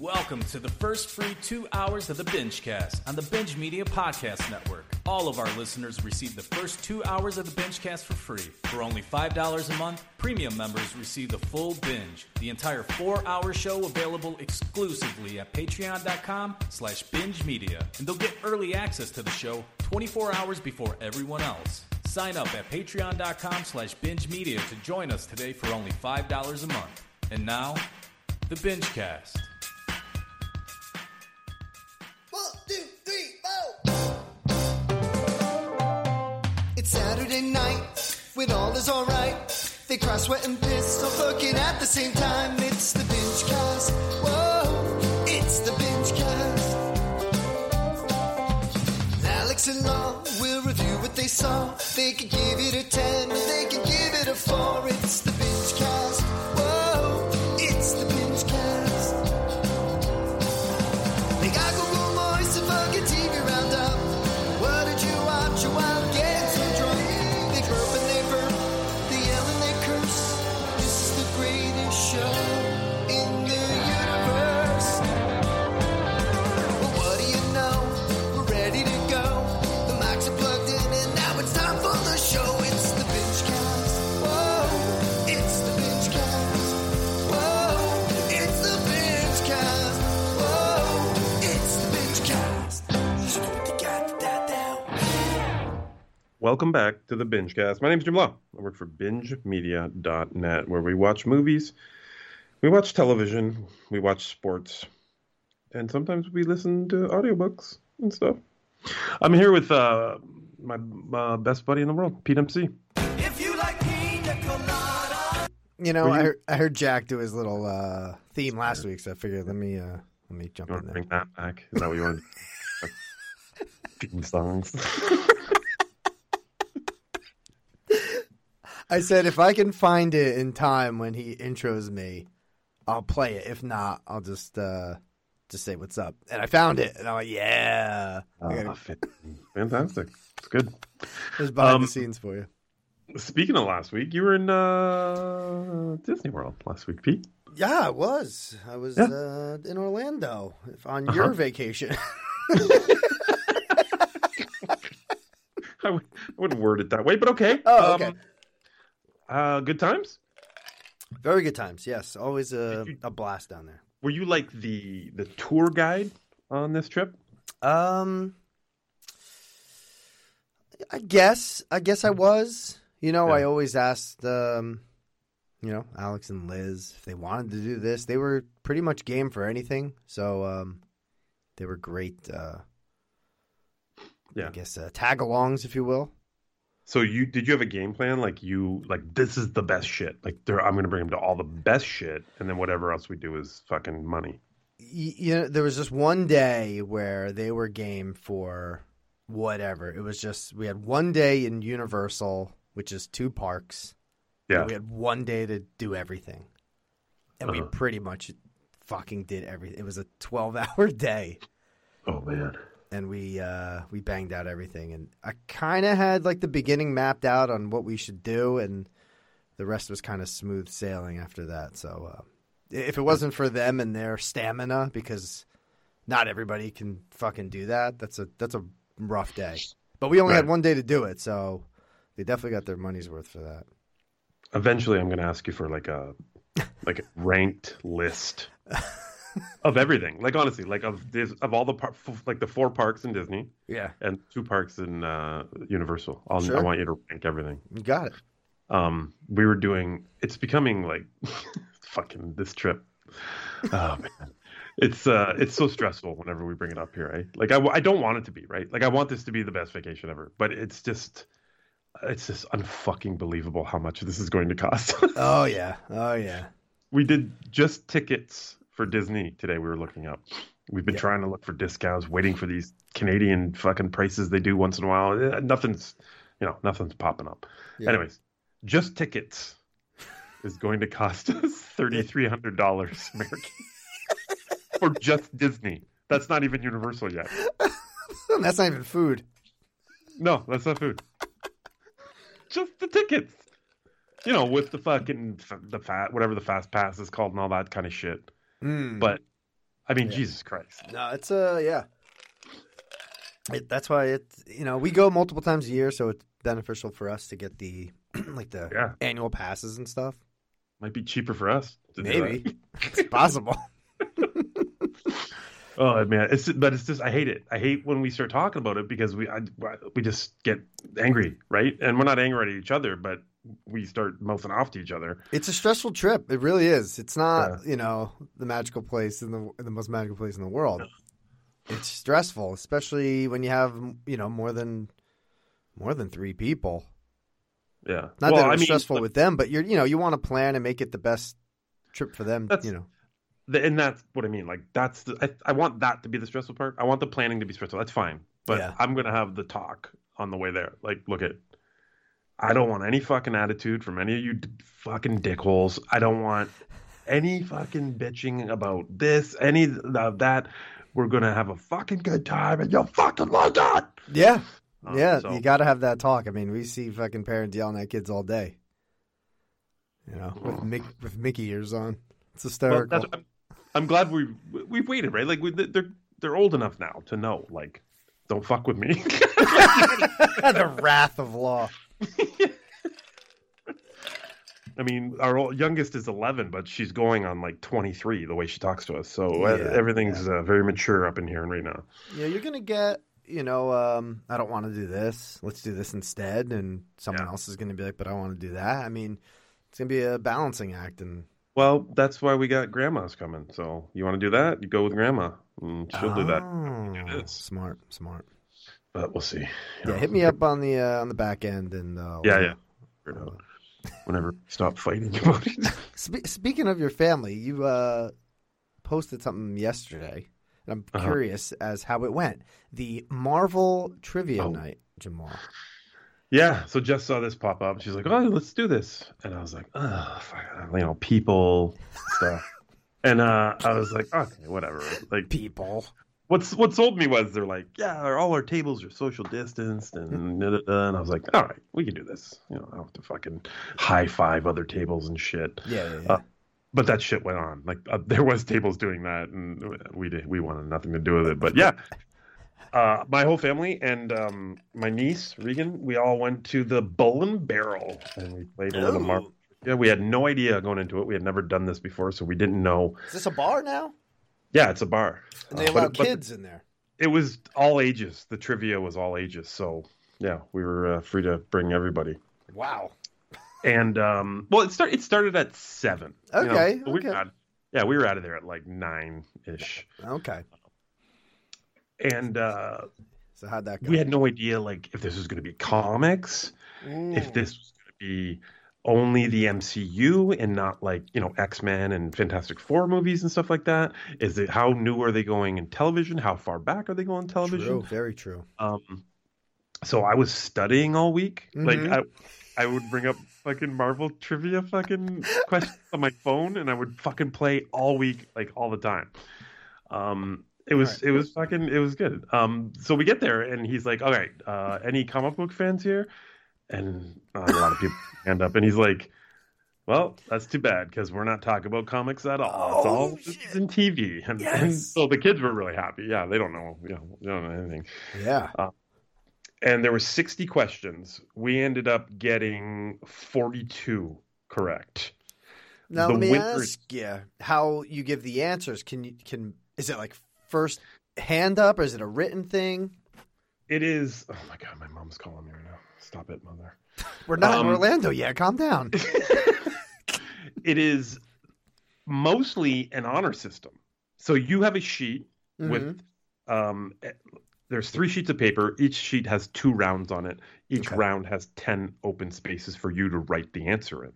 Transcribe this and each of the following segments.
Welcome to the first free two hours of the Bingecast on the Binge Media Podcast Network. All of our listeners receive the first two hours of the Bingecast for free. For only $5 a month, premium members receive the full binge. The entire four-hour show available exclusively at patreon.com slash binge media. And they'll get early access to the show 24 hours before everyone else. Sign up at patreon.com slash binge media to join us today for only $5 a month. And now, the Bingecast. When all is alright. They cry, sweat, and piss, all fucking at the same time. It's the binge cast. Whoa, it's the binge cast. Alex and Law will review what they saw. They can give it a 10, or they can give it a 4. It's the Welcome back to the Bingecast. My name is Jim Law. I work for BingeMedia.net, where we watch movies, we watch television, we watch sports, and sometimes we listen to audiobooks and stuff. I'm here with uh, my uh, best buddy in the world, Pete MC. If you like pina colada. You know, Were I heard, I heard Jack do his little uh, theme last week, so I figured let me uh, let me jump You in want to there. bring that back? Is that what you want to do? Theme songs. I said if I can find it in time when he intros me, I'll play it. If not, I'll just uh, just say what's up. And I found it, and I'm like, yeah, Uh, fantastic. It's good. there's behind um, the scenes for you. Speaking of last week, you were in uh, Disney World last week, Pete. Yeah, I was. I was Yeah. uh, in Orlando on Uh-huh. your vacation. I would, I wouldn't word it that way, but okay. Oh, okay. Um, uh, good times. Very good times. Yes, always a, you- a blast down there. Were you like the the tour guide on this trip? Um, I guess. I guess I was. You know, Yeah. I always asked, um, you know, Alex and Liz if they wanted to do this. They were pretty much game for anything. So, um, they were great. Uh, Yeah. I guess uh, tag-alongs, if you will. So you did you have a game plan? Like you like this is the best shit. Like there, I'm gonna bring them to all the best shit, and then whatever else we do is fucking money. You know, there was just one day where they were game for whatever. It was just we had one day in Universal, which is two parks. Yeah. We had one day to do everything, and we Uh-huh. pretty much fucking did everything. It was a twelve-hour day, Oh man. And we uh, we banged out everything. And I kind of had like the beginning mapped out on what we should do, and the rest was kind of smooth sailing after that. So uh, if it wasn't for them and their stamina, because not everybody can fucking do that, that's a that's a rough day. But we only had one day to do it, so they definitely got their money's worth for that. Eventually, I'm gonna ask you for like a like a ranked list of everything. Like honestly, like of this of all the par- f- like the four parks in Disney Yeah, and two parks in uh, Universal. I'll, I want you to rank everything. got it. um we were doing it's becoming like fucking this trip oh man it's uh it's so stressful whenever we bring it up here right like I, I don't want it to be right like i want this to be the best vacation ever but it's just it's just unfucking believable how much this is going to cost Oh yeah, oh yeah. we did just tickets for disney today we were looking up. We've been Yeah. trying to look for discounts waiting for these canadian fucking prices they do once in a while. Eh, nothing's you know nothing's popping up. Yeah. anyways just tickets is going to cost us $3300 american for just disney. That's not even universal yet. That's not even food. no that's not food. Just the tickets. You know with the fucking the fat whatever the fast pass is called and all that kind of shit Mm. but I mean, Jesus Christ. No, it's uh yeah. It, that's why it's you know we go multiple times a year, so it's beneficial for us to get the like the Yeah. annual passes and stuff. Might be cheaper for us. Maybe it's possible. Oh man, it's but it's just I hate it. I hate when we start talking about it because we I, we just get angry, right? And we're not angry at each other, but we start mouthing off to each other. It's a stressful trip. It really is. It's not you know the magical place in the the most magical place in the world. It's stressful, especially when you have you know more than more than three people. Yeah, Not well, that it's stressful with them, but you're you know you want to plan and make it the best trip for them. You know. the- and that's what I mean. Like that's the I, I want that to be the stressful part. I want the planning to be stressful. That's fine, but Yeah. I'm gonna have the talk on the way there. Like, look at. I don't want any fucking attitude from any of you d- fucking dickholes. I don't want any fucking bitching about this, any of that. We're gonna have a fucking good time, and you'll fucking like it. Yeah. Um, yeah, so- you got to have that talk. I mean, we see fucking parents yelling at kids all day. You know, with Mick, with Mickey ears on. It's Well, hysterical. that's, I'm, I'm glad we we've waited, right? Like we, they're they're old enough now to know, like, don't fuck with me. the wrath of law. I mean, our youngest is 11, but she's going on like 23 the way she talks to us. So uh, Yeah, everything's Uh, very mature up in here and right now. Yeah, you're gonna get. You know, um, I don't want to do this. Let's do this instead. And someone Yeah. else is going to be like, "But I want to do that." I mean, it's going to be a balancing act. And Well, that's why we got grandma's coming. So you want to do that? You go with grandma. And she'll do that. Oh, this. Smart, smart. But we'll see. You Yeah, know. hit me up on the uh, on the back end, and uh, Yeah, yeah. It out. Whenever stop fighting about it. Spe- speaking of your family, you uh, posted something yesterday, and I'm Uh-huh. curious as how it went. The Marvel Trivia Oh. Night, Jamal. Yeah, so Jess saw this pop up. She's like, "Oh, let's do this," and I was like, "Oh, you know, people stuff." and uh, I was like, "Okay, whatever." Like, People. What's what sold me was they're like, "Yeah, all our tables are social distanced," and da, da, da. and I was like, "All right, we can do this." You know, I don't have to fucking high five other tables and shit. Yeah, yeah, yeah. Uh, But that shit went on. Like uh, there was tables doing that, and we did. We wanted nothing to do with it. But yeah, uh, my whole family and um, my niece Regan, we all went to the Bull and Barrel, and we played a little. Mar- Yeah, we had no idea going into it. We had never done this before, so we didn't know. Is this a bar now? Yeah, it's a bar, And they Uh, allow kids in there. It was all ages. The trivia was all ages, so yeah, we were uh, free to bring everybody. Wow. And um, well, it started. It started at seven. you know, Okay, we okay. were yeah, we were out of there at like nine ish. Okay. and uh, So how'd that go? we had no idea like if this was going to be comics, if this was going to be only the MCU and not like you know X Men and Fantastic Four movies and stuff like that. Is it how new are they going in television? How far back are they going in television? True, very true. Um, so I was studying all week. Like Mhm. I, I would bring up fucking Marvel trivia fucking questions on my phone, and I would fucking play all week, like all the time. Um, it was Right. it was fucking it was good. Um, so we get there, and he's like, "All right, uh, any comic book fans here?" And uh, a lot of people hand up, and he's like. Well, that's too bad because we're not talking about comics at all. It's Oh, all this is in TV, and, and so the kids were really happy. Yeah, they don't know, you know, they don't know anything Yeah. and there were 60 questions. We ended up getting 42 correct. Now The let me winner- ask you how you give the answers. Can you can is it like first hand up or is it a written thing? It is. Oh my god, my mom's calling me right now. Stop it, mother. We're not Um, in Orlando yet. Calm down. It is mostly an honor system. So you have a sheet Mm-hmm. with um eh, there's three sheets of paper. Each sheet has two rounds on it. Each Okay. round has 10 open spaces for you to write the answer in.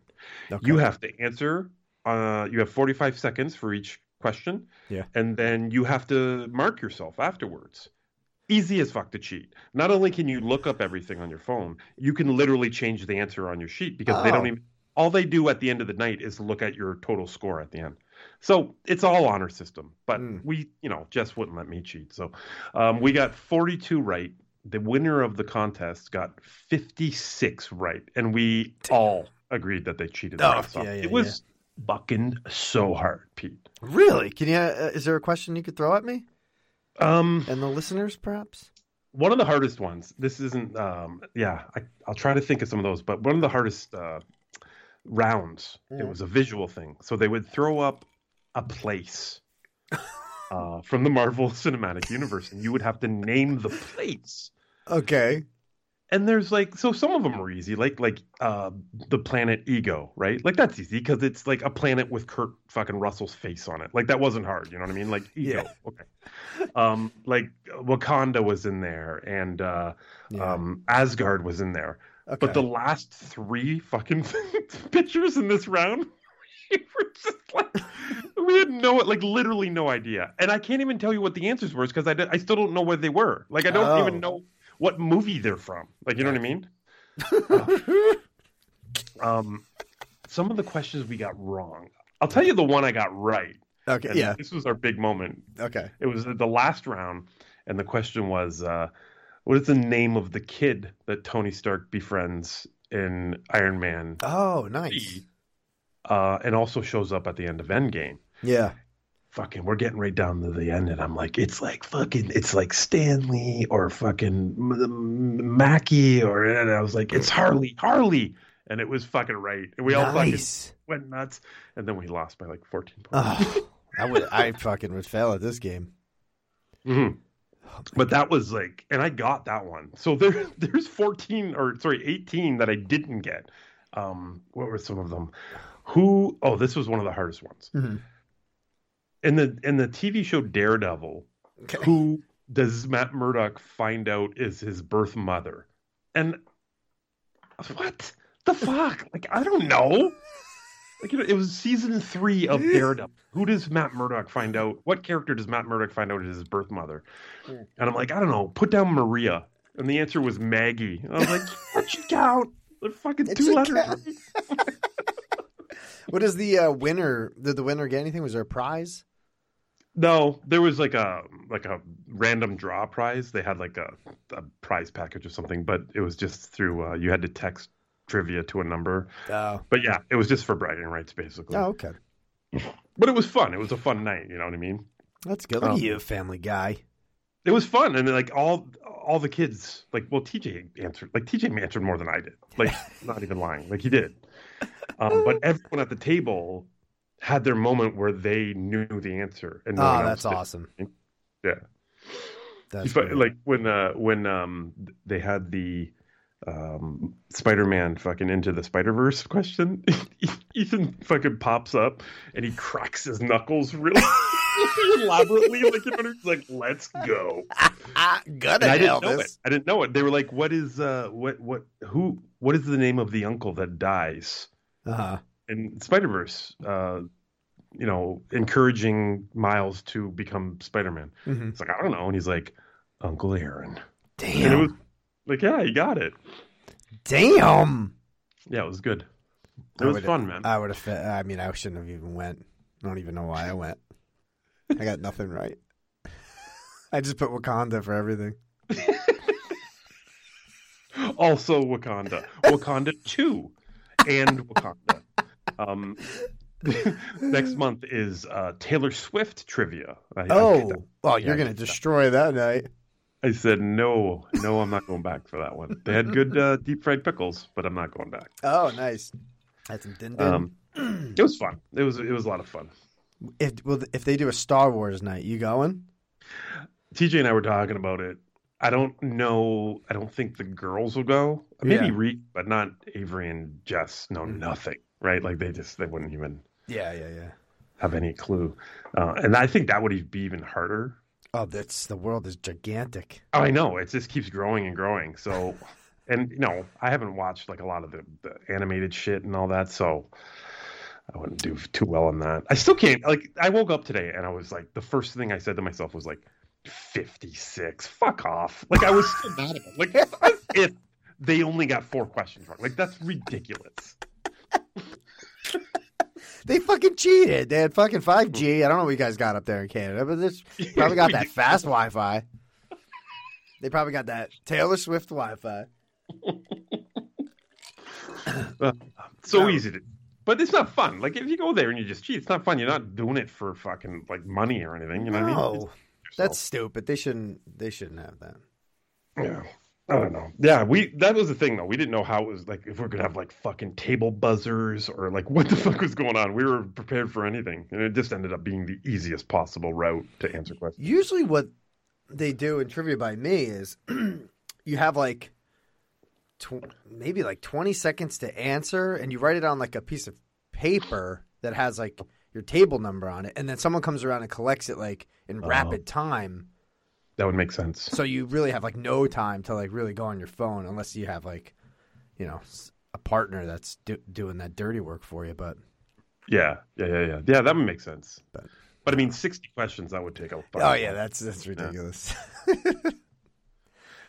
Okay. You have to answer. Uh, you have 45 seconds for each question. Yeah. And then you have to mark yourself afterwards. Easy as fuck to cheat. Not only can you look up everything on your phone, you can literally change the answer on your sheet because they don't Oh. even. All they do at the end of the night is look at your total score at the end. So it's all honor system. But Mm. we, you know, Jess wouldn't let me cheat. So um, we got 42 right. The winner of the contest got 56 right, and we all agreed that they cheated. Oh, yeah, yeah, it was fucking so hard, Pete. Really? Can you? Uh, is there a question you could throw at me Um, and the listeners, perhaps? one of the hardest ones. This isn't. Um, yeah, I, I'll try to think of some of those, but one of the hardest uh, rounds. It was a visual thing, so they would throw up a place uh, from the Marvel Cinematic Universe, and you would have to name the place. Okay. And there's like, so some of them are easy, like like uh, the planet Ego, right? Like that's easy because it's like a planet with Kurt fucking Russell's face on it. Like that wasn't hard, you know what I mean? Like Ego, Yeah. okay. Um, like Wakanda was in there, and uh, Yeah. um, Asgard was in there. Okay. But the last three fucking pictures in this round, we were just like, we had no, like, literally no idea. And I can't even tell you what the answers were because I, I still don't know where they were. Like, I don't Oh. even know what movie they're from. Like, you know what I mean? um, some of the questions we got wrong. I'll tell you the one I got right. okay. And Yeah. This was our big moment. Okay. It was the last round, and the question was, uh, what is the name of the kid that Tony Stark befriends in Iron Man, Oh, nice. uh, and also shows up at the end of Endgame? Yeah. Fucking, we're getting right down to the end, and I'm like, it's like fucking, it's like Stanley or fucking Mackie, or and I was like, it's Harley, Harley, and it was fucking right, and we all fucking went nuts, and then we lost by like 14 points. Oh, I would. I fucking would fail at this game. Mhm. But that was like, and I got that one. So there, there's 14 or sorry, 18 that I didn't get. Um, what were some of them? Who? Oh, this was one of the hardest ones. Mhm. In the in the TV show Daredevil, Okay. who does Matt Murdock find out is his birth mother? And what the fuck? Like I don't know. Like you know, it was season three of Daredevil. Who does Matt Murdock find out? What character does Matt Murdock find out is his birth mother? And I'm like, I don't know. Put down Maria, and the answer was Maggie. And I was like, what you count? They're fucking two letters. What is the uh, winner? Did the winner get anything? Was there a prize? No, there was like a like a random draw prize. They had like a, a prize package or something, but it was just through. Uh, you had to text trivia to a number. Oh. But yeah, it was just for bragging rights, basically. Oh, okay. But it was fun. It was a fun night. You know what I mean? That's good. Look Um, at you, Family Guy. It was fun, and like all all the kids, like well, TJ answered. Like TJ answered more than I did. Like not even lying. Like he did. Um, but everyone at the table had their moment where they knew the answer, and no Oh, that's did. awesome. Yeah. That's But, like when uh when um they had the um Spider-Man fucking into the Spider-Verse question, Ethan fucking pops up and he cracks his knuckles really elaborately like you know he's like let's go. And I didn't know it. I didn't know it. They were like what is uh what what who what is the name of the uncle that dies? Uh-huh. And Spider-Verse uh you know, encouraging Miles to become Spider-Man. Mhm. It's like, I don't know. And he's like, Uncle Aaron. And it Damn. was like, yeah, you got it. Damn. Yeah, it was good. It I was fun, man. I would have. I mean, I shouldn't have even went. I don't even know why I went. I got nothing right. I just put Wakanda for everything. also, Wakanda, Wakanda Two, and Wakanda. Um, next month is uh, Taylor Swift trivia. I, I- Oh, oh, yeah, you're I gonna get that. destroy that night. I, said no, no, I'm not going back for that one. They had good uh, deep fried pickles, but I'm not going back. Oh, nice. That's some din din. Um, it was fun. It was it was a lot of fun. if well, if they do a Star Wars night, you going? TJ and I were talking about it. I don't know. I don't think the girls will go. Maybe Yeah. Reed, but not Avery and Jess. No, Mm. nothing, right? Like they just they wouldn't even Yeah, yeah, yeah. have any clue. Uh, and I think that would be even harder. Oh, that's the world is gigantic. Oh, I know it just keeps growing and growing. So, and you know, I haven't watched like a lot of the, the animated shit and all that, so I wouldn't do too well on that. I still can't. Like, I woke up today and I was like, the first thing I said to myself was like, fifty-six. Fuck off. Like, I was still mad at it. Like, if they only got four questions wrong. Like, that's ridiculous. They fucking cheated. They had fucking 5G. I don't know what you guys got up there in Canada, but this probably got that fast Wi Fi. They probably got that Taylor Swift Wi Fi. So No. easy to but it's not fun. Like if you go there and you just cheat, it's not fun. You're not doing it for fucking like money or anything. You know what I mean? No, It's that's stupid. They shouldn't. They shouldn't have that. yeah. I don't know. Yeah, we that was the thing though. We didn't know how it was like if we are gonna have like fucking table buzzers or like what the fuck was going on. We were prepared for anything, and it just ended up being the easiest possible route to answer questions. Usually, what they do in trivia by me is you have like tw- maybe like twenty seconds to answer, and you write it on like a piece of paper that has like your table number on it, and then someone comes around and collects it like in oh. rapid time. That would make sense. So you really have like no time to like really go on your phone unless you have like, you know, a partner that's do- doing that dirty work for you. But Yeah, yeah, yeah, yeah. Yeah, that would make sense. But- But, I mean, sixty questions that would take a. oh yeah, that's that's ridiculous.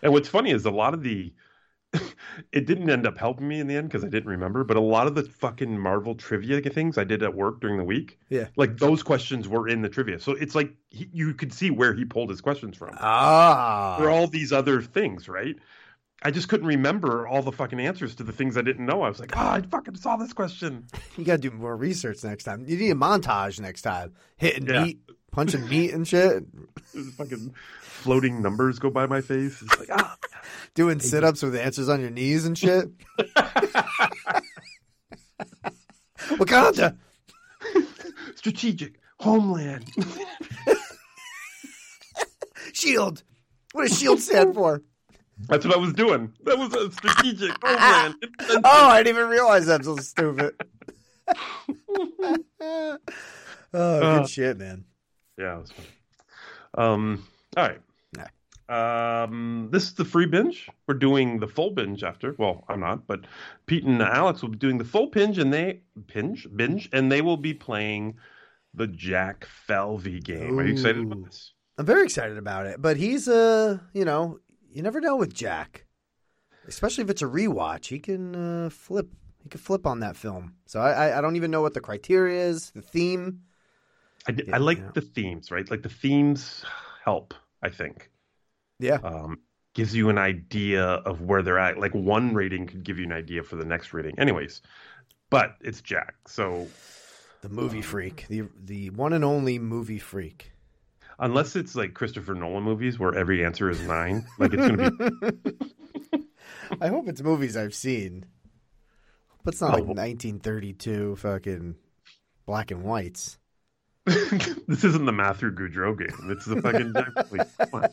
And what's funny is a lot of the. it didn't end up helping me in the end because I didn't remember, but a lot of the fucking Marvel trivia things I did at work during the week, yeah. like those questions were in the trivia. So it's like he, you could see where he pulled his questions from. Ah. For all these other things, right? I just couldn't remember all the fucking answers to the things I didn't know. I was like, oh, I fucking saw this question. You got to do more research next time. You need a montage next time. Hitting Yeah. meat, punching meat and shit. fucking floating numbers go by my face. It's like, ah. Doing sit ups with answers on your knees and shit. Wakanda. strategic homeland. Shield. What does shield stand for? That's what I was doing. That was a strategic homeland. Oh, I didn't even realize that. So stupid. oh, good Uh. shit, man. Yeah, it was fun. Um, all right. Um, this is the free binge. We're doing the full binge after. Well, I'm not, but Pete and Alex will be doing the full binge, and they binge binge, and they will be playing the Jack Falvey game. Are you excited about this? I'm very excited about it, but he's uh, you know, you never know with Jack, especially if it's a rewatch. He can uh, flip. He can flip on that film. So I, I, I don't even know what the criteria is, the theme. I, Yeah, I like yeah. the themes, right? Like the themes help. I think. Yeah, um, gives you an idea of where they're at. Like one rating could give you an idea for the next rating. Anyways, but it's Jack, so the movie freak, the the one and only movie freak. unless it's like Christopher Nolan movies where every answer is nine, like it's gonna be. I hope it's movies I've seen, but it's not Oh, like 1932 fucking black and whites. this isn't the Matthew Goudreau game. It's the fucking Jack. Please, come.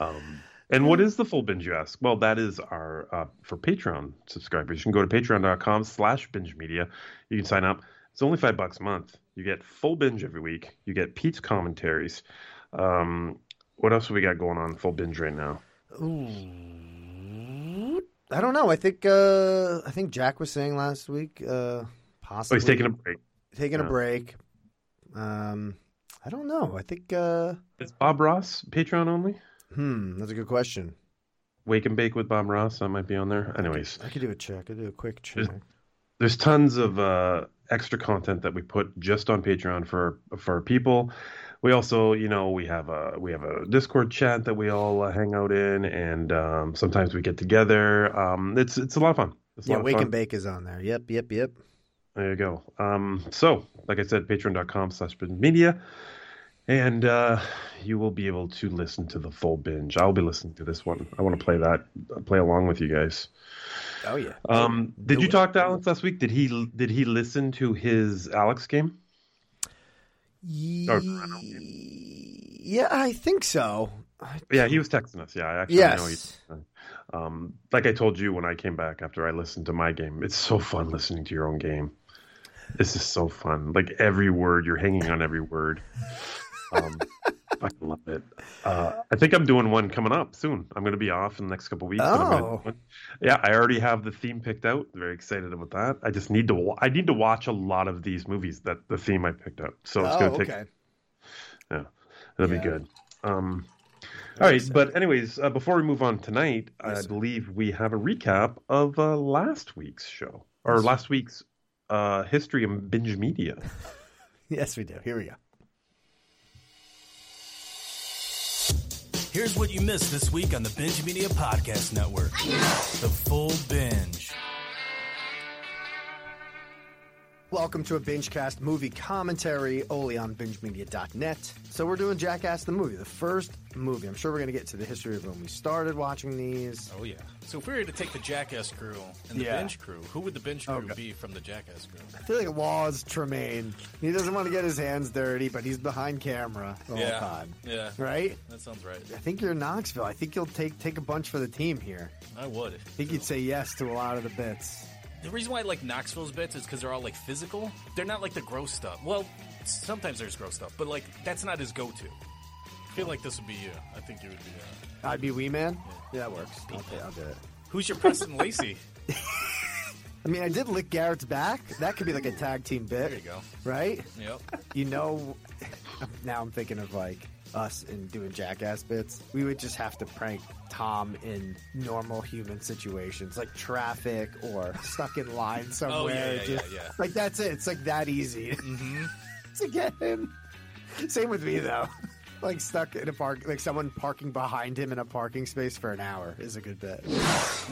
Um, and what is the full binge? You ask. Well, that is our uh, for Patreon subscribers. You can go to patreon.com/slash binge media. You can sign up. It's only five bucks a month. You get full binge every week. You get Pete's commentaries. Um, what else have we got going on full binge right now? Ooh, I don't know. I think uh, I think Jack was saying last week, uh, Oh, possibly he's taking a break. taking a break. Um, I don't know. I think. Uh, Is Bob Ross Patreon only? hmm, that's a good question. Wake and Bake with Bob Ross. That might be on there. Anyways, I could do a check. I could do a quick check. There's- there's tons of uh, extra content that we put just on Patreon for for people. We also, you know, we have a we have a Discord chat that we all uh, hang out in, and um, sometimes we get together. Um, it's it's a lot of fun. It's Yeah, Wake and Bake is on there. Yep, yep, yep. There you go. Um, so, like I said, patreon.com slash binge media. And uh, you will be able to listen to the full binge. I'll be listening to this one. I want to play that, play along with you guys. Oh yeah. Um, did Do you it. talk to Alex last week? Did he did he listen to his Alex game? Or- Yeah, I think so. I- Yeah, he was texting us. Yeah, I actually know he. Yes. Um, like I told you when I came back after I listened to my game, it's so fun listening to your own game. This is so fun. Like every word, you're hanging on every word. Um, fucking love it. Uh, I think I'm doing one coming up soon. I'm going to be off in the next couple weeks. and I'm gonna Oh. yeah. I already have the theme picked out. Very excited about that. I just need to. I need to watch a lot of these movies that the theme I picked out. So it's Oh, going to take. okay. Yeah, that'll Yeah. be good. Um, all right, but anyways, uh, before we move on tonight, I Yes, sir. believe we have a recap of uh, last week's show or last week's uh, history of binge media. Yes, we do. Here we go. Here's what you missed this week on the Binge Media Podcast Network. The full binge. Welcome to a BingeCast movie commentary only on BingeMedia.net. So we're doing Jackass the movie, the first movie. I'm sure we're going to get to the history of when we started watching these. Oh yeah. So if we were to take the Jackass crew and the Yeah. Binge crew, who would the Binge crew Okay. be from the Jackass crew? I feel like Laws Tremaine. He doesn't want to get his hands dirty, but he's behind camera the whole time. Yeah. Right? That sounds right. I think you're Knoxville. I think you'll take take a bunch for the team here. I would. I think you'd say yes to a lot of the bits. The reason why I like Knoxville's bits is because they're all like physical. They're not like the gross stuff. Well, sometimes there's gross stuff, but like that's not his go-to. I feel like this would be you. I think you would be. Uh... I'd be Wee Man. Yeah, that works. Okay, I'll do it. Who's your Preston Lacy? I mean, I did lick Garrett's back. That could be like a tag team bit. There you go. Right? Yep. You know, now I'm thinking of like us in doing jackass bits. We would just have to prank Tom in normal human situations, like traffic or stuck in line somewhere. Oh, yeah, yeah, just, yeah, yeah. Like that's it. It's like that easy Mm-hmm. to get him. Same with me though. Like stuck in a park, like someone parking behind him in a parking space for an hour is a good bit.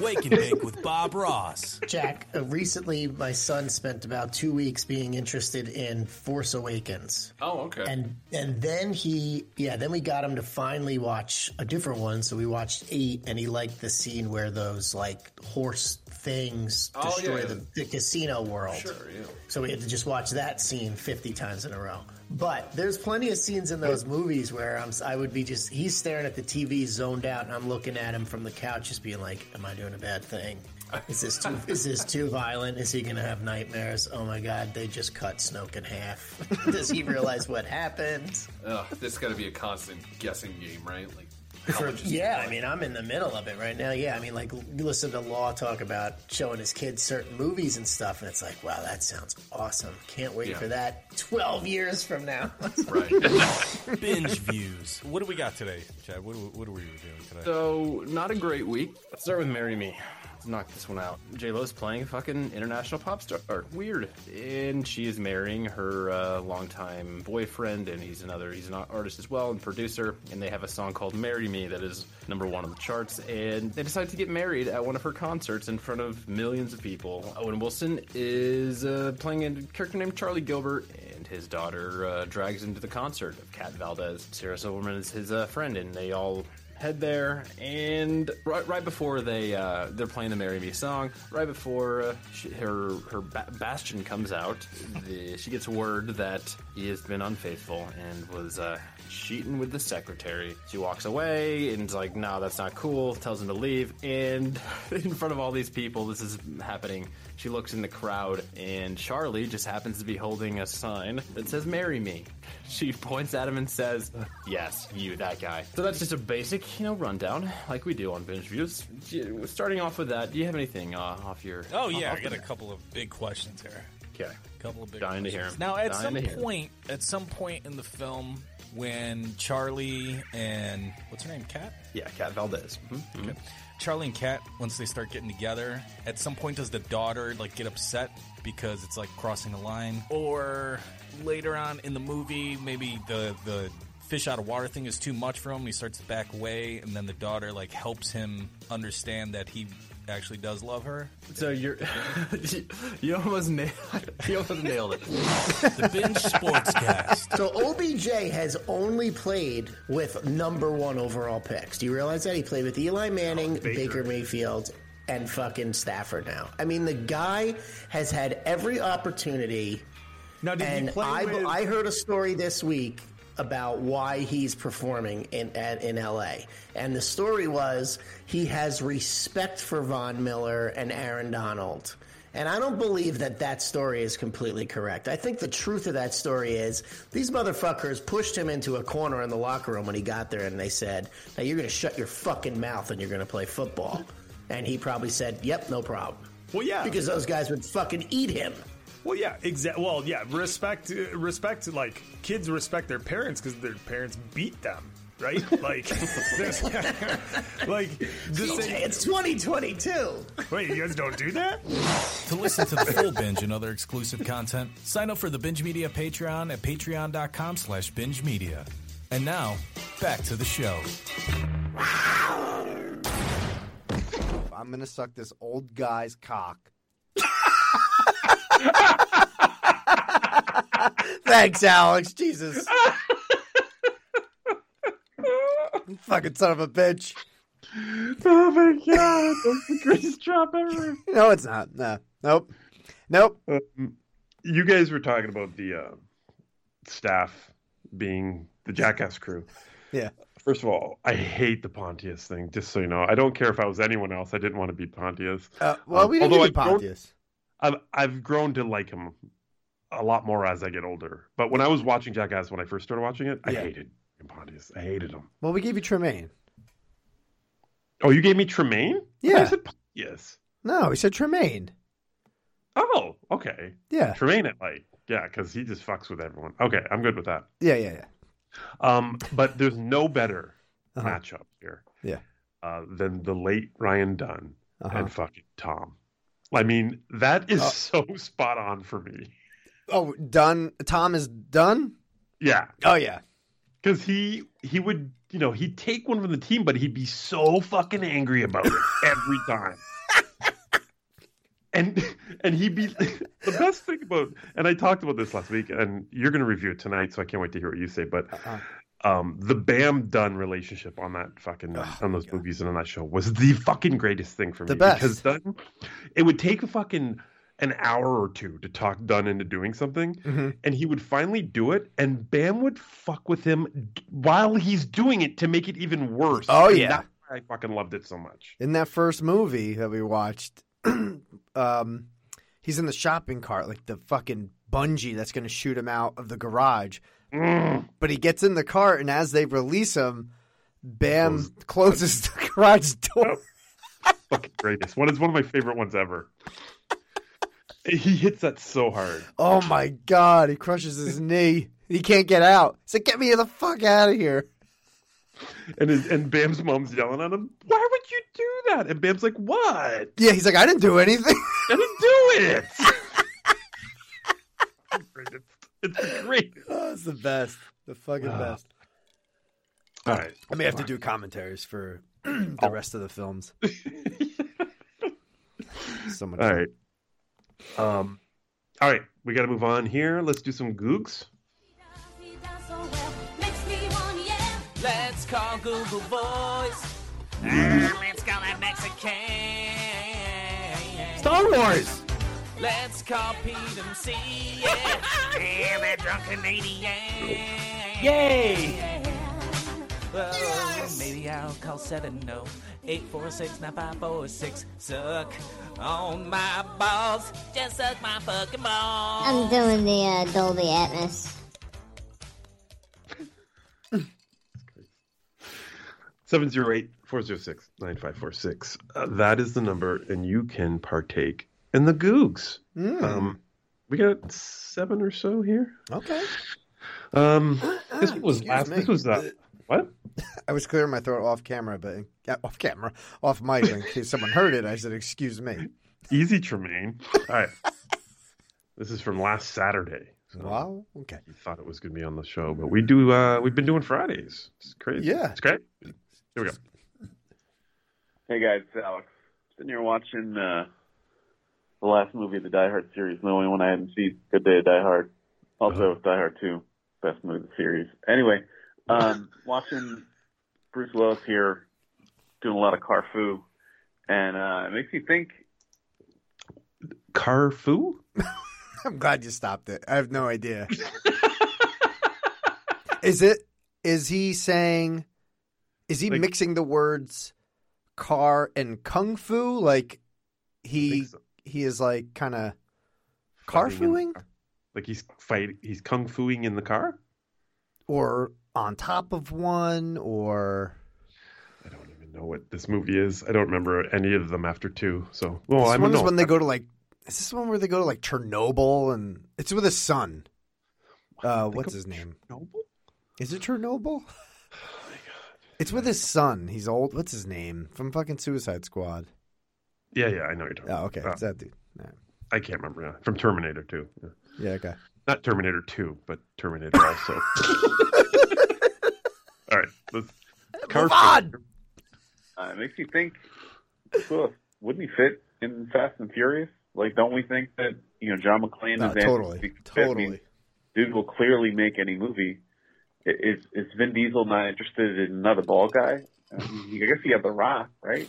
Wake and Bake with Bob Ross. Jack, uh, recently my son spent about two weeks being interested in Force Awakens. Oh, okay. And and then he yeah, then we got him to finally watch a different one. So we watched eight and he liked the scene where those like horse things Oh, destroy yeah. the, the casino world. Sure, yeah. So we had to just watch that scene 50 times in a row. But there's plenty of scenes in those movies where I'm, I would be just, he's staring at the TV zoned out and I'm looking at him from the couch just being like, am I doing a bad thing? Is this too, is this too violent? Is he going to have nightmares? Oh my God, they just cut Snoke in half. Does he realize what happened? Ugh, this got to be a constant guessing game, right? Like, For- yeah. I mean, I'm in the middle of it right now. Yeah, I mean, like, you listen to Law talk about showing his kids certain movies and stuff, and it's like, wow, that sounds awesome. Can't wait Yeah. for that 12 years from now. right. Binge views. What do we got today, Chad? What, what are we doing today? so, not a great week. Let's start with Marry Me. Knock this one out. J Lo's playing a fucking international pop star. Or, weird. And she is marrying her uh, longtime boyfriend, and he's another, he's an artist as well and producer. And they have a song called Marry Me that is number one on the charts. And they decide to get married at one of her concerts in front of millions of people. Owen Wilson is uh, playing a character named Charlie Gilbert, and his daughter uh, drags him to the concert of Kat Valdez. Sarah Silverman is his uh, friend, and they all head there, and right, right before they uh, they're playing the "Marry Me" song, right before uh, she, her her ba- Bastian comes out, the, she gets word that he has been unfaithful and was uh, cheating with the secretary. She walks away and is like, "No, that's not cool." Tells him to leave, and in front of all these people, this is happening. She looks in the crowd, and Charlie just happens to be holding a sign that says "Marry Me." She points at him and says, "Yes, you, that guy." So that's just a basic, you know, rundown like we do on binge views. Starting off with that, do you have anything uh, off your? Oh yeah, I got a couple of big questions here. Okay. A couple of big Dying to hear questions. 'em. Now, at Dying some to hear 'em. point, at some point in the film, when Charlie and what's her name, Kat? Yeah, Kat Valdez. Mhm. Okay. Charlie and Kat, once they start getting together, at some point does the daughter like get upset because it's like crossing a line, or later on in the movie, maybe the the fish out of water thing is too much for him. He starts to back away, and then the daughter like helps him understand that he actually does love her. So you're you almost nailed you almost nailed it. The binge sportscast. So OBJ has only played with number one overall picks. Do you realize that he played with Eli Manning, Baker. Mayfield, and fucking Stafford? Now, I mean, the guy has had every opportunity. Now, did and he play I, with? I heard a story this week about why he's performing in at, in LA, and the story was he has respect for Von Miller and Aaron Donald. And I don't believe that that story is completely correct. I think the truth of that story is these motherfuckers pushed him into a corner in the locker room when he got there, and they said, "Now you're going to shut your fucking mouth and you're going to play football." And he probably said, "Yep, no problem." well, yeah, Because those guys would fucking eat him. Well, yeah, exactly. Well, yeah, respect, uh, respect. Like kids respect their parents because their parents beat them, right? Like, there's- like, just DJ, say, it's 2022. wait, you guys don't do that? To listen to the full binge and other exclusive content, sign up for the Binge Media Patreon at patreon.com slash binge media. And now, back to the show. I'm gonna suck this old guy's cock. Thanks, Alex. Jesus. Fucking son of a bitch. Oh my god, that's the greatest drop ever. No, it's not. No. Nope. Nope. Um, you guys were talking about the uh, staff being the Jackass crew. Yeah. First of all, I hate the Pontius thing. Just so you know, I don't care if I was anyone else. I didn't want to be Pontius. Uh, well, Um, we didn't although do I don't- Pontius. I've I've grown to like him a lot more as I get older. But when I was watching Jackass when I first started watching it, I Yeah. hated Pontius. I hated him. Well, we gave you Tremaine. Oh, you gave me Tremaine? I Yeah. said Pontius. No, he said Tremaine. Oh, okay. Yeah. Tremaine at like yeah, because he just fucks with everyone. Okay, I'm good with that. Yeah, yeah, yeah. Um, but there's no better Uh-huh. matchup here Yeah. uh, than the late Ryan Dunn Uh-huh. and fucking Tom. I mean, that is Uh, so spot on for me. Oh, done. Tom is done. Yeah, Oh yeah. because he he would you know he'd take one from the team, but he'd be so fucking angry about it every time. And and he'd be the best thing about and I talked about this last week, and you're going to review it tonight, so I can't wait to hear what you say. But Uh-uh. Um, the Bam Dunn relationship on that fucking Oh, on those movies and on that show was the fucking greatest thing for The me best. because Dunn, it would take a fucking an hour or two to talk Dunn into doing something, Mhm. and he would finally do it, and Bam would fuck with him while he's doing it to make it even worse. Oh, And yeah. that's why I fucking loved it so much. In that first movie that we watched, um, he's in the shopping cart, like the fucking bungee that's going to shoot him out of the garage. Mm. But he gets in the cart, and as they release him, Bam closes the garage door. fucking greatest. One is one of my favorite ones ever. He hits that so hard. Oh my god! He crushes his knee. He can't get out. He's like, "Get me the fuck out of here!" And his, and Bam's mom's yelling at him, Why would you do that? And Bam's like, What? Yeah, he's like, "I didn't do anything." I didn't do it. it's, it's great. oh, it's the best. The fucking best. All right. I may have to do commentaries for the rest of the films. so much. All fun. right. Um, all right. We got to move on here. Let's do some googs. Let's call Google Voice. Let's call that Mexican. Star Wars. Let's call Pete and see. Yeah. and that drunk Canadian. Yay! Well, maybe I'll call 70 846 9546. Suck on my balls. Just suck my fucking balls. I'm doing the uh, Dolby Atmos. 708-406-9546. Uh, that is the number, and you can partake in the googs. Um, we got seven or so here. Okay. Um, this was last. me. This was uh, what? I was clearing my throat off camera, but yeah, off camera, off mic, in case someone heard it. I said, "Excuse me." Easy, Tremaine. All right. this is from last Saturday. So Wow. Okay. You thought it was going to be on the show, but we do. Uh, we've been doing Fridays. It's crazy. Yeah. it's great. Here we go. Hey guys, it's Alex. Sitting here watching uh, the last movie of the Die Hard series, the only one I hadn't seen. Good Day of Die Hard. Also, Die Hard 2, best movie of the series. Anyway, um, watching Bruce Willis here doing a lot of Carfu, and uh, it makes me think. Carfu. I'm glad you stopped it. I have no idea. is it? Is he saying? Is he Like- mixing the words car and kung fu? Like I he think so. He is like kind of car Fighting in the fooing car. Like he's fighting. He's kung fuing in the car. or on top of one or I don't even know what this movie is. I don't remember any of them after two. So, well, this I'm one is when they go to like. Is this one where they go to like Chernobyl and it's with his son? Uh, what's his name? Chernobyl? Is it Chernobyl? It's with his son. He's old. What's his name from fucking Suicide Squad? Yeah, yeah, I know what you're talking. Oh, about. okay, Uh, it's that dude. Yeah, I can't remember now. From Terminator 2. Yeah. yeah okay. Not Terminator 2, but Terminator also. All right, let's. Move on. Uh, it makes me think. Bruce wouldn't he fit in Fast and Furious? Like, don't we think that you know John McClane No, is Anthony totally, totally. dude will clearly make any movie. Is is Vin Diesel not interested in another ball guy? I, mean, I guess he had The Rock, right?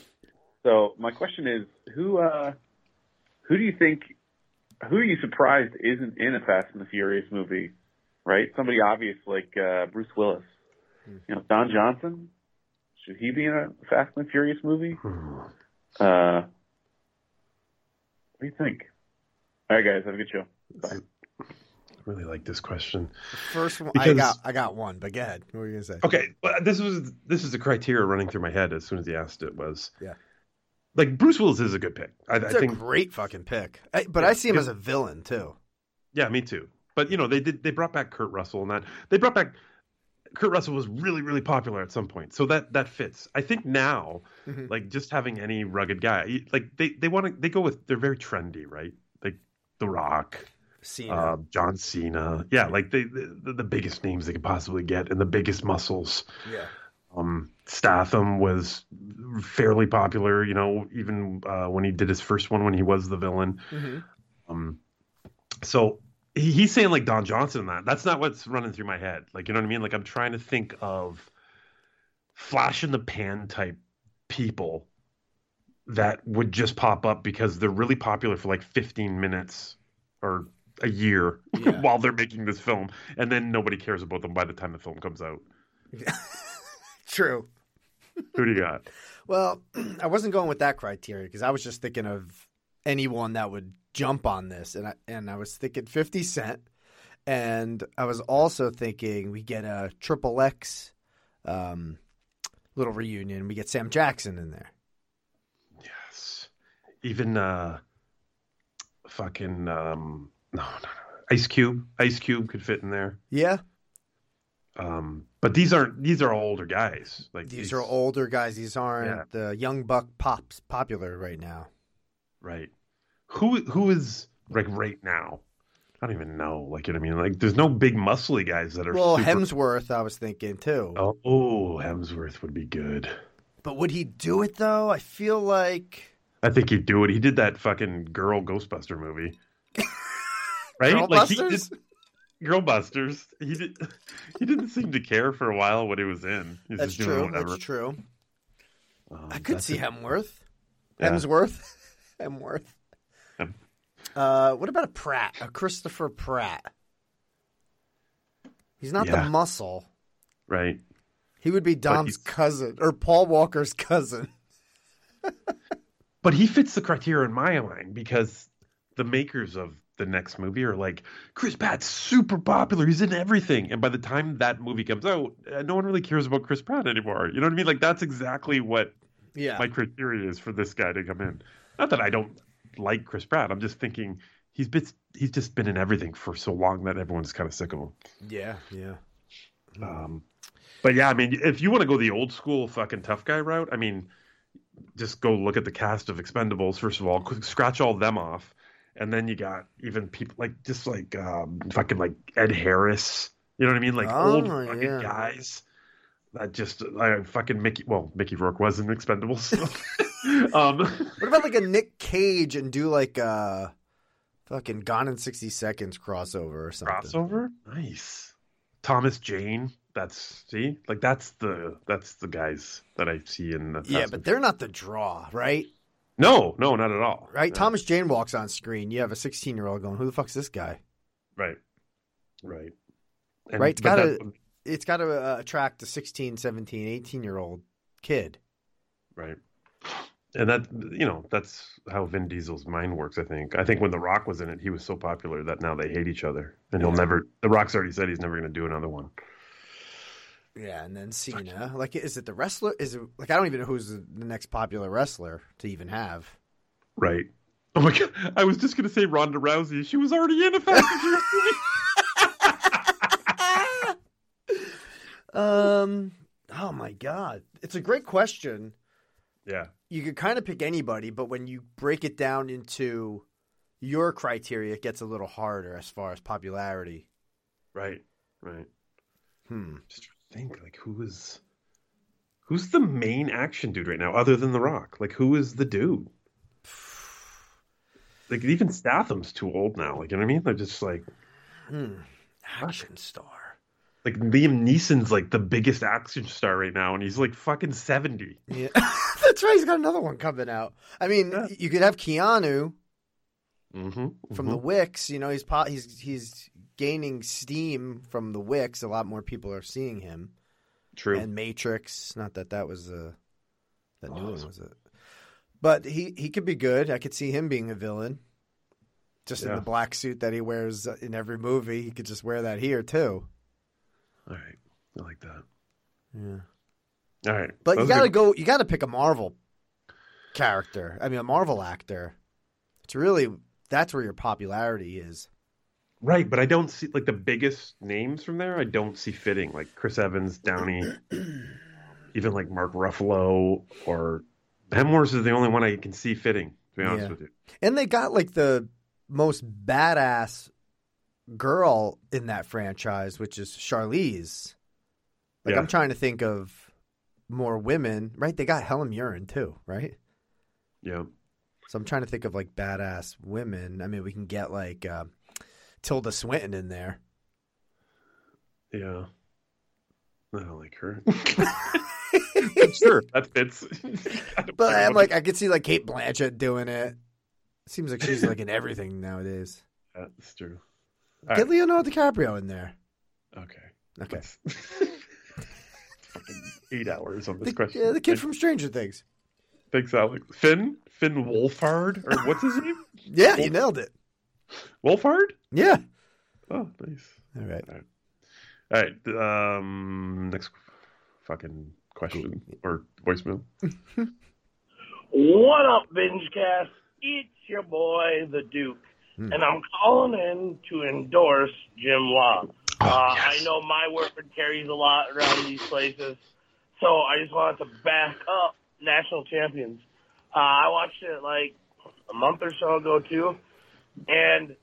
So my question is, who uh, who do you think? Who are you surprised isn't in a Fast and the Furious movie? Right, somebody obvious like uh, Bruce Willis. You know, Don Johnson. Should he be in a Fast and the Furious movie? Uh, what do you think? All right, guys, have a good show. Bye. I really like this question. First one, I got I got one, but go ahead. What were you gonna say? Okay, well, this was this is the criteria running through my head as soon as he asked it was Yeah. Like Bruce Willis is a good pick. I, I It's a think great fucking pick. I, but Yeah, I see him as a villain too. Yeah, me too. But you know, they did they brought back Kurt Russell and that they brought back Kurt Russell was really really popular at some point, so that that fits. I think now, Mhm. like just having any rugged guy, like they they want to they go with they're very trendy, right? Like The Rock, Cena. uh, John Cena, yeah, like they the, the biggest names they could possibly get and the biggest muscles. yeah. Um, Statham was fairly popular, you know, even uh, when he did his first one when he was the villain. hmm Um, so he, he's saying like Don Johnson and that. That's not what's running through my head. Like you know what I mean? Like I'm trying to think of flash in the pan type people that would just pop up because they're really popular for like 15 minutes or a year Yeah. while they're making this film, and then nobody cares about them by the time the film comes out. True. Who do you got? Well, I wasn't going with that criteria because I was just thinking of anyone that would jump on this, and I and I was thinking Fifty Cent, and I was also thinking we get a Triple X, um, little reunion. We get Sam Jackson in there. Yes. Even uh fucking um no, no, no. Ice Cube. Ice Cube could fit in there. Yeah, Um but these aren't these are all older guys. Like these are older guys. These aren't the young buck pops popular right now. right. Who who is like right now? I don't even know. Like you know what I mean? Like there's no big muscly guys that are Well, super... Hemsworth, I was thinking too. Oh, oh, Hemsworth would be good. But would he do it though? I feel like I think he'd do it. He did that fucking girl Ghostbuster movie. right? Like he did Girlbusters? Girl Busters. He did. He didn't seem to care for a while what he was in. He was that's just doing true. whatever. That's true. Um, I could see it. Hemsworth. Yeah. Hemsworth. Hemsworth. Hem. Uh, what about a Pratt? A Christopher Pratt. He's not Yeah. the muscle. Right. He would be Dom's cousin or Paul Walker's cousin. But he fits the criteria in my mind because the makers of the next movie or like Chris Pratt's super popular. He's in everything, and by the time that movie comes out, uh, no one really cares about Chris Pratt anymore. You know what I mean? Like that's exactly what Yeah. my criteria is for this guy to come in. Not that I don't like Chris Pratt. I'm just thinking he's been he's just been in everything for so long that everyone's kind of sick of him. yeah. Yeah. Um, but yeah, I mean, if you want to go the old school fucking tough guy route, I mean, just go look at the cast of Expendables first of all, scratch all them off, and then you got even people like just like um, fucking like Ed Harris. You know what I mean? Like old Oh, fucking yeah. guys. That just uh, fucking Mickey. Well, Mickey Rourke was in Expendables. um, What about like a Nick Cage and do like a fucking Gone in sixty seconds crossover or something? crossover, nice. Thomas Jane. That's see, like that's the that's the guys that I see in the. Yeah, but they're not the draw, right? No, no, not at all. Right? No. Thomas Jane walks on screen. You have a 16 year old going, "Who the fuck's this guy?" Right. Right. And- right? It's got to it's got to uh, attract a 16, 17, 18 year old kid. Right. And that you know that's how Vin Diesel's mind works. I think. I think when The Rock was in it, he was so popular that now they hate each other, and he'll Yeah. never. The Rock's already said he's never going to do another one. Yeah, and then Cena. Like, is it the wrestler? Is it like I don't even know who's the, next popular wrestler to even have. Right. Oh my god! I was just going to say Ronda Rousey. She was already in a Fast and Furious movie. Um. Oh my god, it's a great question. Yeah. You could kind of pick anybody, but when you break it down into your criteria, it gets a little harder as far as popularity. Right. Right. Hmm. Just think like who is who's the main action dude right now other than The Rock? Like who is the dude? like even Statham's too old now. Like you know what I mean? They're just like Hmm. Action star. like Liam Neeson's like the biggest action star right now, and he's like fucking seventy. Yeah, that's right. He's got another one coming out. I mean, you could have Keanu Mm-hmm. from the Wicks. You know, he's po- he's he's gaining steam from the Wicks. A lot more people are seeing him. True. And Matrix. Not that that was a that new one was it, but he he could be good. I could see him being a villain. Just in the black suit that he wears in every movie, he could just wear that here too. All right, I like that. Yeah. All right, But Those you got to good- go. You got to pick a Marvel character. I mean, a Marvel actor. It's really that's where your popularity is. Right, but I don't see like the biggest names from there. I don't see fitting like Chris Evans, Downey, even like Mark Ruffalo or Hemsworth is the only one I can see fitting. To be honest Yeah. with you, And they got like the most badass girl in that franchise, which is Charlize. Like Yeah. I'm trying to think of more women, right? They got Helen Mirren too, right? yeah, So I'm trying to think of like badass women. I mean, we can get like uh, Tilda Swinton in there. yeah. I don't like her. sure, that fits. But I'm like, I could see like Cate Blanchett doing it. Seems like she's like in everything nowadays. That's true. All Get right. Leonardo DiCaprio in there. Okay. Okay. Eight hours on this The, question. yeah, the kid from Stranger Things. Thanks, Alex. Finn? Finn Wolfhard? Or what's his name? Yeah, you nailed it. Wolfhard? Yeah. Oh, nice. All right. All right. All right. Um, next fucking question or voicemail. What up, BingeCast? It's your boy, the Duke, Hmm. and I'm calling in to endorse Jim Law. uh, I know my word carries a lot around these places, so I just wanted to back up National Champions. Uh, I watched it like a month or so ago too, and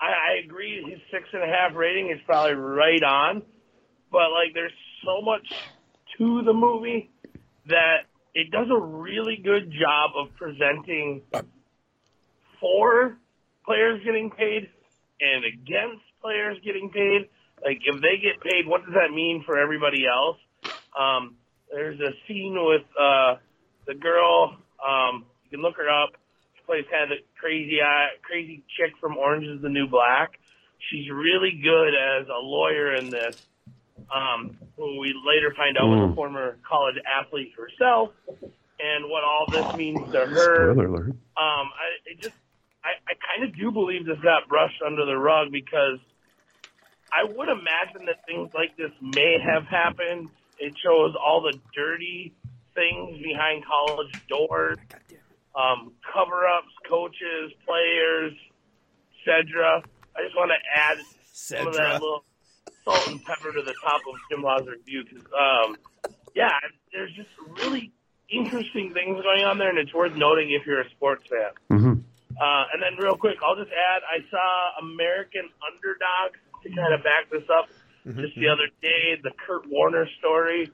I, I agree his six and a half rating is probably right on, but like there's so much to the movie that it does a really good job of presenting for players getting paid and against players getting paid. Like if they get paid, what does that mean for everybody else? Um, there's a scene with uh, the girl. Um, you can look her up. She plays kind of the crazy eye, crazy chick from Orange Is the New Black. She's really good as a lawyer in this. Um, who we later find out was a Mm. former college athlete herself, and what all this means to her. Spoiler alert. Um, I it just, I, I kind of do believe this got brushed under the rug because I would imagine that things like this may have happened. It shows all the dirty things behind college doors, um, cover-ups, coaches, players, etc. I just want to add some of that little salt and pepper to the top of Jim Law's review. 'cause, um, yeah, there's just really interesting things going on there, and it's worth noting if you're a sports fan. Mm-hmm. Uh, and then, real quick, I'll just add I saw American Underdog to kind of back this up just the other day, the Kurt Warner story.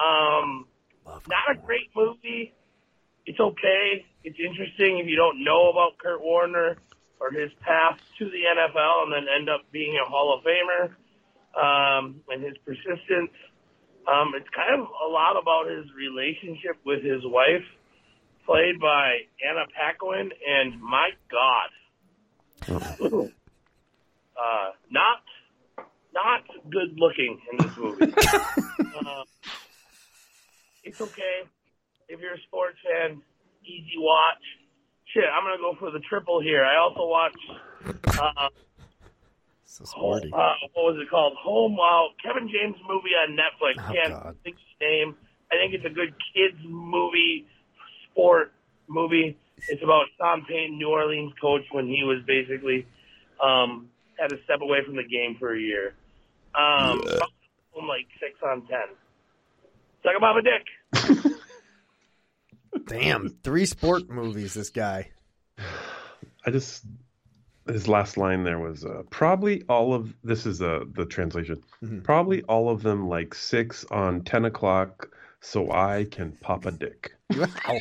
Um, not a great movie. It's okay. It's interesting if you don't know about Kurt Warner or his path to the NFL and then end up being a Hall of Famer um, and his persistence. Um, it's kind of a lot about his relationship with his wife, played by Anna Paquin, and my God, uh, not not good looking in this movie. uh, it's okay if you're a sports fan. Easy watch. Shit, I'm gonna go for the triple here. I also watched. Uh, So sporty. uh, what was it called? Home Out. Kevin James movie on Netflix. Oh, Can't God. think of his name. I think it's a good kids movie, sport movie. It's about Sean Payton, New Orleans coach, when he was basically um, had to step away from the game for a year. Um, I'm like six on ten. Suck a Baba Dick. Damn, three sport movies. This guy. I just his last line there was uh, probably all of this is uh, the translation. Mm-hmm. Probably all of them like six on ten o'clock, so I can pop a dick. Wow.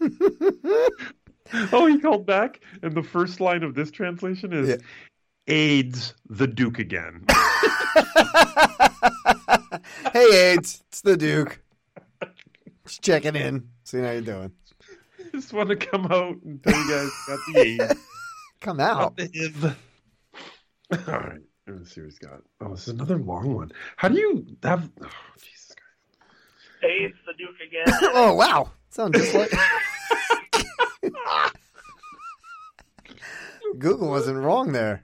Oh, he called back, and the first line of this translation is Yeah. AIDS the Duke again. Hey, AIDS, it's the Duke. Just checking in, seeing how you're doing. Just want to come out and tell you guys about the AIDS. Come out. The All right, let's see what he's got. Oh, this is another long one. How do you have? Oh, Jesus Christ. Hey, it's the Duke again. Oh wow, sounds just like Google wasn't wrong there.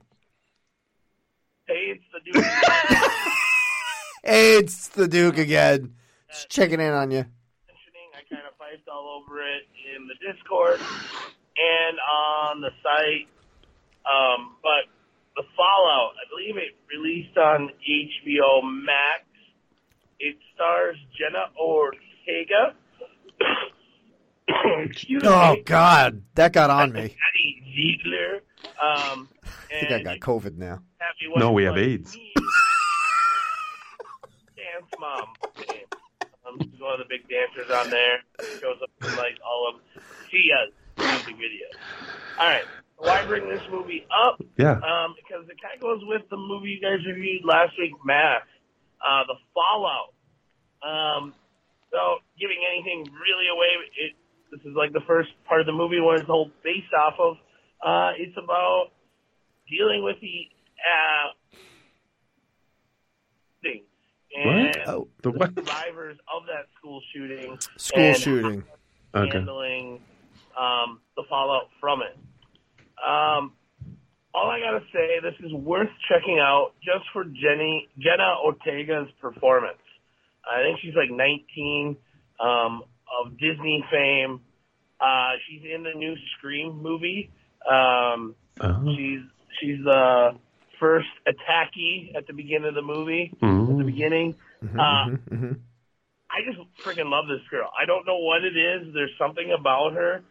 hey, it's the Duke. Hey, it's the Duke again. Just checking in on you. mentioning. I kind of piped all over it in the Discord and on the site. Um, but the Fallout, I believe it released on HBO Max. It stars Jenna Ortega. Excuse Oh me. God, that got on me. Maddie Ziegler. Um, I think I got COVID now. No, we have wife, AIDS. Dance mom. Um, she's one of the big dancers on there. Shows up in like all of Sia's music videos. All right. Why bring this movie up? Yeah. Um, because it kind of goes with the movie you guys reviewed last week, Mass, uh, The Fallout. Um, so giving anything really away, it this is like the first part of the movie where it's all based off of. Uh, it's about dealing with the uh, and Oh, The what? survivors of that school shooting, school and shooting. Okay. handling um, the fallout from it. Um, all I gotta say, this is worth checking out just for Jenny Jenna Ortega's performance. I think she's like 19 um, of Disney fame. Uh, she's in the new Scream movie. Um, Oh. she's she's the first attackee at the beginning of the movie. At the beginning, Mhm, uh, mhm, mhm. I just freaking love this girl. I don't know what it is. There's something about her.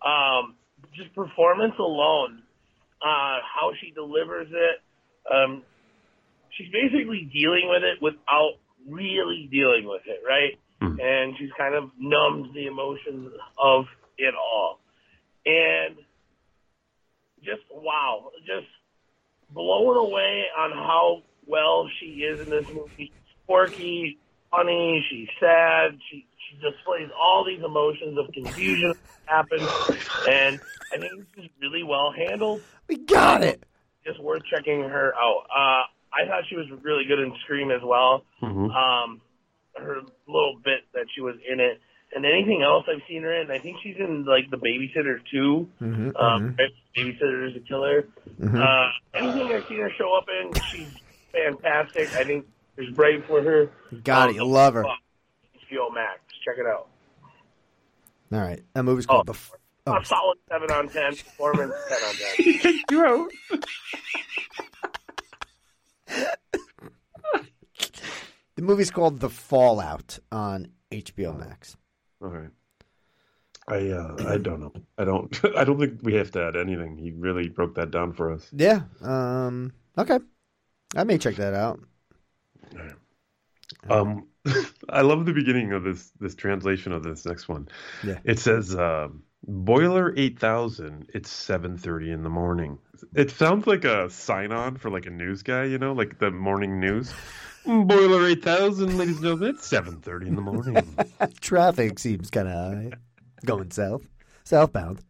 Um, just performance alone, uh, how she delivers it. Um, she's basically dealing with it without really dealing with it, right? Mhm. And she's kind of numbs the emotions of it all. And just wow, just blown away on how well she is in this movie. She's quirky, funny, she's sad, she she displays all these emotions of confusion that happen, and I think this is really well handled. We got it. Just worth checking her out. Uh, I thought she was really good in Scream as well. Mhm. Um, her little bit that she was in it, and anything else I've seen her in, I think she's in like The Babysitter too. Mhm, Um, Babysitter is a killer. mhm. Uh, anything I've seen her show up in, she's fantastic. I think there's brave for her. Got it. You love her. HBO Max. Check it out. All right, that movie's called the. F- oh, A solid seven on ten. Performance ten on ten. you out. the movie's called The Fallout on HBO Max. All right. I uh, I don't know. I don't. I don't think we have to add anything. He really broke that down for us. Yeah. Um. Okay. I may check that out. Um, I love the beginning of this this translation of this next one. Yeah. It says um, boiler eight thousand. It's seven thirty in the morning. It sounds like a sign on for like a news guy, you know, like the morning news. Boiler eight thousand, ladies and gentlemen. It's seven thirty in the morning. Traffic seems kind of high. going south, southbound.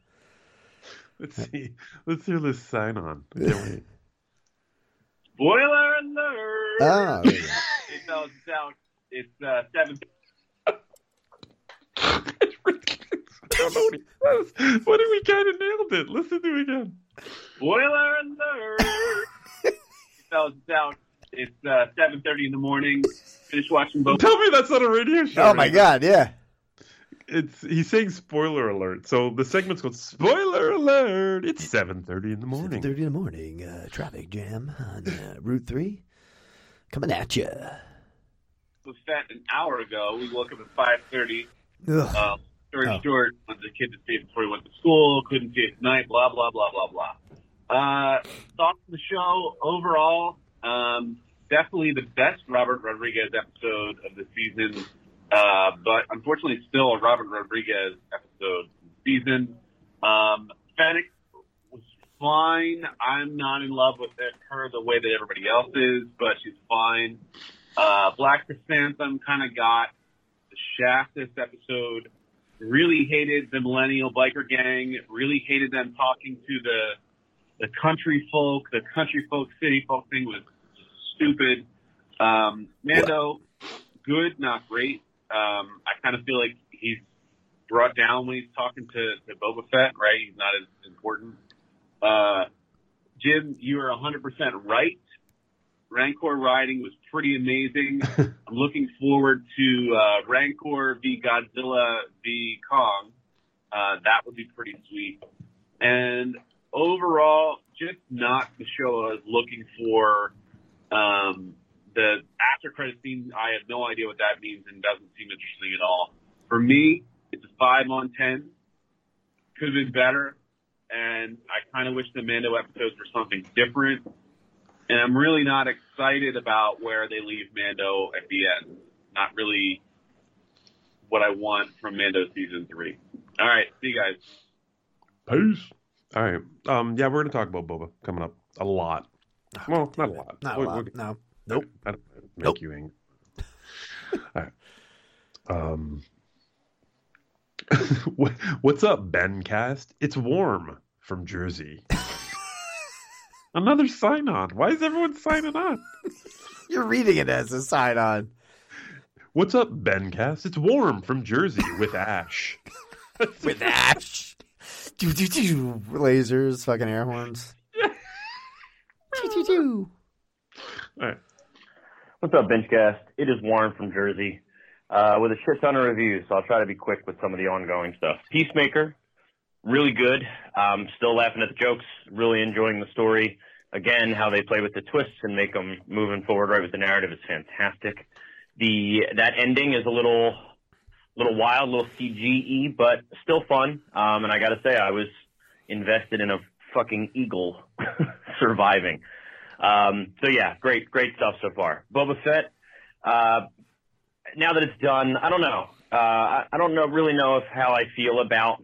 Let's see. Let's hear this sign on. Can't wait. Boiler alert! Ah, there. It tells us. It's uh, seven. I don't know what he if we kind of nailed it? Listen to it again. Boiler alert! it tells us out. It's uh, seven thirty in the morning. Finish watching both. Tell me that's not a radio show. Oh my right? god, yeah. It's he's saying spoiler alert. So the segment's called spoiler alert. It's seven thirty in the morning. Thirty in the morning, uh, traffic jam on uh, Route Three, coming at you. was set an hour ago. We woke up at five thirty. Ugh. Um, story Oh. short, wanted the kid to see it before he went to school. Couldn't see it night. Blah blah blah blah blah. Uh, thoughts of the show overall? Um, definitely the best Robert Rodriguez episode of the season. Uh, but unfortunately, still a Robert Rodriguez episode season. Um, Fennec was fine. I'm not in love with it- her the way that everybody else is, but she's fine. Uh, Black Krrsantan kind of got the shaft this episode. Really hated the millennial biker gang. Really hated them talking to the the country folk. The country folk, city folk thing was stupid. Um, Mando, good, not great. Um, I kind of feel like he's brought down when he's talking to, to Boba Fett, right? He's not as important. Uh, Jim, you are 100% right. Rancor riding was pretty amazing. I'm looking forward to uh, Rancor v Godzilla v Kong. Uh, that would be pretty sweet. And overall, just not the show I was looking for. Um, the after credit scene, I have no idea what that means and doesn't seem interesting at all. For me, it's a five on ten. Could have been better, and I kind of wish the Mando episodes were something different. And I'm really not excited about where they leave Mando at the end. Not really what I want from Mando season three. All right, see you guys. Peace. All right. Um. Yeah, we're gonna talk about Boba coming up a lot. Well, not a lot. Not a We'll- lot. we'll- No. Nope. I don't make Nope. you angry. All right. Um. What's up, Ben Cast? It's warm from Jersey. Another sign on. Why is everyone signing on? You're reading it as a sign on. What's up, Ben Cast? It's warm from Jersey with Ash. With Ash. Lasers, fucking air horns. Doo, doo, doo. All right. What's up, BingeCast? It is Warren from Jersey uh, with a shit ton of reviews, so I'll try to be quick with some of the ongoing stuff. Peacemaker, really good. Um, still laughing at the jokes. Really enjoying the story. Again, how they play with the twists and make them moving forward right with the narrative is fantastic. The that ending is a little, little wild, a little CGI, but still fun. Um, and I got to say, I was invested in a fucking eagle surviving. Um, so yeah, great, great stuff so far. Boba Fett. Uh, now that it's done, I don't know. Uh, I, I don't know really know if how I feel about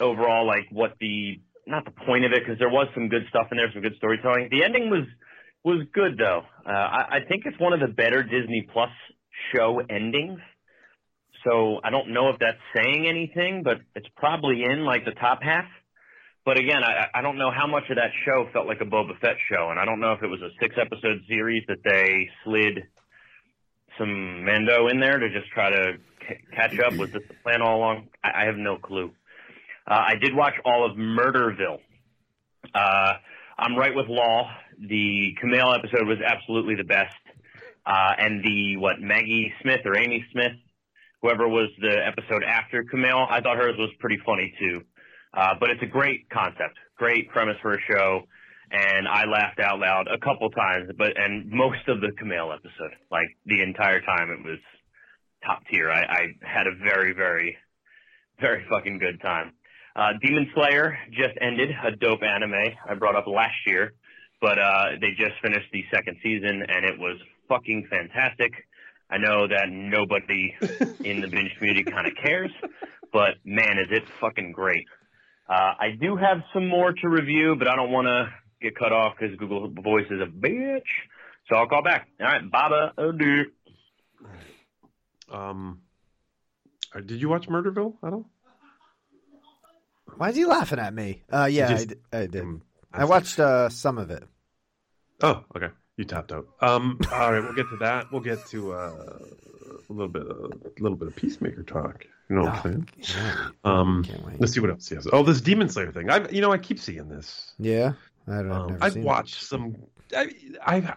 overall, like what the not the point of it because there was some good stuff in there, some good storytelling. The ending was was good though. Uh, I, I think it's one of the better Disney Plus show endings. So I don't know if that's saying anything, but it's probably in like the top half. But again, I, I don't know how much of that show felt like a Boba Fett show, and I don't know if it was a six episode series that they slid some Mando in there to just try to c- catch up. Was this the plan all along? I, I have no clue. Uh, I did watch all of Murderville. Uh, I'm right with Law. The Kumail episode was absolutely the best. Uh, and the, what, Maggie Smith or Amy Smith, whoever was the episode after Kumail, I thought hers was pretty funny too. Uh, but it's a great concept, great premise for a show. And I laughed out loud a couple times, but, and most of the Kumail episode, like the entire time it was top tier. I, I had a very, very, very fucking good time. Uh, Demon Slayer just ended, a dope anime I brought up last year, but uh, they just finished the second season and it was fucking fantastic. I know that nobody in the binge community kind of cares, but man, is it fucking great. Uh, I do have some more to review, but I don't want to get cut off because Google Voice is a bitch. So I'll call back. All right, Baba Adu. Um, uh, did you watch Murderville at all? Why is he laughing at me? Uh, yeah, Just- I d- I, did. I watched uh, some of it. Oh, okay. You tapped out. Um, all right, we'll get to that. We'll get to uh, a little bit, of, a little bit of peacemaker talk. You know what I'm saying? Um, let's see what else he has. Oh, this Demon Slayer thing. I, you know, I keep seeing this. Yeah, I don't. I've Um, never I've seen it. watched some. I, I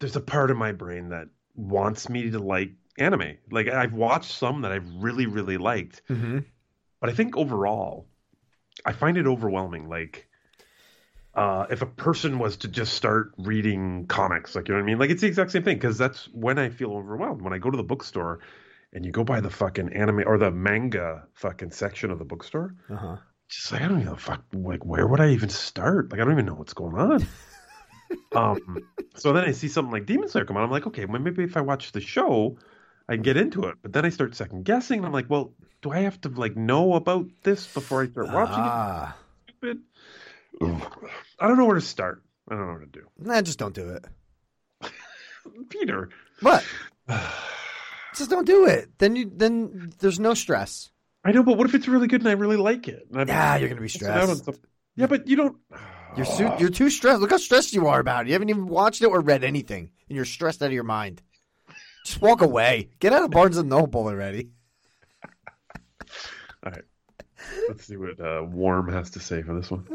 there's a part of my brain that wants me to like anime. Like I've watched some that I've really, really liked, Mhm. but I think overall, I find it overwhelming. Like, uh, if a person was to just start reading comics, like you know what I mean, like it's the exact same thing. Because that's when I feel overwhelmed. When I go to the bookstore, and you go by the fucking anime or the manga fucking section of the bookstore, Uh huh. just like I don't even know fuck like where would I even start? Like I don't even know what's going on. um so then I see something like Demon Slayer come on. I'm like, okay, well maybe if I watch the show, I can get into it, but then I start second guessing. I'm like, well, do I have to like know about this before I start watching Ah. it? Stupid. I don't know where to start. I don't know what to do. Nah, just don't do it. Peter, What? just don't do it. Then you then there's no stress. I know, but what if it's really good and I really like it? And I- Yeah, you're gonna be sit down on stressed. Yeah, but you don't. You're su- you're too stressed. Look how stressed you are about it. You haven't even watched it or read anything, and you're stressed out of your mind. Just walk away. Get out of Barnes and Noble already. All right. Let's see what uh, Warm has to say for this one.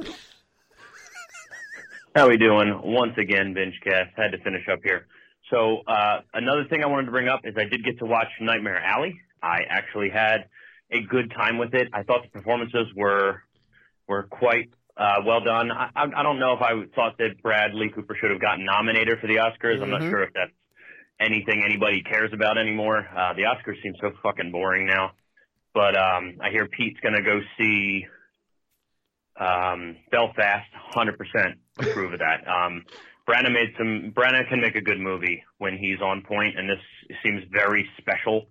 How we doing? Once again, Bingecast. Had to finish up here. So uh, another thing I wanted to bring up is I did get to watch Nightmare Alley. I actually had a good time with it. I thought the performances were were quite uh, well done. I, I don't know if I thought that Bradley Cooper should have gotten nominated for the Oscars. I'm not Mhm. sure if that's anything anybody cares about anymore. Uh, the Oscars seem so fucking boring now. But um, I hear Pete's gonna go see um, Belfast. Hundred percent approve of that. Um, Branagh made some. Branagh can make a good movie when he's on point, and this seems very special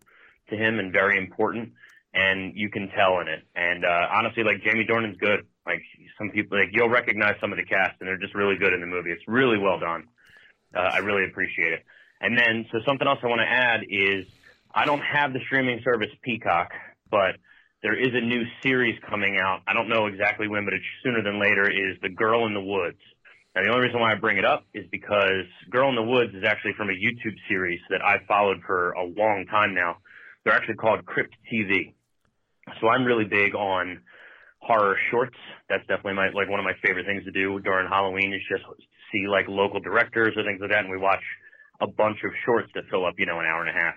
to him and very important. And you can tell in it. And uh, honestly, like Jamie Dornan's good. Like some people, like you'll recognize some of the cast, and they're just really good in the movie. It's really well done. Uh, I really appreciate it. And then, so something else I want to add is I don't have the streaming service Peacock, but there is a new series coming out. I don't know exactly when, but it's sooner than later. Is The Girl in the Woods. Now, the only reason why I bring it up is because Girl in the Woods is actually from a YouTube series that I've followed for a long time now. They're actually called Crypt TV. So I'm really big on horror shorts. That's definitely my like one of my favorite things to do during Halloween is just see like local directors or things like that, and we watch a bunch of shorts that fill up, you know, an hour and a half.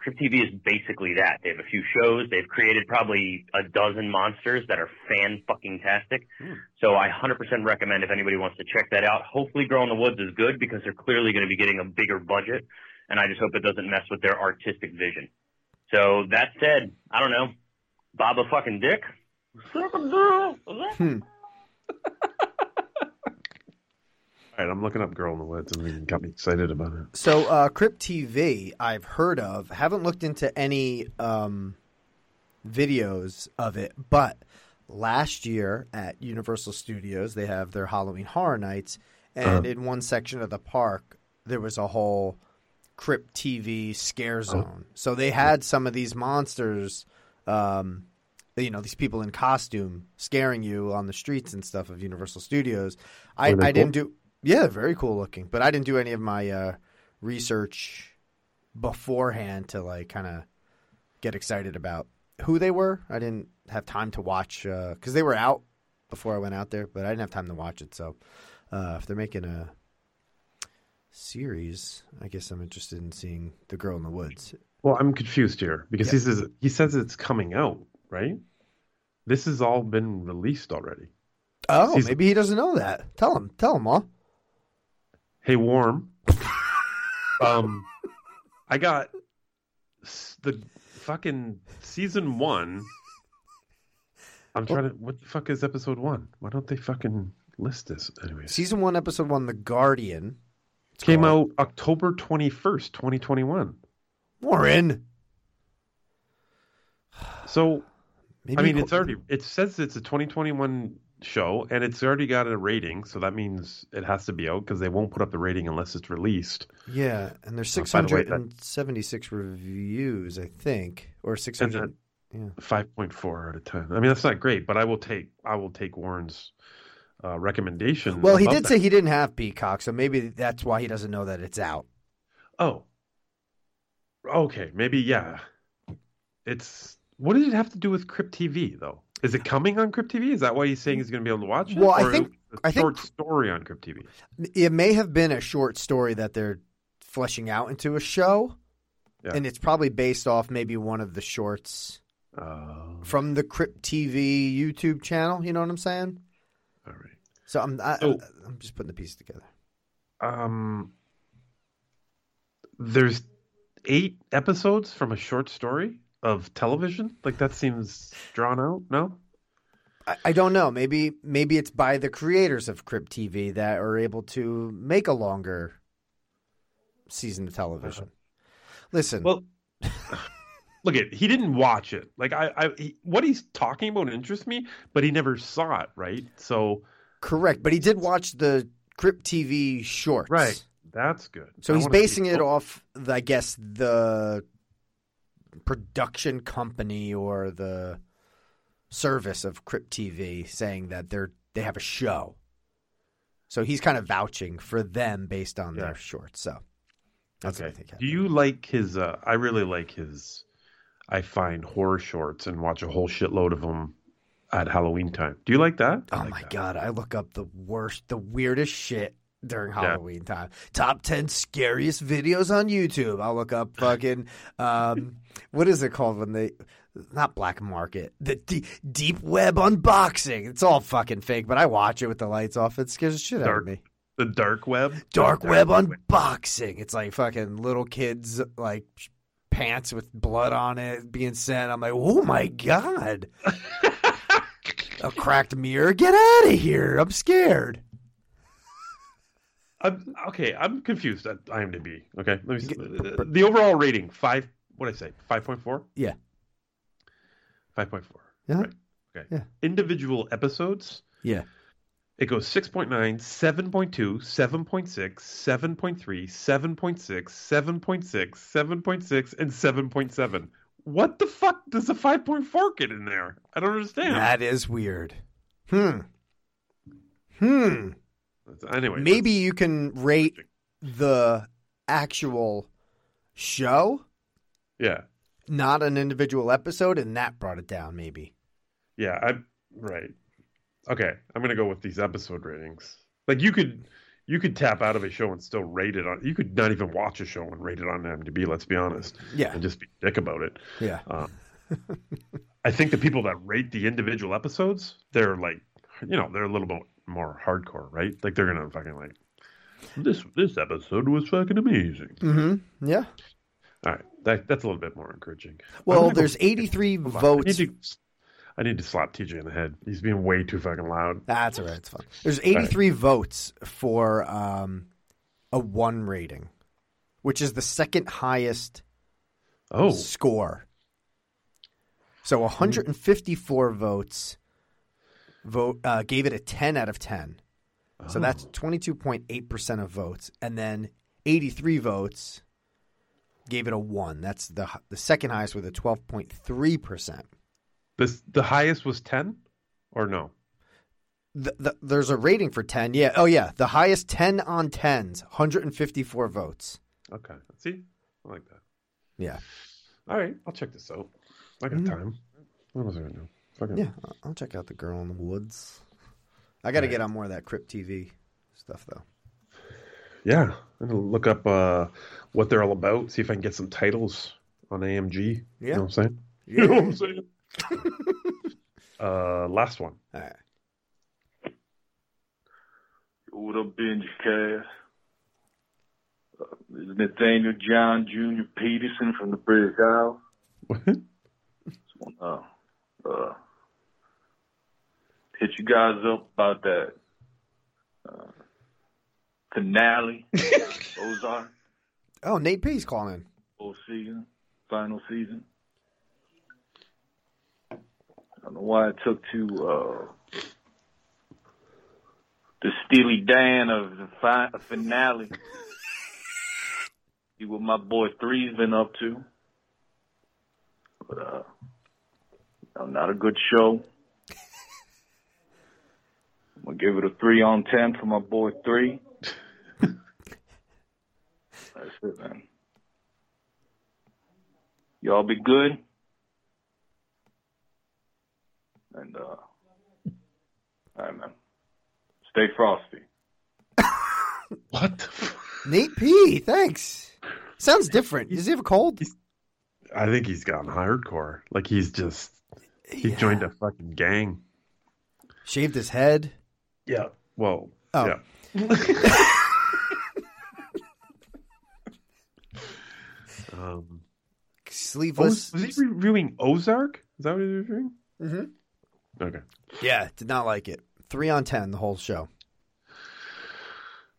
Crypt TV is basically that. They have a few shows. They've created probably a dozen monsters that are fan fucking tastic. So I 100% recommend if anybody wants to check that out. Hopefully, Girl in the Woods is good because they're clearly going to be getting a bigger budget, and I just hope it doesn't mess with their artistic vision. So that said, I don't know, Bob a fucking dick. Hmm. Right, I'm looking up Girl in the Woods and got me excited about it. So, uh, Crypt TV, I've heard of. Haven't looked into any um, videos of it, but last year at Universal Studios, they have their Halloween Horror Nights, and Uh-huh. in one section of the park, there was a whole Crypt TV scare zone. So they had some of these monsters, um, you know, these people in costume scaring you on the streets and stuff of Universal Studios. I, I didn't do, yeah, very cool looking, but I didn't do any of my uh, research beforehand to like kind of get excited about who they were. I didn't have time to watch because they were out before I went out there, but I didn't have time to watch it. So uh, if they're making a series, I guess I'm interested in seeing The Girl in the Woods. Well, I'm confused here because Yeah. he says he says it's coming out, right? This has all been released already. Oh, Season- maybe he doesn't know that. Tell him. Tell him, all. Hey, Warm. um, I got the fucking season one. I'm trying to. What the fuck is episode one? Why don't they fucking list this? Anyways, Season one, episode one, The Guardian. came out October 21st, 2021. Warren. So, Maybe I mean, it's already. It says it's a 2021 show, and it's already got a rating. So that means it has to be out because they won't put up the rating unless it's released. Yeah, and there's Oh, by the way, that- 676 reviews, I think, or 600. Yeah. Five point four out of ten. I mean, that's not great, but I will take I will take Warren's uh, recommendation. Well, he did that. say he didn't have Peacock, so maybe that's why he doesn't know that it's out. Oh, okay, maybe yeah. It's what did it have to do with Crypt TV though? Is it coming on Crypt TV? Is that why he's saying he's going to be able to watch it? Well, I think- a I think- short story on Crypt TV. It may have been a short story that they're fleshing out into a show, Yeah. and it's probably based off maybe one of the shorts Oh. from the Crypt TV YouTube channel. You know what I'm saying? All right. So I'm I, So- I'm just putting the pieces together. Um, there's eight episodes from a short story of television. Like that seems drawn out. No. I, I don't know. Maybe maybe it's by the creators of Crypt TV that are able to make a longer season of television. Uh-huh. Listen, Well, Look at he didn't watch it. Like I, I he, what he's talking about interests me, but he never saw it. Right. So Correct, but he did watch the Crypt TV shorts. right, that's good. So I he's basing it off, the- I guess, the production company or the service of Crypt TV saying that they're they have a show. So he's kind of vouching for them based on their shorts. So that's what I Okay. think. Do you like his? Uh, I really like his. I find horror shorts and watch a whole shitload of them at Halloween time. Do you like that? Oh my god, I look up the worst, the weirdest shit during Halloween time. Top ten scariest videos on YouTube. I'll look up fucking um, what is it called when they not black market the d- deep web unboxing. It's all fucking fake, but I watch it with the lights off. It scares the shit out of me. The dark web. Dark web unboxing. It's like fucking little kids like pants with blood on it being sent. I'm like, oh my god. A cracked mirror. Get out of here. I'm scared. I'm, okay, I'm confused at IMDb. Okay, let me see. Uh, the overall rating five. What did I say? Five point four. Yeah. Five point four. Yeah. Right. Okay. Yeah. Individual episodes. Yeah. It goes 6.9, 7.2, 7.6, 7.3, 7.6, 7.6, 7.6, and 7.7. What the fuck does a 5.4 get in there? I don't understand. That is weird. Hmm. Hmm. Anyway, Maybe you can rate the actual show, yeah. not an individual episode, and that brought it down, maybe. Yeah, I right. Okay, I'm gonna go with these episode ratings. Like you could you could tap out of a show and still rate it on. You could not even watch a show and rate it on IMDb. Let's be honest. Yeah. and just be dick about it. Yeah. Um, I think the people that rate the individual episodes, they're like, you know, they're a little bit more hardcore, right? Like they're gonna fucking like this. This episode was fucking amazing. Mm-hmm. Yeah. All right, that that's a little bit more encouraging. Well, gonna go- there's 83 Hold on, I votes. need, to, I need to slap TJ in the head. He's being way too fucking loud. That's all right. It's fine. There's 83 votes for um, a one rating, which is the second highest Oh. score. So 154 votes vote uh, gave it a 10 out of 10. So Oh. that's 22.8% of votes. And then 83 votes gave it a 1. That's the the second highest with a 12.3%. This the highest was ten, or no? The, the, there's a rating for 10. Yeah. Oh, yeah. The highest 10 on 10s, 154 votes. Okay, see, I like that. Yeah. All right, I'll check this out. I got Mhm. time. What was I gonna do? Fucking Yeah. I'll- I'll check out The Girl in the Woods. I got to Right. get on more of that Crypt TV stuff, though. yeah. I'm gonna look up uh, what they're all about. See if I can get some titles on AMG. Yeah. You know what I'm saying? Yeah. You know what I'm saying? uh, last one. All right. What up, Binge Cast? Uh, this is Nathaniel John Jr. Peterson from the British Isles. uh, uh, hit you guys up about that uh, finale, Ozark, Oh, Nate P's calling. full season, final season. I don't know why it took to uh, the Steely Dan of the fi- finale. See what my boy Three's been up to. But, uh, not a good show. I'm gonna give it a three on ten for my boy Three. That's it, man. Y'all be good. And, uh, all right, man. Stay frosty. What? the Nate P, thanks. Sounds different. Does he have a cold? I think he's gone hardcore. Like he's just he joined a fucking gang. Shaved his head. Yeah. Well. Oh. Yeah. um, Sleeveless. was he reviewing Ozark? Is that what he was reviewing? Mm-hmm. Okay. Yeah, did not like it. Three on ten, the whole show.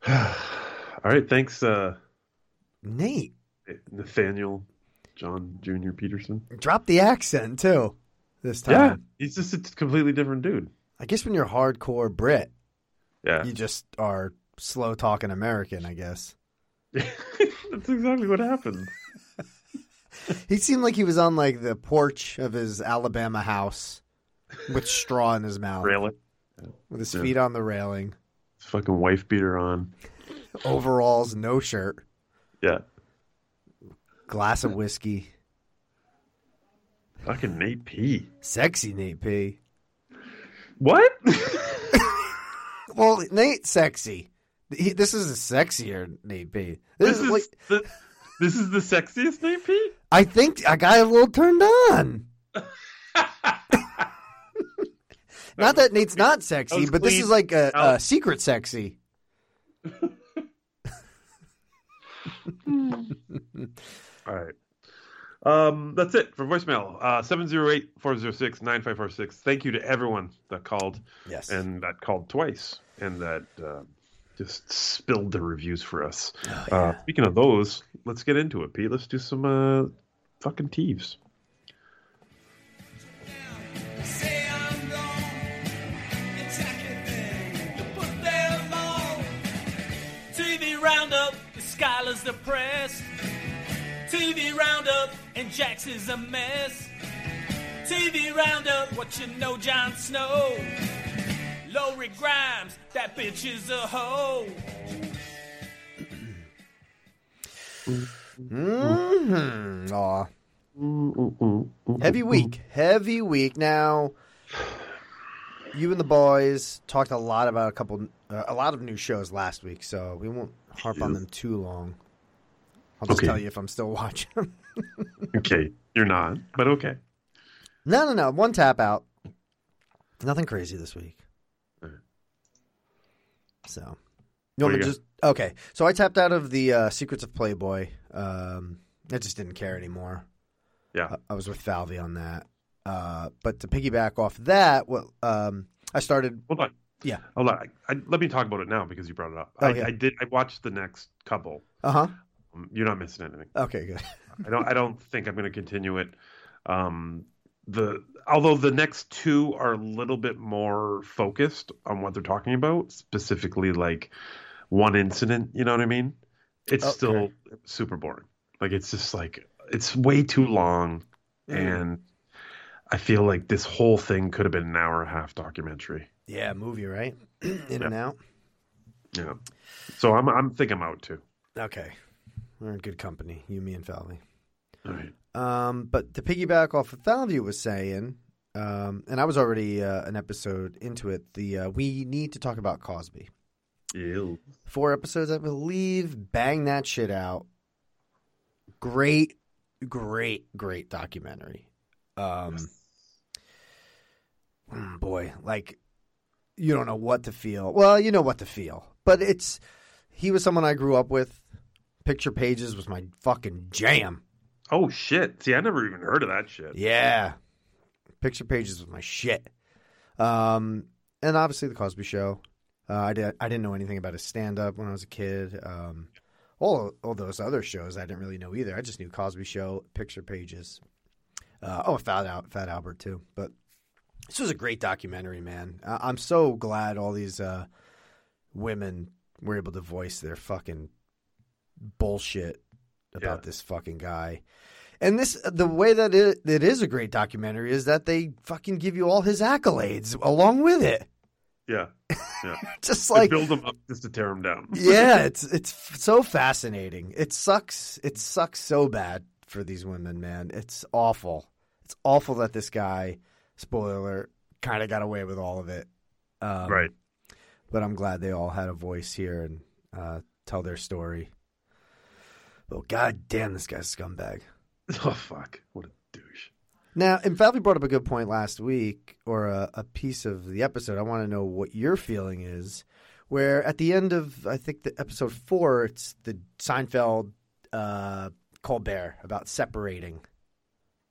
All right. Thanks, uh, Nate. Nathaniel. John Junior Peterson. Drop the accent too. This time. Yeah, he's just a completely different dude. I guess when you're hardcore Brit, Yeah, you just are slow talking American. I guess. that's exactly what happened. He seemed like he was on like the porch of his Alabama house with straw in his mouth, Railing, with his Yeah. feet on the railing, his fucking wife beater on. overalls, no shirt, Yeah, glass of hmm. whiskey. fucking Nate P. Sexy Nate P. What? Well, Nate sexy. He, this is a sexier Nate P. This, This is, like, the this is the sexiest Nate P. I think I got a little turned on. not that Nate's not sexy, but this is like a, a secret sexy. All right. Um, that's it for voicemail. Uh, 708-406-9546. Thank you to everyone that called. Yes. And that called twice and that uh, just spilled the reviews for us. Oh, uh, speaking of those, let's get into it, Pete. Let's do some uh, fucking Teeves. TV Roundup, the Skyler's depressed. TV Roundup, and Jax is a mess. TV Roundup, what you know, Jon Snow. Lori Grimes, that bitch is a hoe. Mm-hmm. Aw. Heavy week. Heavy week. Now, you and the boys talked a lot about a couple, uh, a lot of new shows last week, so we won't harp on them too long. I'll just Okay. tell you if I'm still watching. Okay. You're not, but okay. no, no, no. One tap out. Nothing crazy this week. So, you want me just okay? So I tapped out of the uh, Secrets of Playboy. Um, I just didn't care anymore. Yeah. I, I was with Falvey on that. Uh, but to piggyback off that, well, um, I started. Hold on. Yeah. Hold on. I, I, let me talk about it now because you brought it up. Oh, I, yeah. I did. I watched the next couple. Uh huh. Um, You're not missing anything. Okay, good. I don't. I don't think I'm going to continue it. Um, the although the next two are a little bit more focused on what they're talking about, specifically like one incident. You know what I mean? It's Okay. still super boring. Like it's just like it's way too long, Mm. and I feel like this whole thing could have been an hour and a half documentary. Yeah, movie, right? In and out. Yeah. So I'm. I'm thinking I'm out too. Okay. We're in good company, you, me, and Falvey. All right. Um, but to piggyback off what Falvey was saying, um, and I was already uh, an episode into it, the uh, we need to talk about Cosby. Ew. Four episodes, I believe. Bang that shit out. Great, great, great documentary. Um, mm, boy, like you don't know what to feel. Well, you know what to feel, but it's he was someone I grew up with. Picture pages was my fucking jam. Oh shit! See, I never even heard of that shit. Yeah. Picture pages was my shit. Um, and obviously the Cosby Show. Uh, I did. I didn't know anything about his stand up when I was a kid. Um, all all those other shows I didn't really know either. I just knew Cosby Show, Picture Pages. Uh, oh, Fat Fat Albert too. But this was a great documentary, man. I- I'm so glad all these uh, women were able to voice their fucking bullshit about Yeah. this fucking guy. And this, the way that it, it is a great documentary is that they fucking give you all his accolades along with it. Yeah. Yeah. Just They like build them up just to tear them down. yeah, it's it's so fascinating. It sucks. It sucks so bad for these women, man. It's awful. It's awful that this guy, spoiler, kind of got away with all of it. Um, Right. But I'm glad they all had a voice here and uh, tell their story. But god damn, this guy's a scumbag. Oh fuck! What a douche. Now, and Falvey brought up a good point last week, or a, a piece of the episode. I want to know what your feeling is. Where at the end of, I think the episode four, it's the Seinfeld uh, Colbert about separating.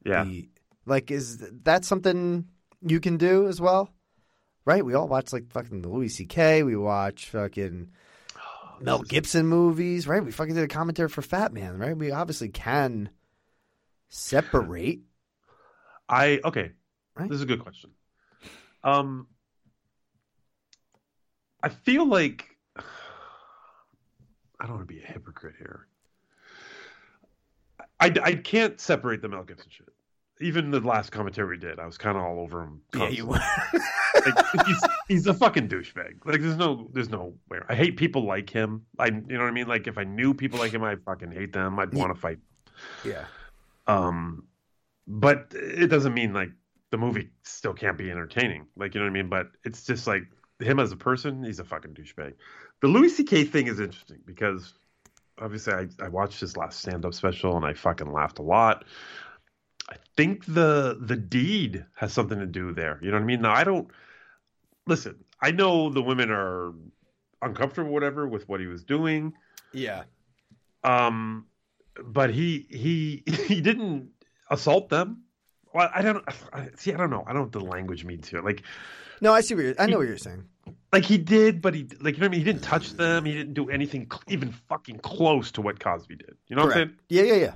Yeah. The, like, is that something you can do as well? Right? We all watch like fucking the Louis C.K. We watch fucking Mel Gibson movies, right? We fucking did a commentary for Fatman, right? We obviously can Separate. I okay. This is a good question. Um, I feel like I don't want to be a hypocrite here. I, I can't separate the Mel Gibson shit. Even the last commentary we did, I was kind of all over him. Yeah, you constantly. like, he's, he's a fucking douchebag. Like there's no there's no way. I hate people like him. I you know what I mean. Like if I knew people like him, I'd fucking hate them. I'd want to fight. Yeah. Um, but it doesn't mean like the movie still can't be entertaining. Like you know what I mean. But it's just like him as a person, he's a fucking douchebag. The Louis C.K. thing is interesting because obviously I, I watched his last stand up special and I fucking laughed a lot. I think the the deed has something to do there. You know what I mean? Now I don't listen. I know the women are uncomfortable, whatever, with what he was doing. Yeah. Um, but he he he didn't assault them. Well, I don't I, see. I don't know. I don't know what the language means here. Like, No, I see what you're, I know what you're saying. like he did, but he like you know what I mean. He didn't touch them. He didn't do anything even fucking close to what Cosby did. You know what I'm saying? Yeah, yeah, yeah.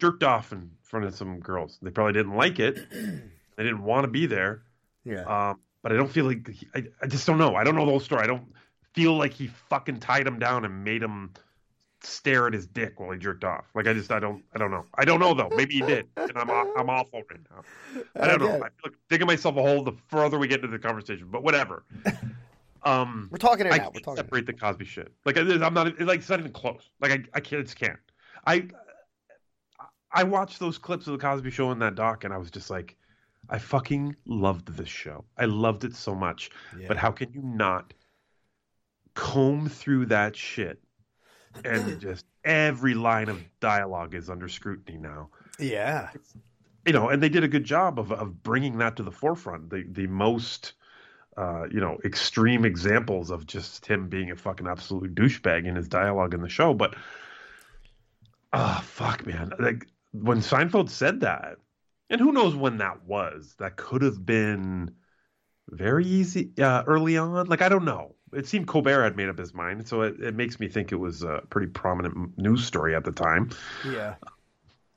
Jerked off in front of some girls. They probably didn't like it. They didn't want to be there. Yeah. Um, but I don't feel like he, I, I just don't know. I don't know the whole story. I don't feel like he fucking tied him down and made him stare at his dick while he jerked off. Like I just I don't I don't know. I don't know though. Maybe he did, and I'm I'm awful right now. I don't know. I feel like digging myself a hole the further we get into the conversation. But whatever. Um, We're talking it I out. We're talking. separate the Cosby shit. Like I- I'm not like it's not even close. Like I I can't, just can't. I I watched those clips of the Cosby Show in that doc, and I was just like, I fucking loved this show. I loved it so much. Yeah. But how can you not comb through that shit and just every line of dialogue is under scrutiny now? Yeah. you know, and they did a good job of of bringing that to the forefront. The the most uh, you know extreme examples of just him being a fucking absolute douchebag in his dialogue in the show. But ah, fuck, man, like when Seinfeld said that, and who knows when that was? That could have been very easy uh, early on. Like I don't know. It seemed Colbert had made up his mind, so it, it makes me think it was a pretty prominent news story at the time. Yeah.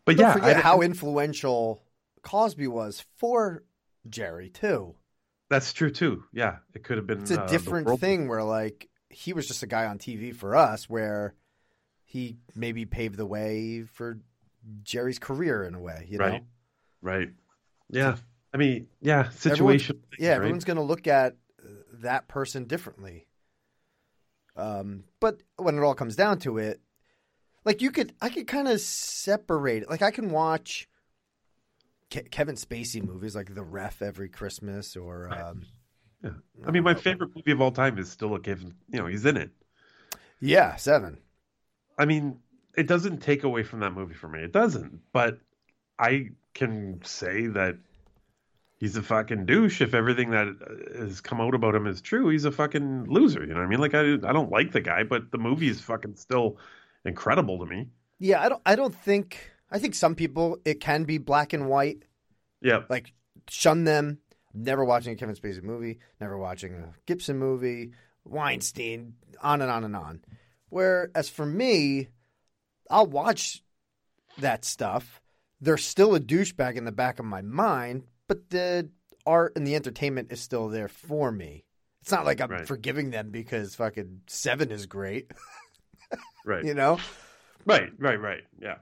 But Don't yeah, forget I- how influential Cosby was for Jerry too. That's true too. Yeah, it could have been. It's a uh, different thing where like he was just a guy on TV for us, where he maybe paved the way for Jerry's career in a way. You know, Right. Right. Yeah. I mean, yeah, Everyone's- situation. yeah, everyone's going to look at uh, that person differently. Um, but when it all comes down to it, like you could, I could kind of separate it. Like I can watch Ke- Kevin Spacey movies, like The Ref every Christmas, or um, Yeah. I mean, my favorite movie of all time is still a Kevin. You know, he's in it. yeah, Seven. I mean, it doesn't take away from that movie for me. It doesn't. But I can say that he's a fucking douche if everything that uh, has come out about him is true. He's a fucking loser. You know what I mean? Like, I, I don't like the guy, but the movie is fucking still incredible to me. Yeah, I don't. I don't think. I think some people it can be black and white. Yeah. Like shun them. Never watching a Kevin Spacey movie. Never watching a Gibson movie. Weinstein. On and on and on. Whereas for me, I'll watch that stuff. There's still a douchebag in the back of my mind, but the art and the entertainment is still there for me. It's not like I'm Right. forgiving them because fucking Seven is great. Right. You know? Right, right, right. Yeah.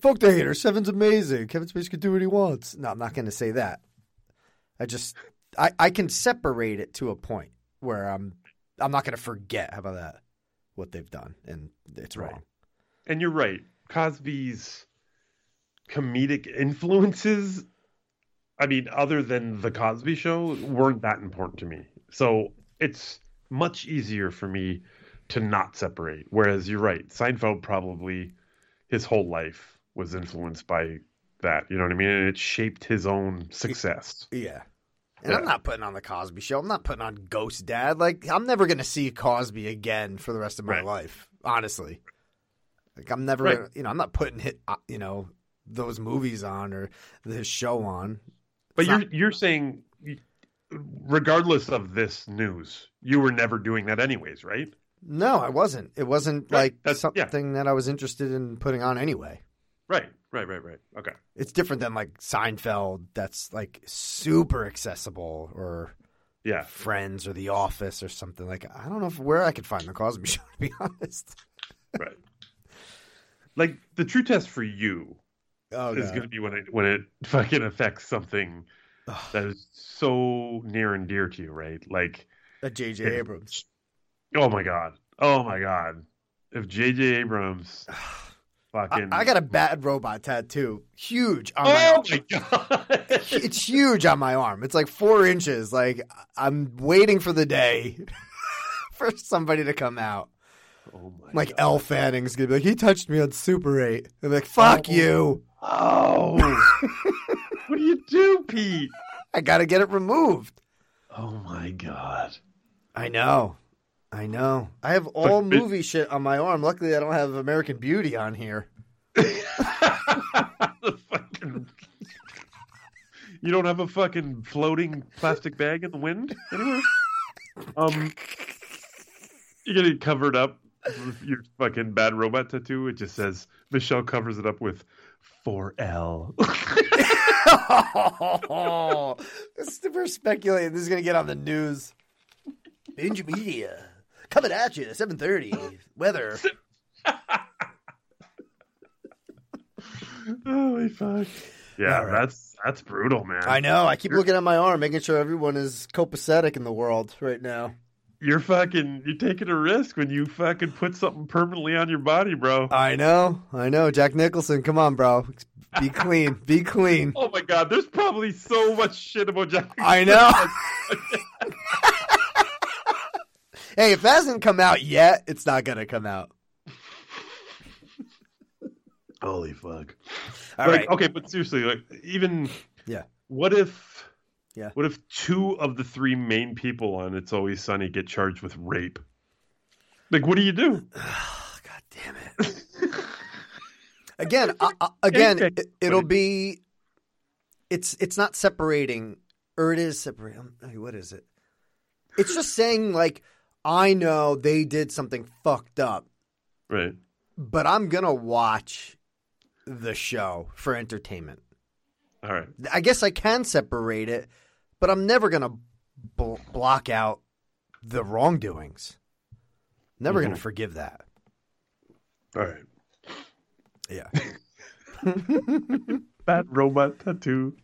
Fuck the hater. Seven's amazing. Kevin Spacey can do what he wants. No, I'm not going to say that. I just I, I can separate it to a point where I'm I'm not going to forget. How about that? What they've done, and it's wrong. And you're right. Cosby's comedic influences, I mean, other than the Cosby show, weren't that important to me. So it's much easier for me to not separate. Whereas you're right, Seinfeld probably his whole life was influenced by that. You know what I mean? And it shaped his own success. Yeah. And I'm not putting on the Cosby Show. I'm not putting on Ghost Dad. Like I'm never going to see Cosby again for the rest of my life. Honestly, like I'm never, Right. you know, I'm not putting hit, uh, you know, those movies on or this show on. But It's you're not- you're saying, regardless of this news, you were never doing that anyways, right? No, I wasn't. It wasn't Right. like That's- something that I was interested in putting on anyway. Right, right, right, right. Okay. It's different than like Seinfeld, that's like super accessible, or Yeah. Friends or The Office or something like. I don't know if, where I could find the Cosby Show to be honest. Right. Like the true test for you Oh, is going to be when it when it fucking affects something that is so near and dear to you, right? Like A J.J. Abrams. Oh my god. Oh my god. If J.J. Abrams I, fucking I got a bad robot tattoo, huge on my Oh arm. my god. It's huge on my arm. It's like four inches. Like I'm waiting for the day for somebody to come out. Oh my like Elle Fanning's gonna be like, he touched me on Super Eight. I'm like, fuck you. Oh. what do you do, Pete? I gotta get it removed. Oh my god. I know. I know. I have all But it- movie shit on my arm. Luckily, I don't have American Beauty on here. You don't have a fucking floating plastic bag in the wind anywhere? Um, you get it covered up your fucking bad robot tattoo. It just says Michelle covers it up with 4L. oh, this, we're speculating. This is gonna get on the news. Binge Media coming at you. Seven thirty. Weather. Holy fuck! Yeah, right. that's that's brutal, man. I know. I keep looking at my arm, making sure everyone is copacetic in the world right now. You're fucking you're taking a risk when you fucking put something permanently on your body, bro. I know. I know. Jack Nicholson, come on, bro. Be clean. Be clean. Oh my god, there's probably so much shit about Jack. I know. hey, if that hasn't come out yet, it's not gonna come out. Holy fuck! All like, right. okay, but seriously, like even Yeah. what if Yeah. what if two of the three main people on It's Always Sunny get charged with rape? Like, what do you do? Again, I, I- again, it, it'll be. It's it's not separating, or it is separating. um, What is it? It's just saying like I know they did something fucked up, Right. but I'm gonna watch the show for entertainment. All right. I guess I can separate it, but I'm never gonna bl- block out the wrongdoings. Never gonna Mhm. forgive that. All right. Yeah. Bad robot tattoo.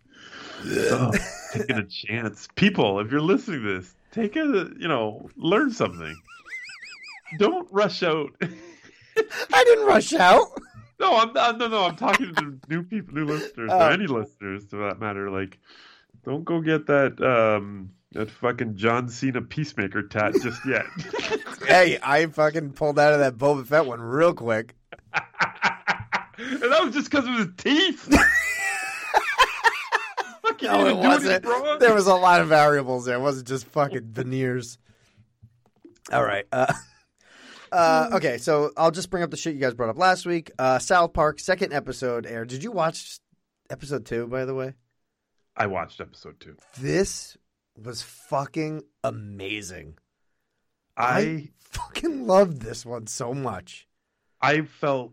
Oh, taking a chance. People, if you're listening to this, take a you know, learn something. Don't rush out. I didn't rush out. No, I'm not. No, no, I'm talking to new people, new listeners, Oh. or any listeners to that matter. Like, don't go get that um that fucking John Cena peacemaker tat just yet. hey, I fucking pulled out of that Boba Fett one real quick. and that was just because of his teeth. Fucking No, it wasn't. wrong. There was a lot of variables there. It wasn't just fucking veneers. All right. Uh, uh, okay, so I'll just bring up the shit you guys brought up last week. Uh, South Park second episode aired. Did you watch episode two? By the way, I watched episode two. this was fucking amazing. I fucking loved this one so much. I felt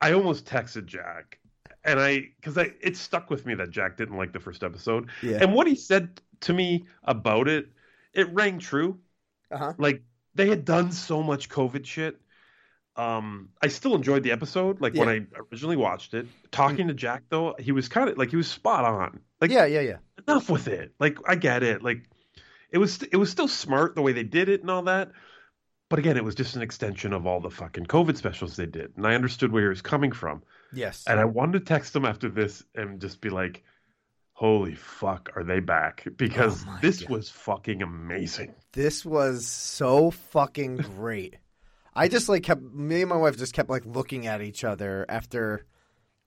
I almost texted Jack, and I because I it stuck with me that Jack didn't like the first episode, Yeah. and what he said to me about it, it rang true. Uh-huh. Like they had done so much COVID shit. Um, I still enjoyed the episode. Like when I originally watched it, talking to Jack though, he was kind of like he was spot on. Like Yeah, yeah, yeah. enough with it. Like I get it. Like it was it was still smart the way they did it and all that. But again, it was just an extension of all the fucking COVID specials they did, and I understood where he was coming from. Yes. And I wanted to text him after this and just be like, "Holy fuck, are they back?" Because Oh this was fucking amazing. This was so fucking great. I just like kept me and my wife just kept like looking at each other after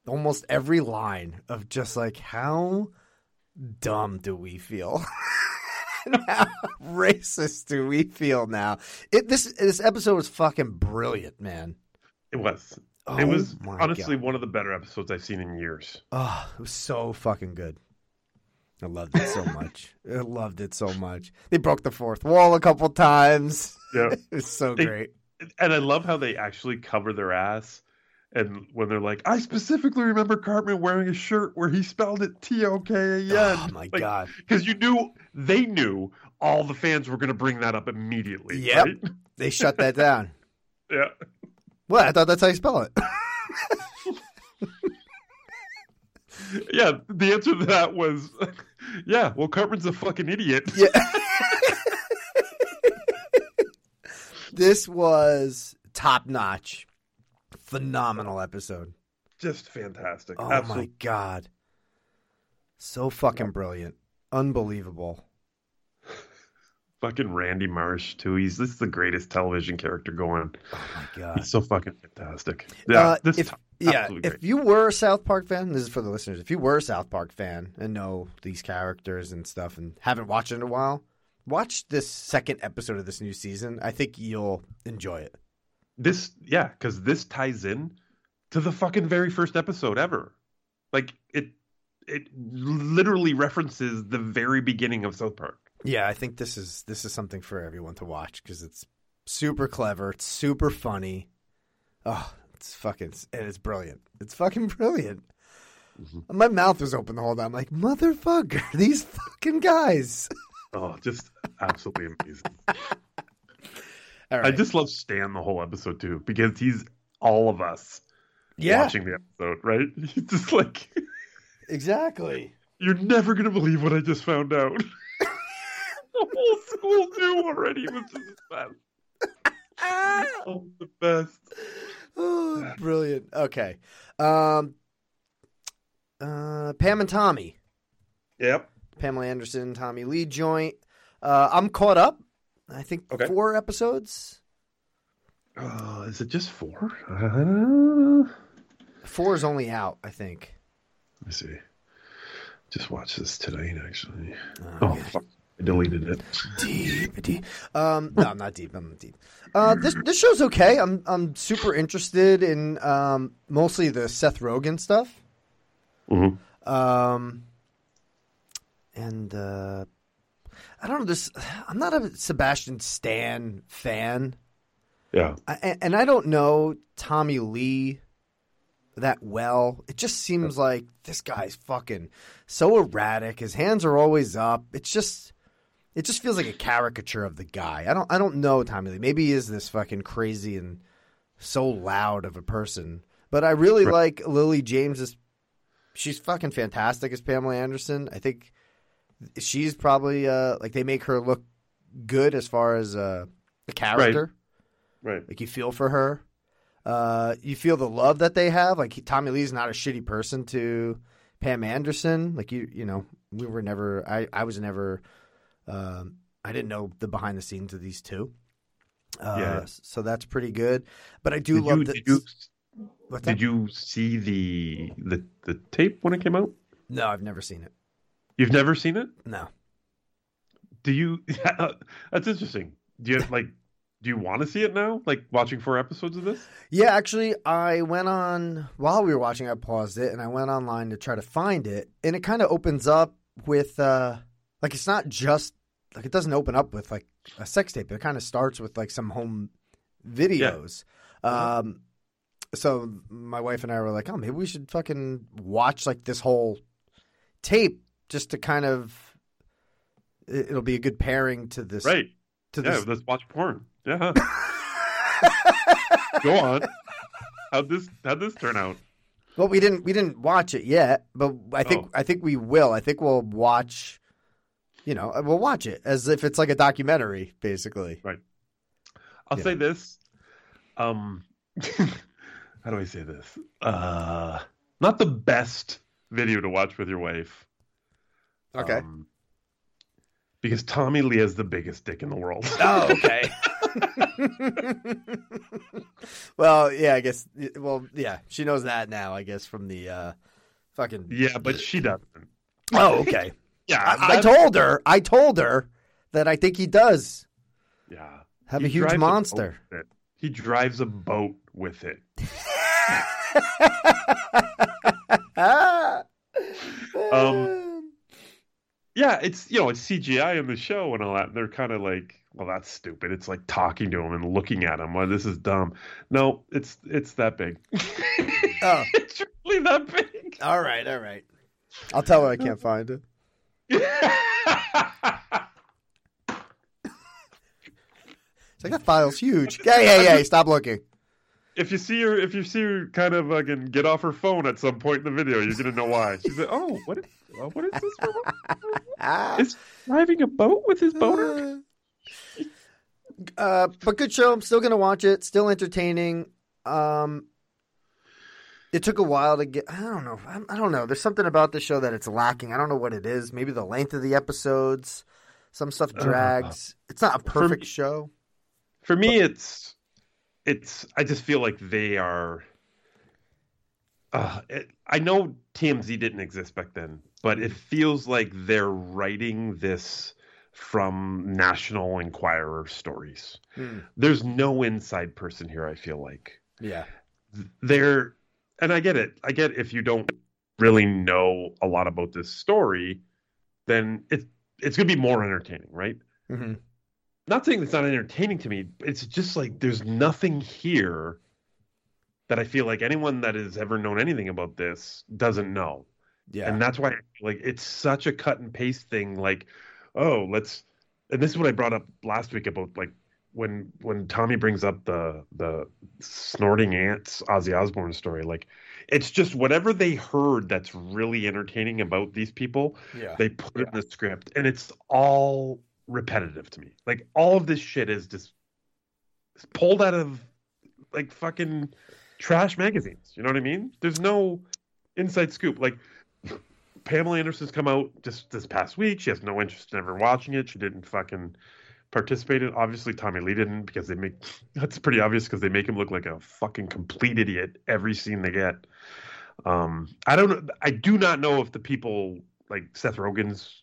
almost every line of just like how dumb do we feel? How racist do we feel now? It this this episode was fucking brilliant, man. It was. Oh it was honestly God. one of the better episodes I've seen in years. Oh, it was so fucking good. I loved it so much. I loved it so much. They broke the fourth wall a couple times. Yeah. it was so They- great. And I love how they actually cover their ass And when they're like, I specifically remember Cartman wearing a shirt where he spelled it T O K A N. Oh my god! Because you knew they knew all the fans were going to bring that up immediately. Yep. right? They shut that down. Yeah. What? I thought that's how you spell it. Yeah. The answer to that was, yeah. Well, Cartman's a fucking idiot. Yeah. This was top notch, phenomenal episode. Just fantastic. Oh Absolutely. my god, so fucking brilliant, unbelievable. Fucking Randy Marsh too. He's this is the greatest television character going. Oh my god. He's so fucking fantastic. Yeah. Uh, this if yeah, if you were a South Park fan, this is for the listeners. If you were a South Park fan and know these characters and stuff, and haven't watched it in a while, watch this second episode of this new season. I think you'll enjoy it. this yeah because this ties in to the fucking very first episode ever like it it literally references the very beginning of south park Yeah, I think this is this is something for everyone to watch because it's super clever, it's super funny. Oh, it's fucking and it's brilliant. It's fucking brilliant. Mm-hmm. My mouth was open the whole time. I'm like, motherfucker, these fucking guys. oh just absolutely amazing All i just love stan the whole episode too because he's all of us Yeah. watching the episode right he's just like Exactly. you're never gonna believe what i just found out the whole school knew already was just the best oh, the best Oh, brilliant. Okay. Um uh Pam and Tommy. Yep. Pamela Anderson, Tommy Lee joint. Uh I'm caught up. I think Okay. four episodes. Uh, is it just four? Uh, Four is only out, I think. Let me see. Just watched this tonight, actually. Oh, fuck. I deleted it. Deep, deep. Um, no, I'm not deep. I'm not deep. Uh, this this show's okay. I'm I'm super interested in um, mostly the Seth Rogen stuff. Mhm. Um, and uh, I don't know this. I'm not a Sebastian Stan fan. Yeah. I, and- I don't know Tommy Lee that well. It just seems like this guy's fucking so erratic. His hands are always up. It's just it just feels like a caricature of the guy. I don't I don't know Tommy Lee. Maybe he is this fucking crazy and so loud of a person. But I really Right. like Lily James's she's fucking fantastic as Pamela Anderson. I think she's probably uh like they make her look good as far as uh the character. Right. Like you feel for her. Uh, you feel the love that they have. Like he- Tommy Lee's not a shitty person to Pam Anderson. Like you, you know, we were never. I, I was never. Um, I didn't know the behind the scenes of these two. Uh, Yeah. So that's pretty good. But I do Did love you, that. did you, What's that? did you see the, the the tape when it came out? No, I've never seen it. You've never seen it? No. Do you? That's interesting. Do you like? Do you want to see it now? Like watching four episodes of this? Yeah, actually, I went on while we were watching. I paused it and I went online to try to find it, and it kind of opens up with uh, like it's not just like it doesn't open up with like a sex tape. It kind of starts with like some home videos. Um, so my wife and I were like, oh, maybe we should fucking watch like this whole tape just to kind of. it- It'll be a good pairing to this, Right. To yeah, this let's watch porn. Yeah. Go on. How'd this how'd this turn out? Well, we didn't we didn't watch it yet, but I think Oh. I think we will. I think we'll watch. You know, we'll watch it as if it's like a documentary, basically. Right. I'll Yeah. say this. Um how do I say this? Uh not the best video to watch with your wife. Okay. Um, because Tommy Lee is the biggest dick in the world. Oh, okay. well, yeah, I guess. Well, yeah, she knows that now. I guess from the uh, fucking. yeah, but she doesn't. Oh, okay. Yeah, I, I told her. I told her that I think he does Yeah. have He a huge monster. boat with it. He drives a boat with it. um yeah, it's you know, it's CGI in the show and all that. And they're kind of like well, that's stupid. It's like talking to him and looking at him. Well, this is dumb. No, it's it's that big. Oh, it's really that big. all right, all right. I'll tell her I can't find it. It's like that file's huge. Yeah, yeah, yeah. Stop looking. If you see her, if you see her kind of like and get off her phone at some point in the video, you're gonna know why. She's like, "Oh, what is, what is this? For? Is driving a boat with his boater?" Uh, but good show. I'm still gonna watch it. Still entertaining. Um, it took a while to get. I don't know. I, I don't know. There's something about the show that it's lacking. I don't know what it is. Maybe the length of the episodes. Some stuff drags. it's not a perfect show. For me, it's it's. I just feel like they are. Uh, it, I know TMZ didn't exist back then, but it feels like they're writing this from National Enquirer stories. Hmm. There's no inside person here. I feel like Yeah. they're, and I get it. I get if you don't really know a lot about this story, then it's it's gonna be more entertaining, right? Mm-hmm. not saying it's not entertaining to me. It's just like there's nothing here that I feel like anyone that has ever known anything about this doesn't know. Yeah. And that's why like it's such a cut and paste thing like oh, let's and this is what I brought up last week about like when when Tommy brings up the the snorting ants Ozzy Osbourne story like it's just whatever they heard that's really entertaining about these people Yeah. they put it in the script and it's all repetitive to me. Like all of this shit is just pulled out of like fucking trash magazines. You know what i mean? There's no inside scoop. Like pamela anderson's come out just this past week she has no interest in ever watching it she didn't fucking participate in obviously tommy lee didn't because they make that's pretty obvious because they make him look like a fucking complete idiot every scene they get um i don't i do not know if the people like seth rogen's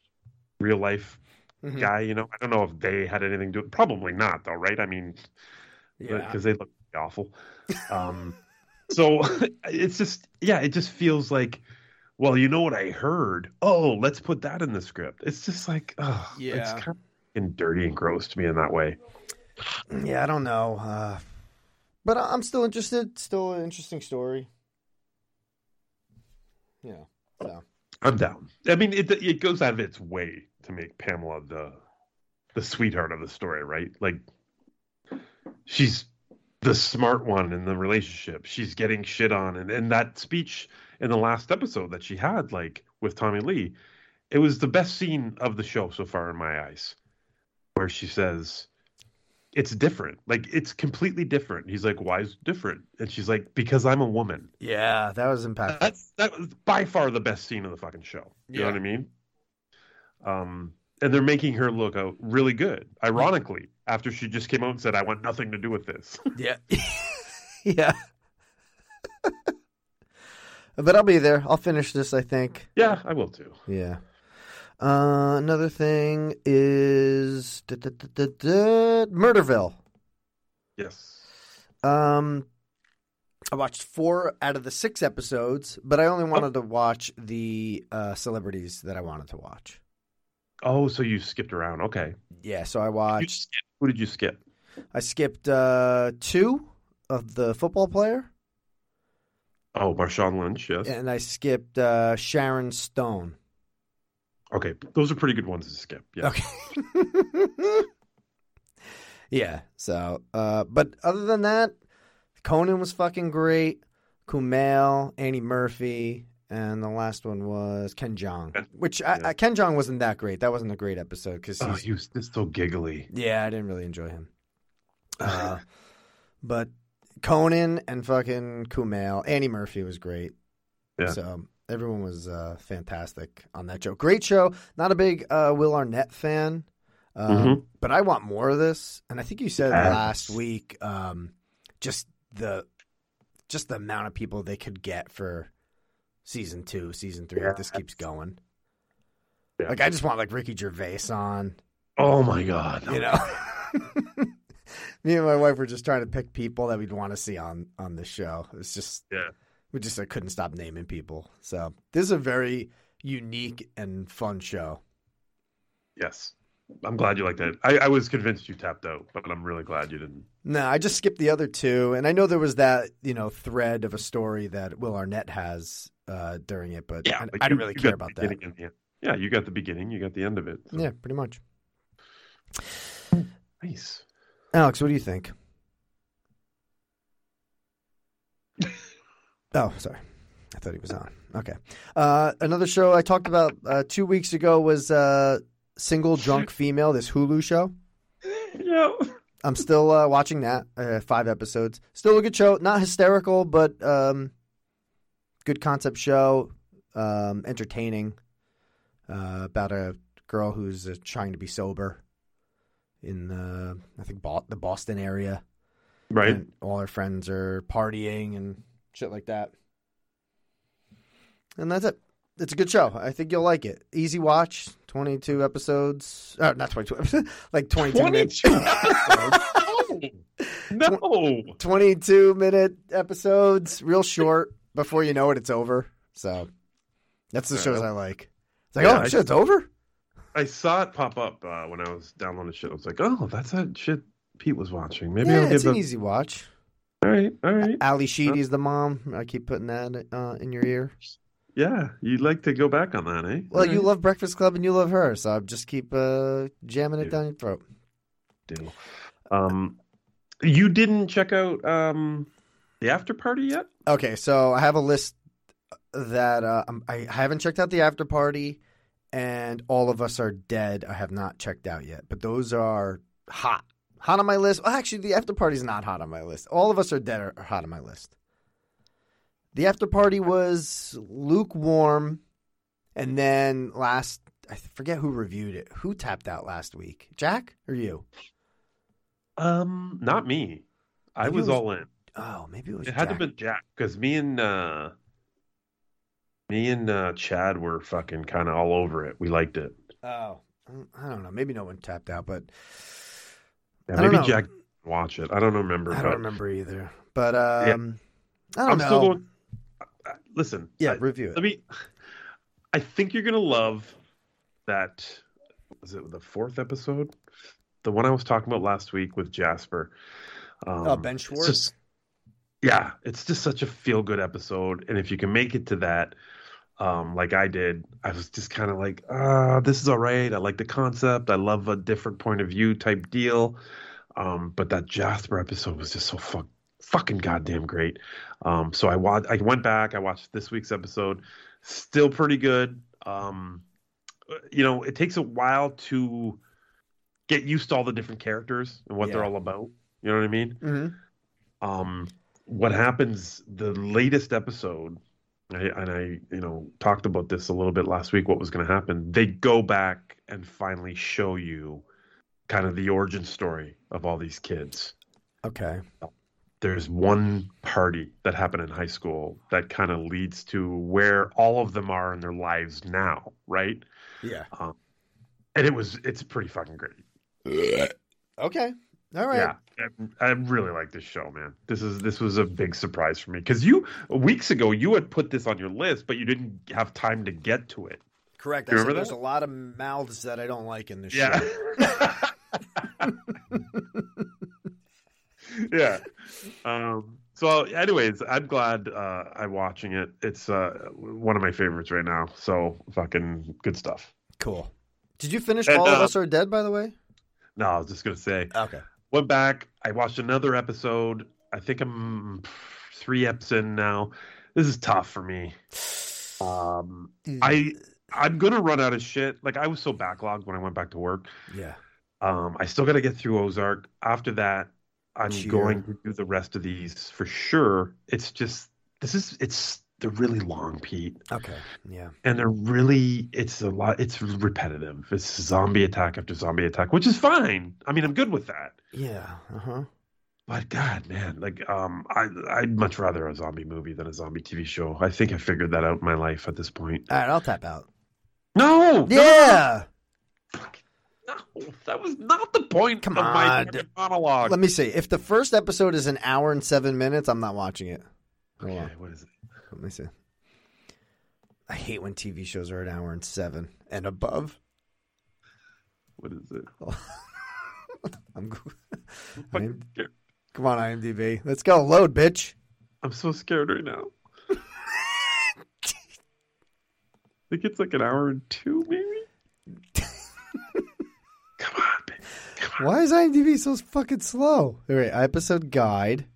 real life Mhm. guy you know i don't know if they had anything to do. probably not though right i mean Yeah. because they look awful um so it's just yeah it just feels like well you know what i heard oh let's put that in the script it's just like oh it's kind of fucking dirty and gross to me in that way Yeah, I don't know. Uh, but I- I'm still interested. Still an interesting story. Yeah. So. i'm down i mean it, it goes out of its way to make pamela the the sweetheart of the story right like she's the smart one in the relationship she's getting shit on and, and that speech in the last episode that she had like with tommy lee it was the best scene of the show so far in my eyes where she says it's different like it's completely different he's like why is it different and she's like because i'm a woman Yeah, that was impactful. that's that was by far the best scene of the fucking show. You know Yeah. what I mean? Um, and they're making her look out really good. Ironically, after she just came out and said, "I want nothing to do with this." Yeah. yeah. But I'll be there. I'll finish this, I think. yeah, I will too. Yeah. Uh, another thing is da, da, da, da, da, Murderville. Yes. Um, I watched four out of the six episodes, but I only wanted to watch the uh, celebrities that I wanted to watch. Oh, so you skipped around? Okay. Yeah, so I watched. skip- Who did you skip? I skipped uh, two of the football player, Oh, Marshawn Lynch. Yes. and I skipped uh, Sharon Stone. Okay, those are pretty good ones to skip. Yeah. Okay. yeah. So, uh, but other than that, Conan was fucking great. Kumail, Annie Murphy, and the last one was Ken Jeong. Which I, I, Ken Jeong wasn't that great. That wasn't a great episode because Oh, he was just so giggly. yeah, I didn't really enjoy him. Uh, but Conan and fucking Kumail, Annie Murphy was great. Yeah. So everyone was uh, fantastic on that show. Great show. Not a big uh, Will Arnett fan, um, Mhm. but I want more of this. And I think you said Yes. last week, um, just the just the amount of people they could get for season two, season three. If this keeps going, Yeah. like I just want like Ricky Gervais on. Oh my god. You know. Me and my wife were just trying to pick people that we'd want to see on on this show. It's just Yeah. we just I couldn't stop naming people. So this is a very unique and fun show. Yes. I'm glad you liked it. I, I was convinced you tapped out, but I'm really glad you didn't. No, I just skipped the other two, and I know there was that you know thread of a story that Will Arnett has uh, during it, but I, but I you- didn't really you care about that. beginning and the end. Yeah, you got the beginning, you got the end of it. so. Yeah, pretty much. Nice. Alex, what do you think? oh, sorry. I thought he was on. Okay. Uh, another show I talked about uh, two weeks ago was uh, Single Drunk Female, this Hulu show. Yeah. I'm still uh, watching that. Uh, five episodes. Still a good show. Not hysterical, but um, good concept show. Um, entertaining. Uh, about a girl who's uh, trying to be sober in the I think the Boston area. Right. And all her friends are partying and shit like that. And that's it. It's a good show. I think you'll like it. Easy watch. 22 episodes. Uh, not 22 episodes. like 22 minutes. no. 22 minute episodes. Real short. Before you know it, it's over. So that's the shows I like. It's like, Yeah, oh, I- shit, it's over? I saw it pop up uh, when I was downloading shit. I was like, oh, that's that shit Pete was watching. Maybe yeah, I'll it's give an it. easy watch. All right, all right. Ally Sheedy's the mom. I keep putting that uh, in your ear. Yeah, you'd like to go back on that, eh? Well, All you right. love Breakfast Club and you love her, so I just keep uh, jamming it down your throat. Deal. Um, you didn't check out um the after party yet? Okay, so I have a list that uh, I'm- I haven't checked out the after party, and all of us are dead. I have not checked out yet, but those are hot, hot on my list. Well, actually, the after party is not hot on my list. All of us are dead are hot on my list. The after party was lukewarm, and then last I forget who reviewed it. Who tapped out last week? Jack or you? Um, not me. I was, was- all in. Oh, maybe it was. It had to Jack. have been Jack because me and uh me and uh Chad were fucking kind of all over it. We liked it. Oh, I don't know. Maybe no one tapped out, but Yeah, maybe know. Jack watch it. I don't remember. I don't remember either. But Yeah. um, I don't I'm know. still going. uh, Listen. Yeah, I- review it. Let me. I think you're gonna love that. Was it the fourth episode? The one I was talking about last week with Jasper. Um, Oh, Ben it's Schwartz? just- yeah, it's just such a feel good episode, and if you can make it to that, um, like I did, I was just kind of like, ah, this is all right. I like the concept. I love a different point of view type deal. Um, but that Jasper episode was just so fuck, fucking goddamn great. Um, so I wa- I went back. I watched this week's episode. Still pretty good. Um, you know, it takes a while to get used to all the different characters and what they're all about. You know what I mean? Mhm. um, what happens the latest episode I, and i you know talked about this a little bit last week what was going to happen they go back and finally show you kind of the origin story of all these kids Okay. there's one party that happened in high school that kind of leads to where all of them are in their lives now right Yeah. um, and it was it's pretty fucking great Okay. All right. Yeah, I, I really like this show, man. This is this was a big surprise for me because you weeks ago you had put this on your list, but you didn't have time to get to it. Correct. You I said remember there's a lot of mouths that I don't like in this Yeah. show. yeah. Um, so, anyways, I'm glad uh, I'm watching it. It's uh, one of my favorites right now. So, fucking good stuff. Cool. Did you finish And, All of uh, Us Are Dead, by the way? No, I was just gonna say. Okay. Went back. I watched another episode. I think I'm three eps in now. This is tough for me. Um, I I'm gonna run out of shit. Like I was so backlogged when I went back to work. Yeah. Um, I still got to get through Ozark. After that, I'm Cheer. going to do the rest of these for sure. It's just this is it's they're really long, Pete, Okay. Yeah. and they're really it's a lot. It's repetitive. It's zombie attack after zombie attack, which is fine. I mean, I'm good with that. Yeah. Uh huh. But God, man, like um, I I'd much rather a zombie movie than a zombie TV show. I think I figured that out in my life at this point. All right, I'll tap out. No, no, Yeah. no, that was not the point Come of my on. fucking monologue. Let me see. If the first episode is an hour and seven minutes, I'm not watching it. Hold Okay, on. what is it? Let me see. I hate when TV shows are an hour and seven and above. What is it? I'm, go- I'm- come on, IMDb. Let's go. Load, bitch. I'm so scared right now. I think it's like an hour and two, maybe. Come on, bitch. Why is IMDb so fucking slow? All right, episode guide.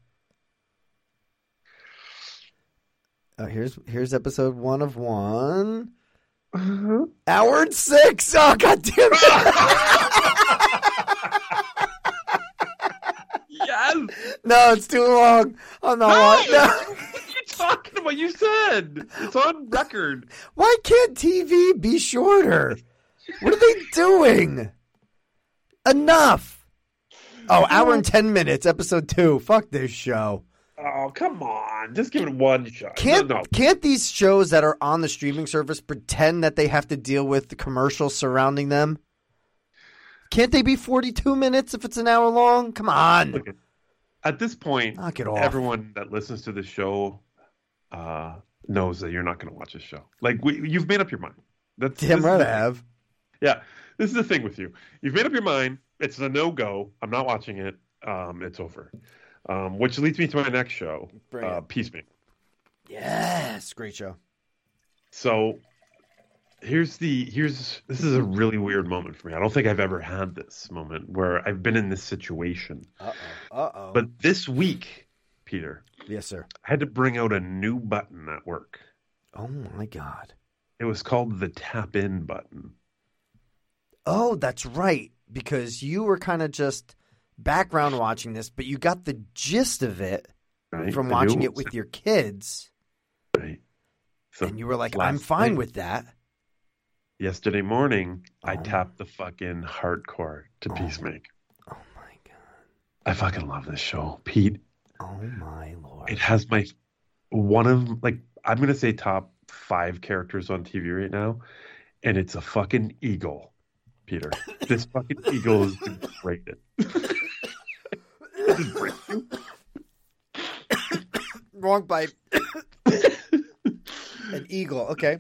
Oh, here's here's episode one of one. Uh-huh. Hour and six. Oh god damn Yes. No, it's too long. I'm not. wa- no. What are you talking about? You said it's on record. Why can't TV be shorter? What are they doing? Enough. Oh, hour and ten minutes. Episode two. Fuck this show. Oh, come on. Just give it one shot. Can't no, no. can't these shows that are on the streaming service pretend that they have to deal with the commercials surrounding them? Can't they be 42 minutes if it's an hour long? Come on. At this point, Knock it off. everyone that listens to the show uh, knows that you're not going to watch this show. Like we, you've made up your mind. That's Damn right I have. Yeah, this is the thing with you. You've made up your mind. It's a no go. I'm not watching it. Um, it's over. Um, which leads me to my next show, Bring uh. Yes, great show. So here's the here's this is a really weird moment for me. I don't think I've ever had this moment where I've been in this situation. Uh oh. Uh oh. But this week, Peter, yes, sir. I had to bring out a new button at work. Oh my god. It was called the tap in button. Oh, that's right. Because you were kind of just background watching this, but you got the gist of it Right? from watching it it with your kids. Right. So and you were like, I'm fine night- with that. Yesterday morning, I Oh. tapped the fucking hardcore to oh. Peacemaker. Oh my god. I fucking love this show, Pete. Oh my lord. It has my one of like I'm gonna say top five characters on TV right now, and it's a fucking eagle, Peter. this fucking eagle is greatest. Wrong pipe. An eagle. Okay.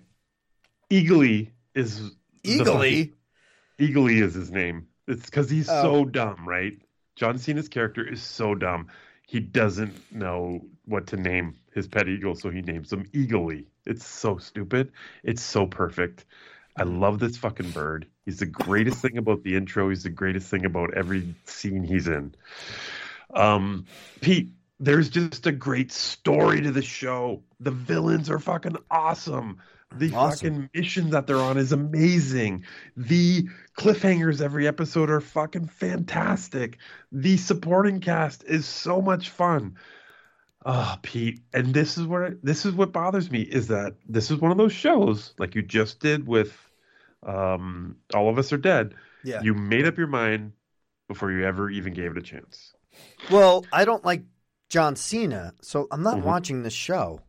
Eagly is Eagly? Eagly is his name. It's because he's Oh. so dumb, right? John Cena's character is so dumb. He doesn't know what to name his pet eagle, so he names him Eagly. It's so stupid. It's so perfect. I love this fucking bird. He's the greatest thing about the intro. He's the greatest thing about every scene he's in. Um, Pete, there's just a great story to the show. The villains are fucking awesome. The Awesome. fucking mission that they're on is amazing. The cliffhangers every episode are fucking fantastic. The supporting cast is so much fun. Oh, Pete, and this is where this is what bothers me is that this is one of those shows like you just did with um All of Us Are Dead. Yeah. You made up your mind before you ever even gave it a chance. Well, I don't like John Cena, so I'm not Mhm. watching this show.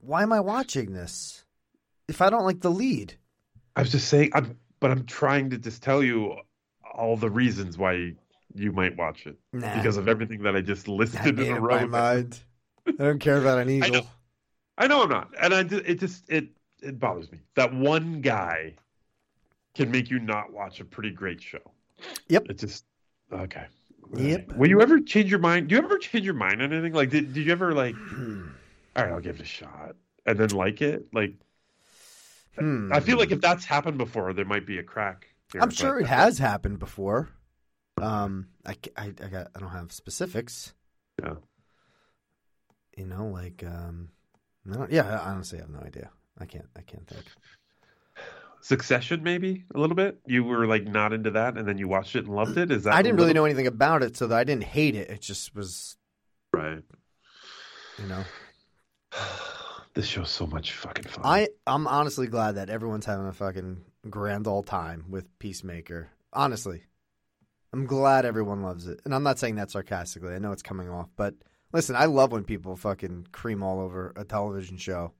Why am I watching this? If I don't like the lead. I was just saying, I'm, but I'm trying to just tell you all the reasons why you might watch it Nah. because of everything that I just listed made in a row. my mind. I don't care about an I eagle. know, I know I'm not, and I ju- it just it it bothers me that one guy can make you not watch a pretty great show. Yep. It just okay. Yep. Will you ever change your mind? Do you ever change your mind on anything? Like, did, did you ever like? Hmm. All right, I'll give it a shot, and then like it. Like, Hmm. I feel like if that's happened before, there might be a crack. here, I'm sure it has happened before. Um, I, I, I got I don't have specifics. Yeah. You know, like um, I yeah. I honestly have no idea. I can't. I can't think. Succession, maybe a little bit. You were like not into that, and then you watched it and loved it. Is that I didn't really little- know anything about it, so that I didn't hate it. It just was, Right. you know. This show's so much fucking fun. I I'm honestly glad that everyone's having a fucking grand old time with Peacemaker. Honestly, I'm glad everyone loves it, and I'm not saying that sarcastically. I know it's coming off, but listen, I love when people fucking cream all over a television show.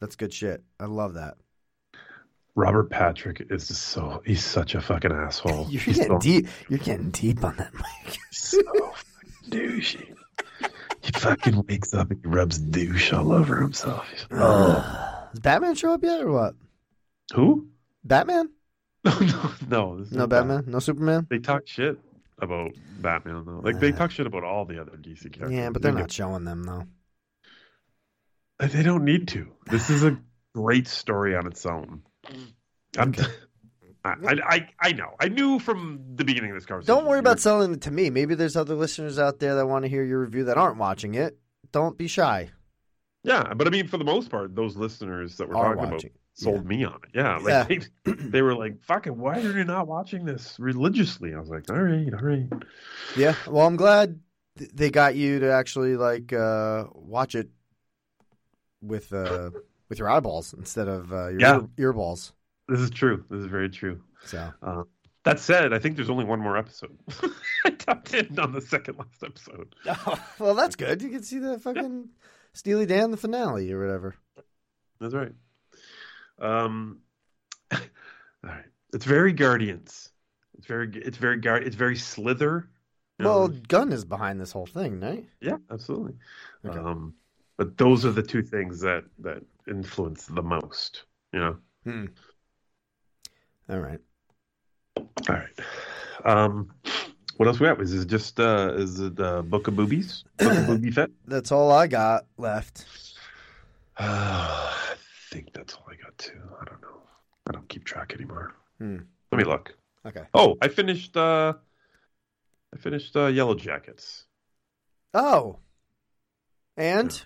That's good shit. I love that. Robert Patrick is just so he's such a fucking asshole. You're He's getting so, deep. You're getting deep on that mic. so fucking douchey. He fucking wakes up and he rubs douche all over himself. He's- uh, oh. Does Batman show up yet or what? Who? Batman? no, no, No is Batman? No Superman? They talk shit about Batman though. Like they uh. talk shit about all the other DC characters. Yeah, but they're They not showing them though. They don't need to. This is a great story on its own. I'm, I, I I know. I knew from the beginning of this conversation. Don't worry about selling it to me. Maybe there's other listeners out there that want to hear your review that aren't watching it. Don't be shy. Yeah, but I mean, for the most part, those listeners that we're Are talking watching. about sold me on it. Yeah, Yeah. like They, they were like, "Fucking, why are you not watching this religiously?" I was like, "All right, all right." Yeah. Well, I'm glad they got you to actually like uh, watch it with uh, with your eyeballs instead of uh, your Yeah. ear, earballs. This is true. This is very true. So Uh, that said, I think there's only one more episode. I tapped in on the second last episode. Oh, well, that's good. You can see the fucking Steely Dan the finale or whatever. That's right. Um, all right. It's very Guardians. It's very. It's very. Guard. It's very Slither. Well, Gunn is behind this whole thing, right? Yeah, absolutely. Um, but those are the two things that that influence the most. You know. Hmm. All right. All right. Um, what else we got? Is it just uh, is it uh, Book of Boobies? Book of Booby Fett? That's all I got left. I think that's all I got too. I don't know. I don't keep track anymore. Hmm. Let me look. Okay. Oh, I finished. uh I finished uh, Yellow Jackets. Oh. And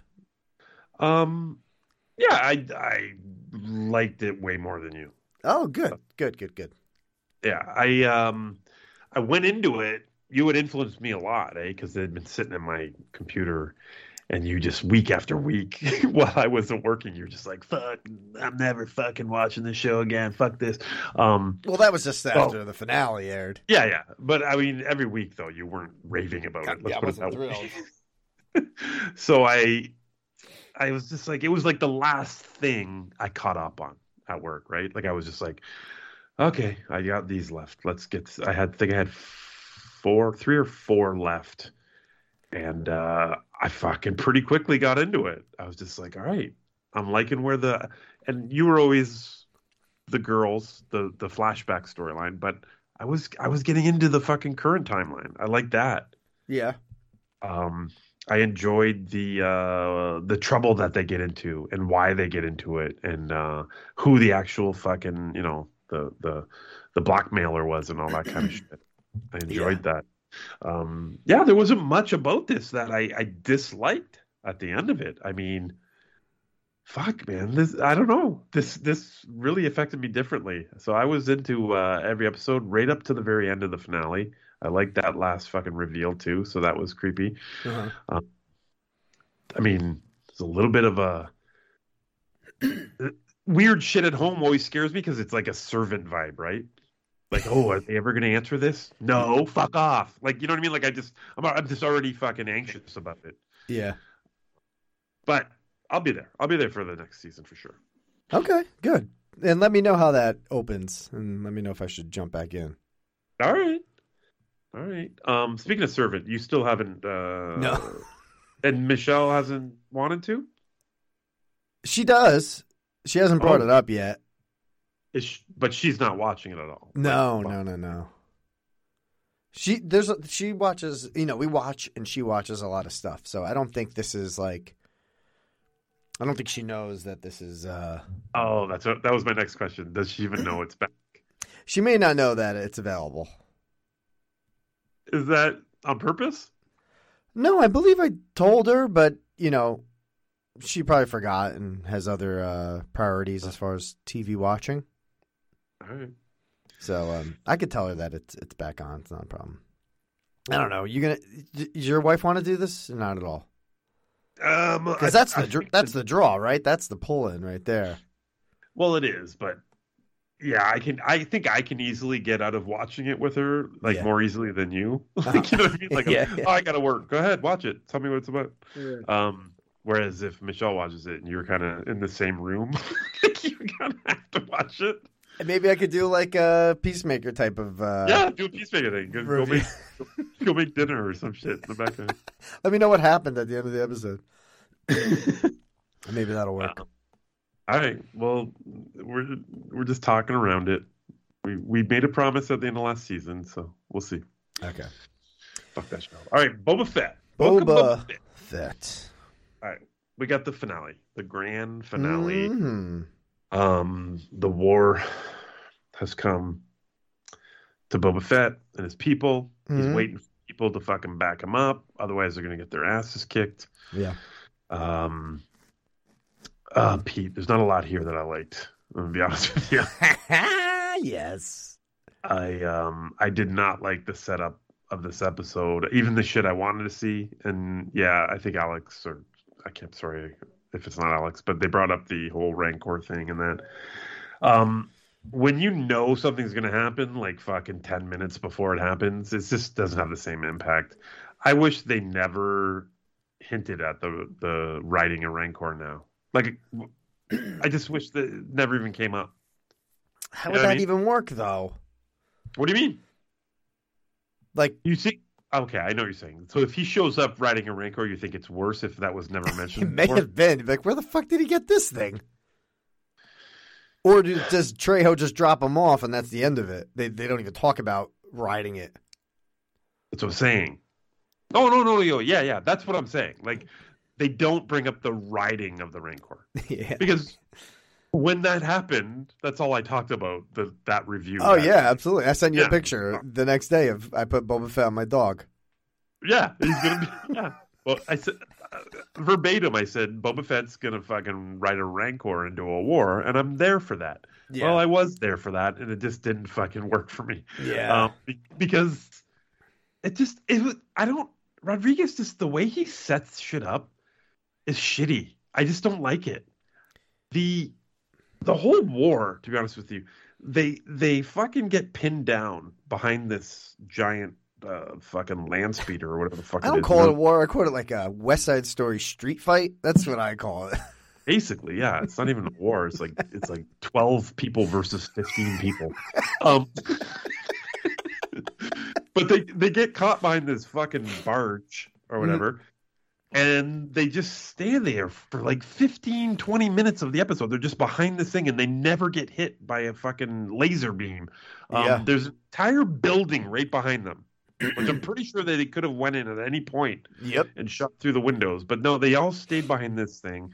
Um, yeah, I I liked it way more than you. Oh, good, good, good, good. Yeah, I um I went into it. You had influenced me a lot, eh? Because it had been sitting in my computer, and you just week after week while I wasn't working, you're just like, "Fuck, I'm never fucking watching this show again. Fuck this." Um, Well, that was just Well- after the finale aired. yeah, yeah, but I mean, every week though, you weren't raving about it. Let's yeah, put it wasn't that way. thrilled. so I, I was just like, it was like the last thing I caught up on at work, right? Like I was just like, okay, I got these left. Let's get. I had think I had four, three or four left, and uh, I fucking pretty quickly got into it. I was just like, all right, I'm liking where the and you were always the girls, the the flashback storyline, but I was I was getting into the fucking current timeline. I like that. Yeah. Um, I enjoyed the uh, the trouble that they get into and why they get into it and uh, who the actual fucking you know the the the blackmailer was and all that kind of shit. I enjoyed that. Um, yeah, there wasn't much about this that I, I disliked at the end of it. I mean, fuck, man, this I don't know. This this really affected me differently. So I was into uh, every episode right up to the very end of the finale. I liked that last fucking reveal too, so that was creepy. Uh-huh. Um, I mean, it's a little bit of a weird shit at home always scares me because it's like a servant vibe, right? Like, oh, are they ever going to answer this? No, fuck off. Like, you know what I mean? Like, I just, I'm, I'm just already fucking anxious about it. Yeah. But I'll be there. I'll be there for the next season for sure. Okay, good. And let me know how that opens, and let me know if I should jump back in. All right. All right. Um, speaking of servant, you still haven't. Uh, No. And Michelle hasn't wanted to. She does. She hasn't brought Oh. it up yet. She, but she's not watching it at all. No, no, no, no. She there's a, she watches. You know, we watch and she watches a lot of stuff. So I don't think this is like. I don't think she knows that this is. uh Oh, that's what, that was my next question. Does she even know it's back? She may not know that it's available. Is that on purpose? No, I believe I told her, but you know, she probably forgot and has other uh, priorities as far as TV watching. All right. So um, I could tell her that it's it's back on. It's not a problem. I don't know. You gonna? Does your wife want to do this? Not at all. Um, Because that's the dr- that's the draw, right? That's the pull in right there. Well, it is, but yeah, I can. I think I can easily get out of watching it with her, like Yeah. more easily than you. like, you know what I mean? Like, Yeah, yeah. oh, I gotta work. Go ahead, watch it. Tell me what it's about. Yeah. Um, whereas if Michelle watches it and you're kind of in the same room, like, you're gonna have to watch it. And maybe I could do like a peacemaker type of. Uh, yeah, do a peacemaker thing. Go, go make go make dinner or some shit in the background. Let me know what happened at the end of the episode. maybe that'll work. All right. Well, we're we're just talking around it. We we made a promise at the end of last season, so we'll see. Okay. Fuck that show. All right, Boba Fett. Of Boba Fett. Fett. All right, we got the finale, the grand finale. Mhm. Um, the war has come to Boba Fett and his people. He's Mhm. waiting for people to fucking back him up. Otherwise, they're gonna get their asses kicked. Yeah. Um, uh, Pete, there's not a lot here that I liked. I'm gonna be honest with you. yes. I um I did not like the setup of this episode, even the shit I wanted to see. And yeah, I think Alex or I can't sorry if it's not Alex, but they brought up the whole Rancor thing and that. Um, when you know something's gonna happen, like fucking ten minutes before it happens, it just doesn't have the same impact. I wish they never hinted at the the riding a Rancor now. Like, I just wish that it never even came up. How You would what I that mean? even work, though? What do you mean? Like you see? Okay, I know what you're saying. So if he shows up riding a Rancor, you think it's worse if that was never mentioned. It may before? have been like, where the fuck did he get this thing? Or do, does Trejo just drop him off and that's the end of it? They they don't even talk about riding it. That's what I'm saying. Oh, no, no, no, no. Yeah, yeah. That's what I'm saying. Like they don't bring up the riding of the Rancor yeah. because when that happened, that's all I talked about. The that review. Oh that- yeah, absolutely. I sent you Yeah. a picture the next day of I put Boba Fett on my dog. Yeah, he's gonna be. Yeah. Well, I said uh, verbatim. I said Boba Fett's gonna fucking ride a Rancor into a war, and I'm there for that. Yeah. Well, I was there for that, and it just didn't fucking work for me. Yeah. Um, because it just it was. I don't. Rodriguez just the way he sets shit up is shitty. I just don't like it. The the whole war, to be honest with you, they they fucking get pinned down behind this giant uh, fucking land speeder or whatever the fuck. I don't call it a war. I call it like a West Side Story street fight. That's what I call it. Basically, yeah, it's not even a war. It's like it's like twelve people versus fifteen people. Um, but they they get caught behind this fucking barge or whatever, and they just stand there for like 15, 20 minutes of the episode. They're just behind this thing, and they never get hit by a fucking laser beam. Um, Yeah. There's an entire building right behind them. Which I'm pretty sure that they could have went in at any point Yep. and shot through the windows. But no, they all stayed behind this thing.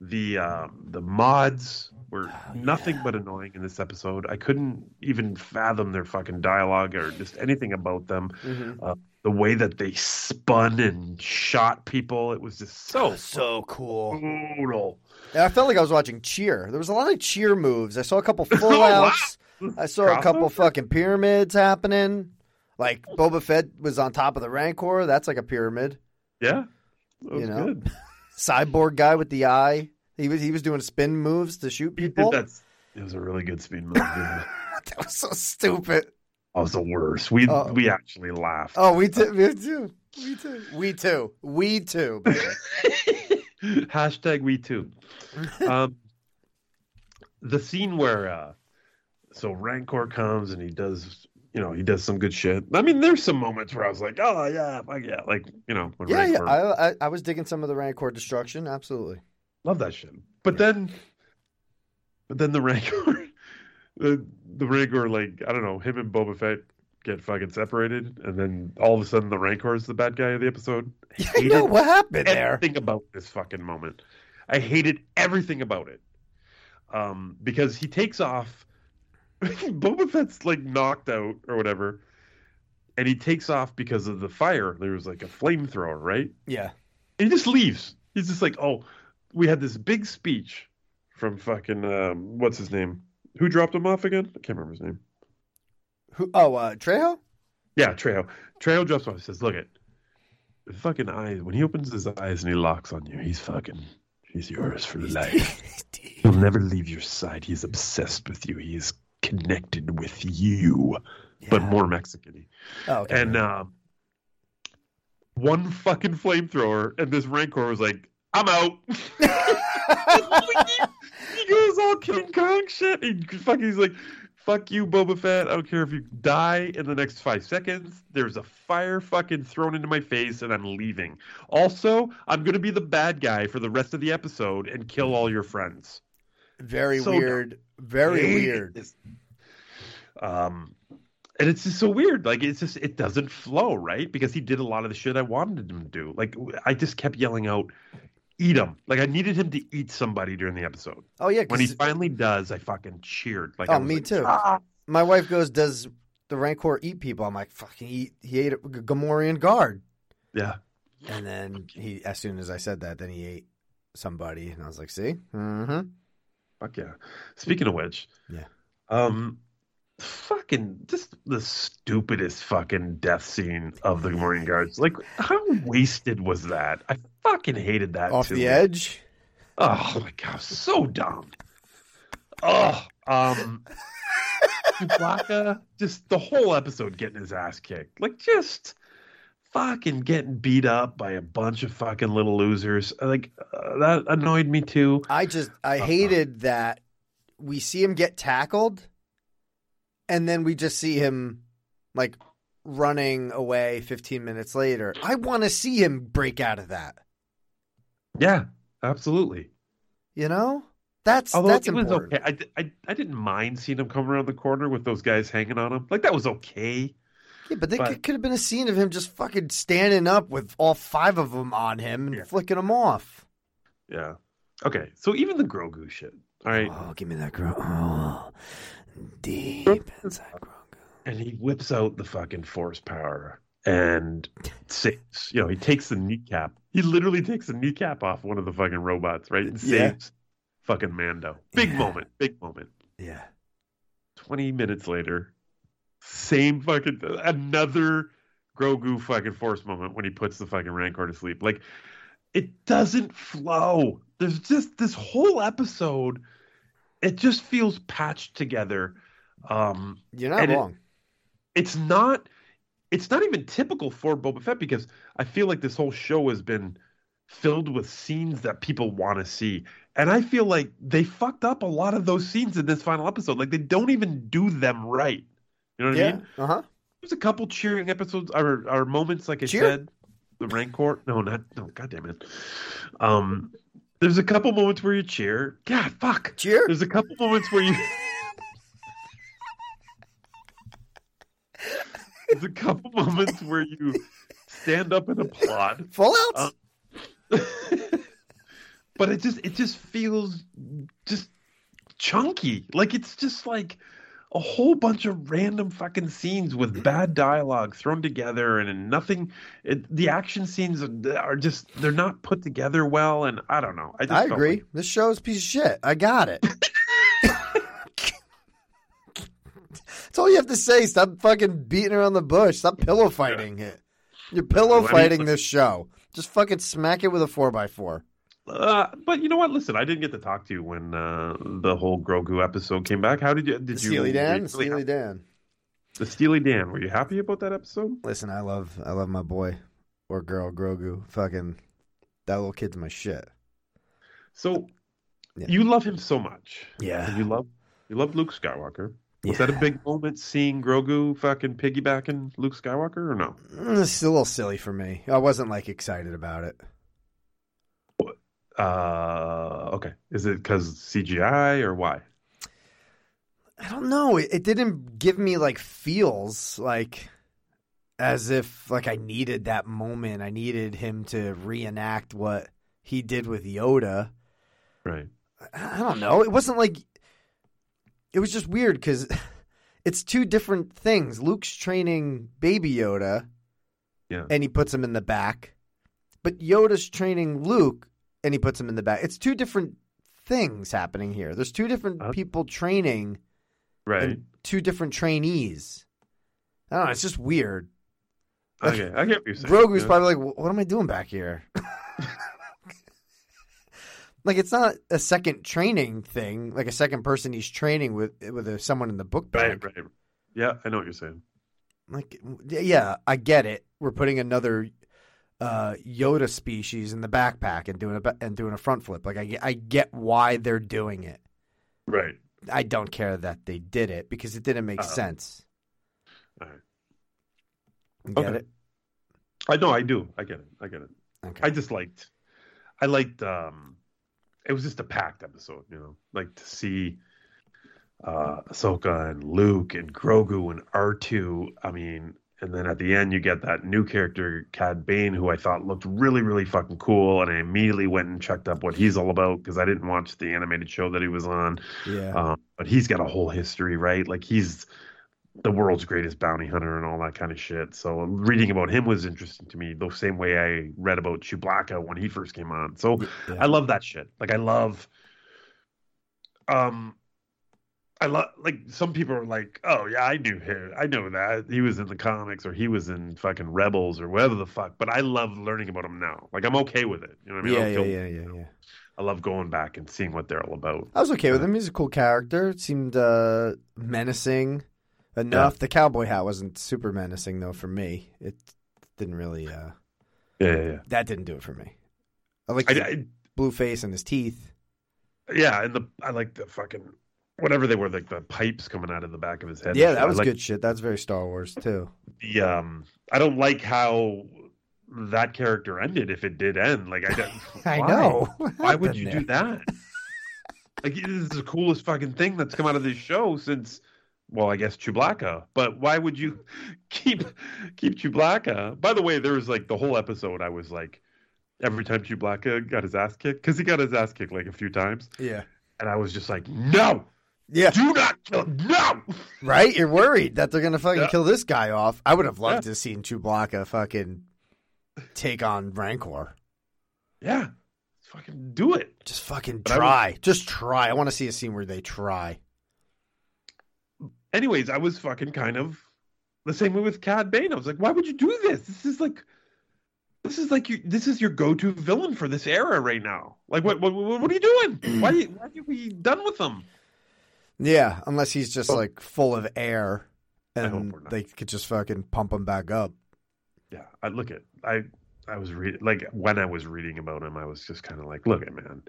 The uh, the mods were nothing but annoying in this episode. I couldn't even fathom their fucking dialogue or just anything about them. Mhm. Uh, the way that they spun and shot people, it was just so so cool. brutal. Yeah, I felt like I was watching cheer. There was a lot of cheer moves. I saw a couple full Oh, wow. outs. I saw a couple Crossover? fucking pyramids happening. Like Boba Fett was on top of the Rancor. That's like a pyramid. Yeah, that was You know? good. Cyborg guy with the eye. He was he was doing spin moves to shoot people. That's it was a really good speed move. that was so stupid. Was the worst. We Uh, we actually laughed. Oh, we too. We too. We too. We too. We too. Hashtag we too. Um, the scene where uh, so Rancor comes and he does, you know, he does some good shit. I mean, there's some moments where I was like, oh yeah, fuck yeah, like you know, when yeah, yeah. I, I I was digging some of the Rancor destruction. Absolutely. love that shit. But then, but then the Rancor, the the rig or like I don't know, him and Boba Fett get fucking separated, and then all of a sudden the Rancor is the bad guy of the episode. I I know what happened there. everything about this fucking moment. I hated everything about it. Um, because he takes off. Boba Fett's like knocked out or whatever, and he takes off because of the fire. There was like a flamethrower, right? Yeah. And he just leaves. He's just like, "Oh, we had this big speech from fucking um, what's his name? Who dropped him off again? I can't remember his name. Who? Oh, uh, Trejo. Yeah, Trejo. Trejo drops off. He says, "Look it, the fucking eyes. When he opens his eyes and he locks on you, he's fucking, he's yours for life. He'll never leave your side. He's obsessed with you. He is connected with you, but more Mexican. Oh, okay. And um, one fucking flamethrower, and this Rancor was like, "I'm out." goes all King Kong shit. He fucking he's like, "Fuck you, Boba Fett. I don't care if you die in the next five seconds. There's a fire fucking thrown into my face, and I'm leaving. Also, I'm gonna be the bad guy for the rest of the episode and kill all your friends." Very So weird. Very weird. Um, and it's just so weird. Like it's just it doesn't flow right because he did a lot of the shit I wanted him to do. Like I just kept yelling out, "Eat him!" Like I needed him to eat somebody during the episode. Oh yeah, When he finally does, I fucking cheered. Like oh, me like, too. "Ah!" My wife goes, "Does the Rancor eat people?" I'm like, "Fucking eat." He ate a Gamorrean guard, Yeah. and then he, as soon as I said that, then he ate somebody, and I was like, "See, mm-hmm. Fuck yeah. Speaking of which, Yeah. um, fucking just the stupidest fucking death scene of the Gamorrean Guards. Like, how wasted was that? I fucking hated that. off too. the edge." Oh my god, so dumb. Oh, um, Chewbacca, just the whole episode getting his ass kicked, like just fucking getting beat up by a bunch of fucking little losers. Like uh, that annoyed me too. I just I Uh-uh. hated that we see him get tackled, and then we just see him like running away 15 minutes later. I want to see him break out of that. Yeah, absolutely. You know, that's Although that's it was important. okay, I, I, I didn't mind seeing him come around the corner with those guys hanging on him. Like that was okay. Yeah, but there But- could, could have been a scene of him just fucking standing up with all five of them on him and flicking them off. Yeah. Okay. So even the Grogu shit. All right. Oh, give me that Grogu. Oh, deep inside Grogu. and he whips out the fucking force power and saves. You know, he takes the kneecap. He literally takes the kneecap off one of the fucking robots, right? And Yeah. saves fucking Mando. Big moment. Big moment. Yeah. 20 minutes later, same fucking another Grogu fucking force moment when he puts the fucking Rancor to sleep. Like it doesn't flow. There's just this whole episode. It just feels patched together. Um, You're not and it- wrong. it's not. It's not even typical for Boba Fett because I feel like this whole show has been filled with scenes that people want to see, and I feel like they fucked up a lot of those scenes in this final episode. Like they don't even do them right. You know what I Yeah. mean? Uh huh. There's a couple cheering episodes or, or moments, like I Cheer? said, the Rancor. No, not no. God damn it. Um, there's a couple moments where you cheer. God, fuck. Cheer. There's a couple moments where you. there's a couple moments where you stand up and applaud. Fallout. Uh, but it just it just feels just chunky. Like it's just like a whole bunch of random fucking scenes with mm-hmm. bad dialogue thrown together and nothing. It, the action scenes are, are just they're not put together well, and I don't know. I, just I agree. like- This show is a piece of shit. I got it. That's all you have to say. Stop fucking beating around the bush. Stop pillow fighting it. You're pillow Well, I mean, fighting this show. Just fucking smack it with a four by four. Uh, but you know what? Listen, I didn't get to talk to you when uh, the whole Grogu episode came back. How did you? Did The you? Steely Dan, were you the really Steely happy- Dan. The Steely Dan. Were you happy about that episode? Listen, I love, I love my boy or girl Grogu. Fucking that little kid's my shit. So you love him so much. Yeah. And you love you love Luke Skywalker. Was Yeah. that a big moment seeing Grogu fucking piggybacking Luke Skywalker or no? Mm, It's a little silly for me. I wasn't like excited about it. Uh okay. Is it because CGI or why? I don't know. It, it didn't give me like feels like as if like I needed that moment. I needed him to reenact what he did with Yoda. Right. I I don't know. It wasn't like it was just weird because it's two different things. Luke's training Baby Yoda, Yeah. and he puts him in the back, but Yoda's training Luke, and he puts him in the back. It's two different things happening here. There's two different uh-huh. people training, Right. and two different trainees. I don't know. It's just weird. Like, Okay, I get what you're saying. Grogu's Yeah. probably like, "What am I doing back here?" like it's not a second training thing, like a second person he's training with with someone in the book bag. Right, right. Yeah, I know what you're saying. Like, yeah, I get it. We're putting another uh, Yoda species in the backpack and doing a and doing a front flip. Like, I get, I get why they're doing it. Right. I don't care that they did it because it didn't make Uh-huh. sense. All right. Get Okay. it? I know I do. I get it. I get it. Okay. I just liked I liked um it was just a packed episode, you know, like to see uh, Ahsoka and Luke and Grogu and R2. I mean, and then at the end you get that new character Cad Bane, who I thought looked really, really fucking cool, and I immediately went and checked up what he's all about because I didn't watch the animated show that he was on. Yeah. Um, but he's got a whole history, right? Like he's the world's greatest bounty hunter and all that kind of shit. So reading about him was interesting to me, the same way I read about Chewbacca when he first came on. So I love that shit. Like I love, um, I love like some people are like, oh yeah, I knew him. I know that he was in the comics or he was in fucking Rebels or whatever the fuck. But I love learning about him now. Like I'm okay with it. You know what I mean? Yeah, yeah, feel- yeah, yeah, yeah. I love going back and seeing what they're all about. I was okay with him. He's a cool character. It seemed uh, menacing enough. The cowboy hat wasn't super menacing though for me. It didn't really. Uh, Yeah, yeah, yeah. That didn't do it for me. I like blue face and his teeth. Yeah, and the I like the fucking whatever they were, like the pipes coming out of the back of his head. Yeah, that was like good shit. That's very Star Wars too. The um, I don't like how that character ended. If it did end, like I don't. I why? know. What Why would you there? do that? like this is the coolest fucking thing that's come out of this show since. Well, I guess Chewbacca, but why would you keep keep Chewbacca? By the way, there was like the whole episode. I was like, every time Chewbacca got his ass kicked, because he got his ass kicked like a few times, Yeah. and I was just like, no, Yeah. do not kill, no. Right? You're worried that they're gonna fucking Yeah. kill this guy off. I would have loved to have seen Chewbacca fucking take on Rancor. Yeah, fucking do it. Just fucking But try. Just try. I want to see a scene where they try. Anyways, I was fucking kind of the same way with Cad Bane. I was like, why would you do this? This is like, this is like you. This is your go-to villain for this era right now. Like, what? What, what are you doing? why? Why are we done with them? Yeah, unless he's just oh. like full of air, and they could just fucking pump him back up. Yeah, I look at I. I was reading like when I was reading about him, I was just kind of like, look at man,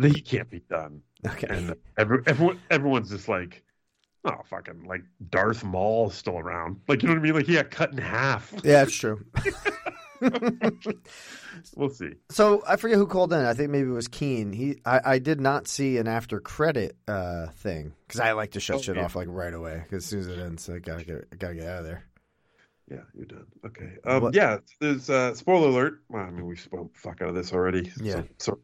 he can't be done. Okay. And every, everyone, everyone's just like, oh, fucking like Darth Maul is still around. Like you know what I mean? Like he got cut in half. Yeah, it's true. we'll see. So I forget who called in. I think maybe it was Keen. He, I, I did not see an after credit uh, thing because I like to shut Oh, shit off like right away. Because as soon as it ends, I gotta get, I gotta get out of there. Yeah, you're done. Okay. Um, What- yeah, there's uh, spoiler alert. Well, I mean, we spoiled the fuck out of this already. Yeah. So, so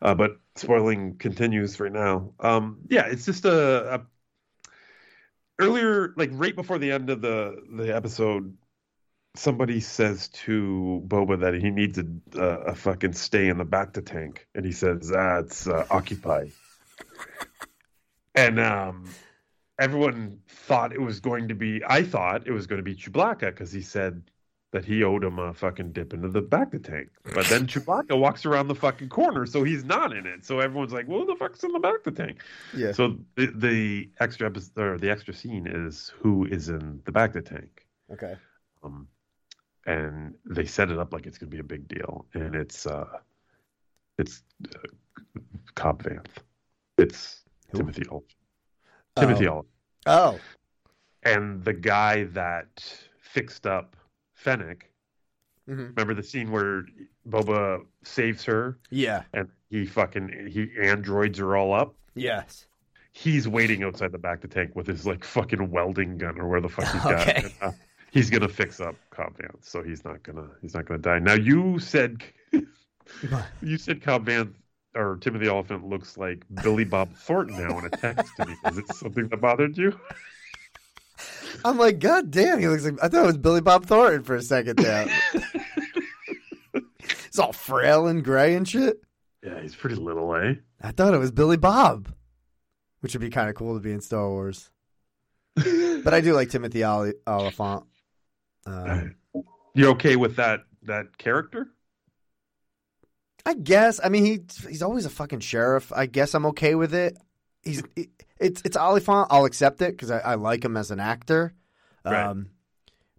uh, but spoiling continues right now. Um, yeah, it's just a, a earlier, like right before the end of the the episode, somebody says to Boba that he needs a a, a fucking stay in the Bacta tank, and he says, "Ah, it's uh, occupied." and um, everyone thought it was going to be. I thought it was going to be Chewbacca because he said that he owed him a fucking dip into the back Bacta tank. But then Chewbacca walks around the fucking corner, so he's not in it. So everyone's like, "Well, who the fuck's in the back Bacta tank?" Yeah. So the the extra episode or the extra scene is who is in the back Bacta tank. Okay. Um, and they set it up like it's going to be a big deal, and it's uh, it's uh, Cobb Vanth. It's Timothy Olyphant. Timothy Oh. Olyphant. Oh, And the guy that fixed up Fennec. Mhm. Remember the scene where Boba saves her? Yeah. And he fucking he androids are all up. yes. He's waiting outside the back of the tank with his like fucking welding gun or where the fuck he's got. Okay. Uh, he's gonna fix up Cobb Vanth, so he's not gonna he's not gonna die. Now you said you said Cobb Vanth or Timothy Olyphant looks like Billy Bob Thornton now in a text to me. Is it something that bothered you? I'm like, God damn, he looks like I thought it was Billy Bob Thornton for a second there. It's all frail and gray and shit. Yeah, he's pretty little, eh? I thought it was Billy Bob, which would be kind of cool to be in Star Wars. but I do like Timothy Oli- Olyphant. Um, You okay with that that character? I guess. I mean, he he's always a fucking sheriff. I guess I'm okay with it. He's it, it's it's Olyphant. I'll accept it because I, I like him as an actor. Right. Um,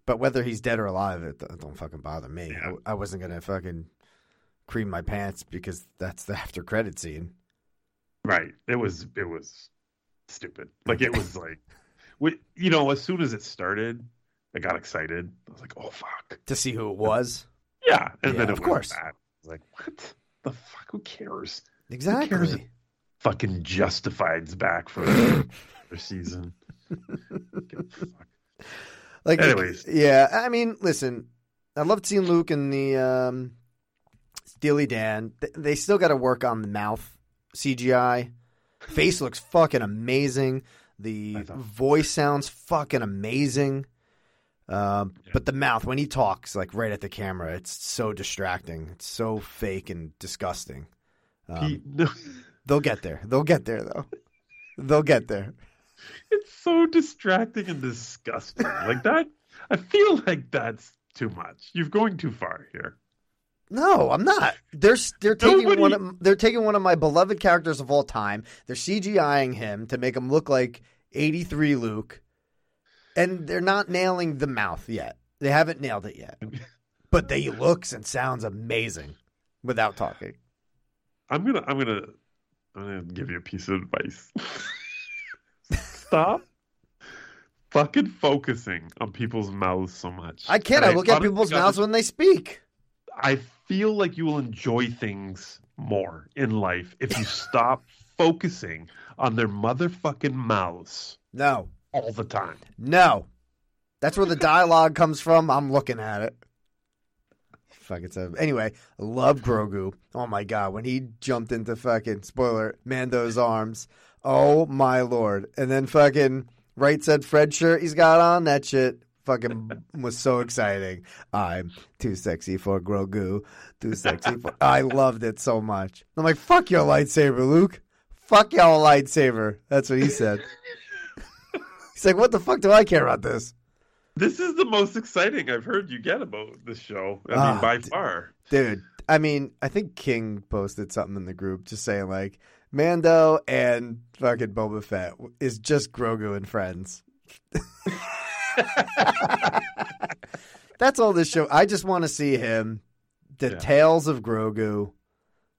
but whether he's dead or alive, it, it don't fucking bother me. I, I wasn't gonna fucking cream my pants because that's the after credit scene. Right. It was it was stupid. Like it was like, we, you know, as soon as it started, I got excited. I was like, oh fuck, To see who it was. yeah. And Yeah, then of course. bad. I was like, what the fuck? Who cares? Who Exactly. cares? fucking Justified's back for another season. Like, Anyways. yeah. I mean, listen, I loved seeing Luke and the um, Steely Dan. They still got to work on the mouth CGI. Face looks fucking amazing. The voice sounds fucking amazing. Um, But the mouth, when he talks, like right at the camera, it's so distracting. It's so fake and disgusting. Um, Pete, no. They'll get there. They'll get there, though. They'll get there. It's so distracting and disgusting. Like that, I feel like that's too much. You're going too far here. No, I'm not. They're they're taking Nobody- one. Of, they're taking one of my beloved characters of all time. They're CGIing him to make him look like '83 Luke, and they're not nailing the mouth yet. They haven't nailed it yet, but they looks and sounds amazing without talking. I'm gonna, I'm gonna, I'm gonna give you a piece of advice. Stop fucking focusing on people's mouths so much. I can't. I And look at people's mouths when they speak. I feel like you will enjoy things more in life if you stop focusing on their motherfucking mouths No, all the time. no, that's where the dialogue comes from. I'm looking at it. Fuck it's a anyway. I love Grogu. Oh my god, when he jumped into fucking spoiler Mando's arms. Oh my lord! And then fucking right said Fred shirt he's got on that shit. Fucking was so exciting. I'm too sexy for Grogu. Too sexy for. I loved it so much. I'm like, fuck your lightsaber, Luke. Fuck your lightsaber. That's what he said. He's like, what the fuck do I care about this? This is the most exciting I've heard you get about this show. I Ah, mean, by d- far. Dude, I mean, I think King posted something in the group just saying like Mando and fucking Boba Fett is just Grogu and friends. That's all this show. I just want to see him. The Yeah. tales of Grogu.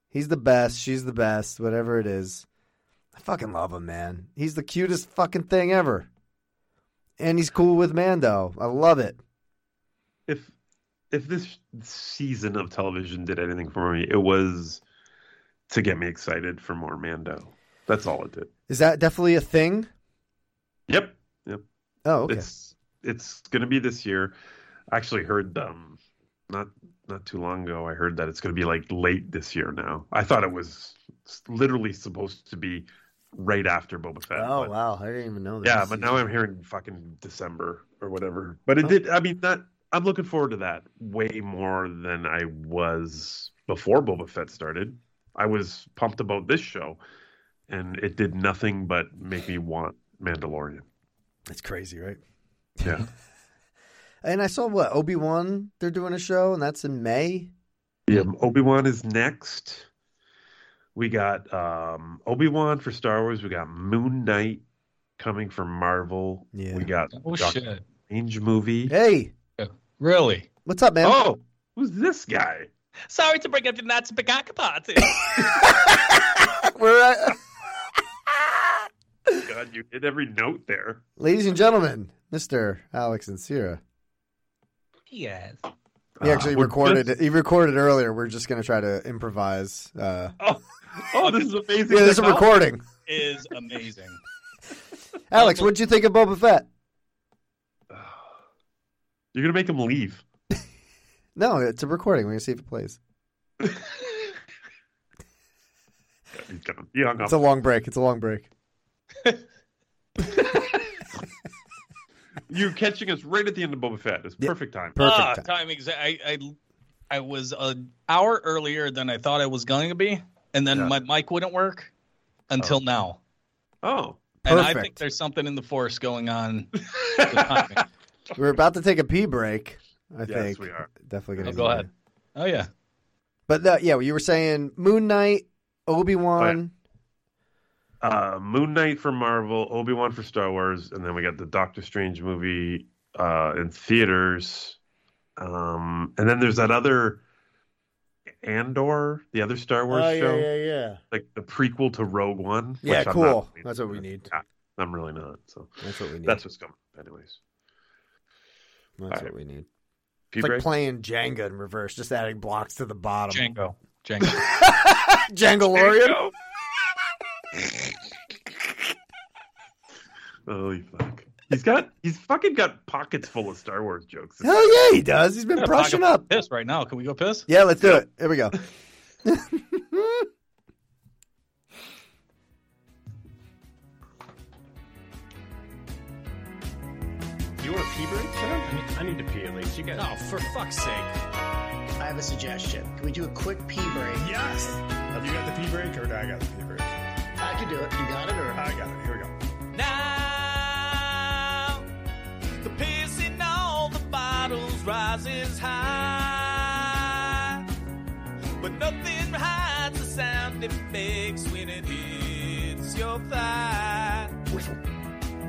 He's the best. She's the best. Whatever it is. I fucking love him, man. He's the cutest fucking thing ever. And he's cool with Mando. I love it. if if this season of television did anything for me, it was to get me excited for more Mando. That's all it did. Is that definitely a thing? Yep. Yep. Oh, okay. It's it's gonna be this year. I actually heard um not not too long ago I heard that it's gonna be like late this year now. I thought it was literally supposed to be right after Boba Fett. Oh but- wow, I didn't even know that. Yeah, but now I'm hearing fucking December or whatever. But it oh. did. I mean, that I'm looking forward to that way more than I was before Boba Fett started. I was pumped about this show, and it did nothing but make me want Mandalorian. It's crazy, right? Yeah. And I saw what Obi Wan. They're doing a show, and that's in May. yeah. Obi Wan is next. We got um, Obi Wan for Star Wars. We got Moon Knight coming from Marvel. Yeah. We got Oh, Doctor shit. Strange movie. Hey, Really? what's up, man? Oh, who's this guy? Sorry to bring up the Nazi Pagaka party. We're at, God, you hit every note there. ladies and gentlemen, Mister Alex and Sierra. yes. He actually Ah, we're recorded just- it. He recorded earlier. We're just gonna try to improvise. Uh, Oh, oh, this is amazing. yeah, there's a recording. Is amazing. Alex, what'd you think of Boba Fett? You're gonna make him leave. No, it's a recording. We're gonna see if it plays. He's gone. He hung up. It's a long break. It's a long break. You're catching us right at the end of Boba Fett. It's perfect time. Perfect ah, time. time exa- I, I I was an hour earlier than I thought I was going to be, and then Yeah. my mic wouldn't work until now. Oh, And I think there's something in the force going on. We're about to take a pee break. I yes, think we are. definitely gonna Oh, go that. ahead. Oh yeah. But uh, yeah, you were saying Moon Knight, Obi Wan. Uh, Moon Knight for Marvel, Obi Wan for Star Wars, and then we got the Doctor Strange movie uh, in theaters. Um, and then there's that other Andor, the other Star Wars Oh show, yeah, yeah. like the prequel to Rogue One. Yeah, which I'm cool. not really That's what we need. Yeah, I'm really not. So That's what we need. that's what's coming. Anyways, That's Alright. what we need. Pea It's like playing Jenga in reverse, just adding blocks to the bottom. Django. Django. Django Lorian. Holy fuck. He's got he's fucking got pockets full of Star Wars jokes. Hell yeah, he does. He's been Yeah, brushing up. Piss right now. Can we go piss? Yeah, let's do it. Here we go. You want a pee break, Sam? I need, I need to pee at least. You guys. Oh, for fuck's sake. I have a suggestion. Can we do a quick pee break? Yes. Have you got the pee break, or do I got the pee break? I can do it. You got it, or I got it. Here we go. Now, rises high. But nothing hides the sound it makes when it hits your thigh.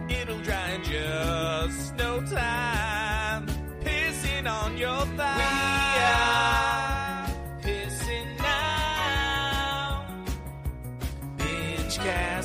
It'll dry in just no time. Pissing on your thigh. We are pissing now. BingeCast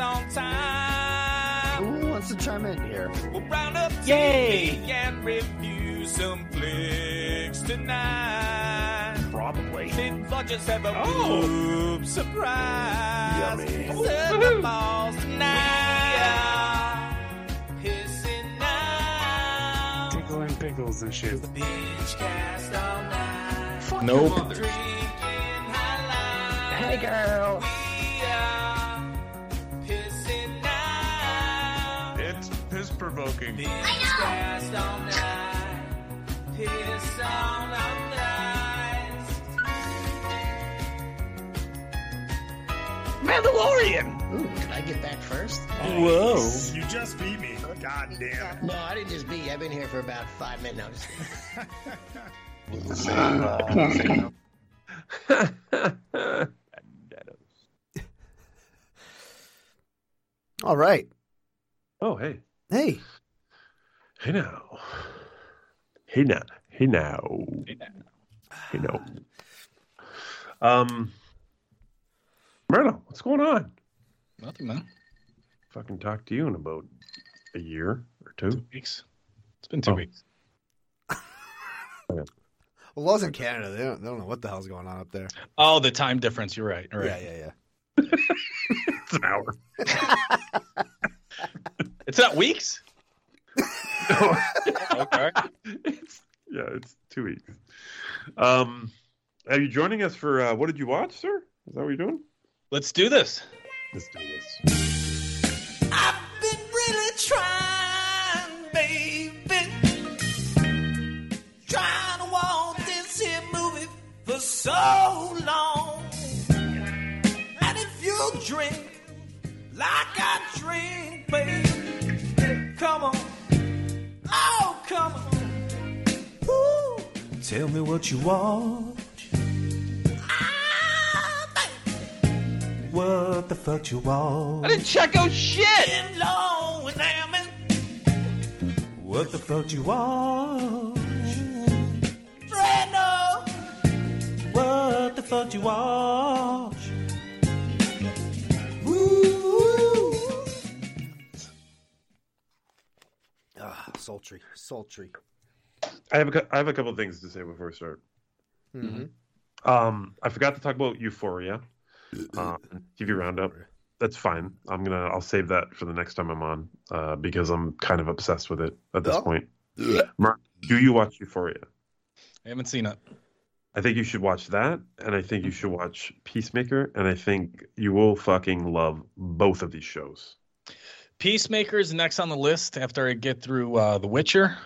our on time. Who wants to chime in here? We'll round up Yay! TV and review some flicks tonight. Probably. Then we'll just have a Oh. boob surprise. Yummy. Set the balls tonight. Pissing now. Tickling pickles and shit. BingeCast all night. Nope. Drinking high life. Hey, girl. Thighs. Mandalorian. Ooh, can I get back first? Whoa. You just beat me. God damn it. No, I didn't just be. I've been here for about five minutes now. Just All right. Oh hey. Hey. Hey now. Hey now. Hey now. Hey now. Um Myrtle, what's going on? Nothing, man. Fucking talk to you in about a year or two. Weeks. It's been two Oh. weeks. Well, laws in Canada, they don't, they don't know what the hell's going on up there. Oh, the time difference. You're right. All right. Yeah, yeah, yeah. It's an hour. It's not weeks. Okay. It's yeah, it's two weeks. Um are you joining us for uh, what did you watch, sir? Is that what you're doing? Let's do this. Let's do this. I've been really trying, baby. Trying to walk this here movie for so long. And if you drink like I drink, baby, come on. Tell me what you want. Ah. What the fuck you want? I didn't check out shit. Been long and damn What the fuck you want? Brando. What the fuck you want? Woo. Ah, sultry, sultry. I have a, cou- I have a couple of things to say before we start. Mhm. Um, I forgot to talk about Euphoria, um, TV Roundup. That's fine. I'm gonna I'll save that for the next time I'm on uh, because I'm kind of obsessed with it at this Oh. point. Mark, do you watch Euphoria? I haven't seen it. I think you should watch that, and I think you should watch Peacemaker, and I think you will fucking love both of these shows. Peacemaker is next on the list after I get through uh, The Witcher.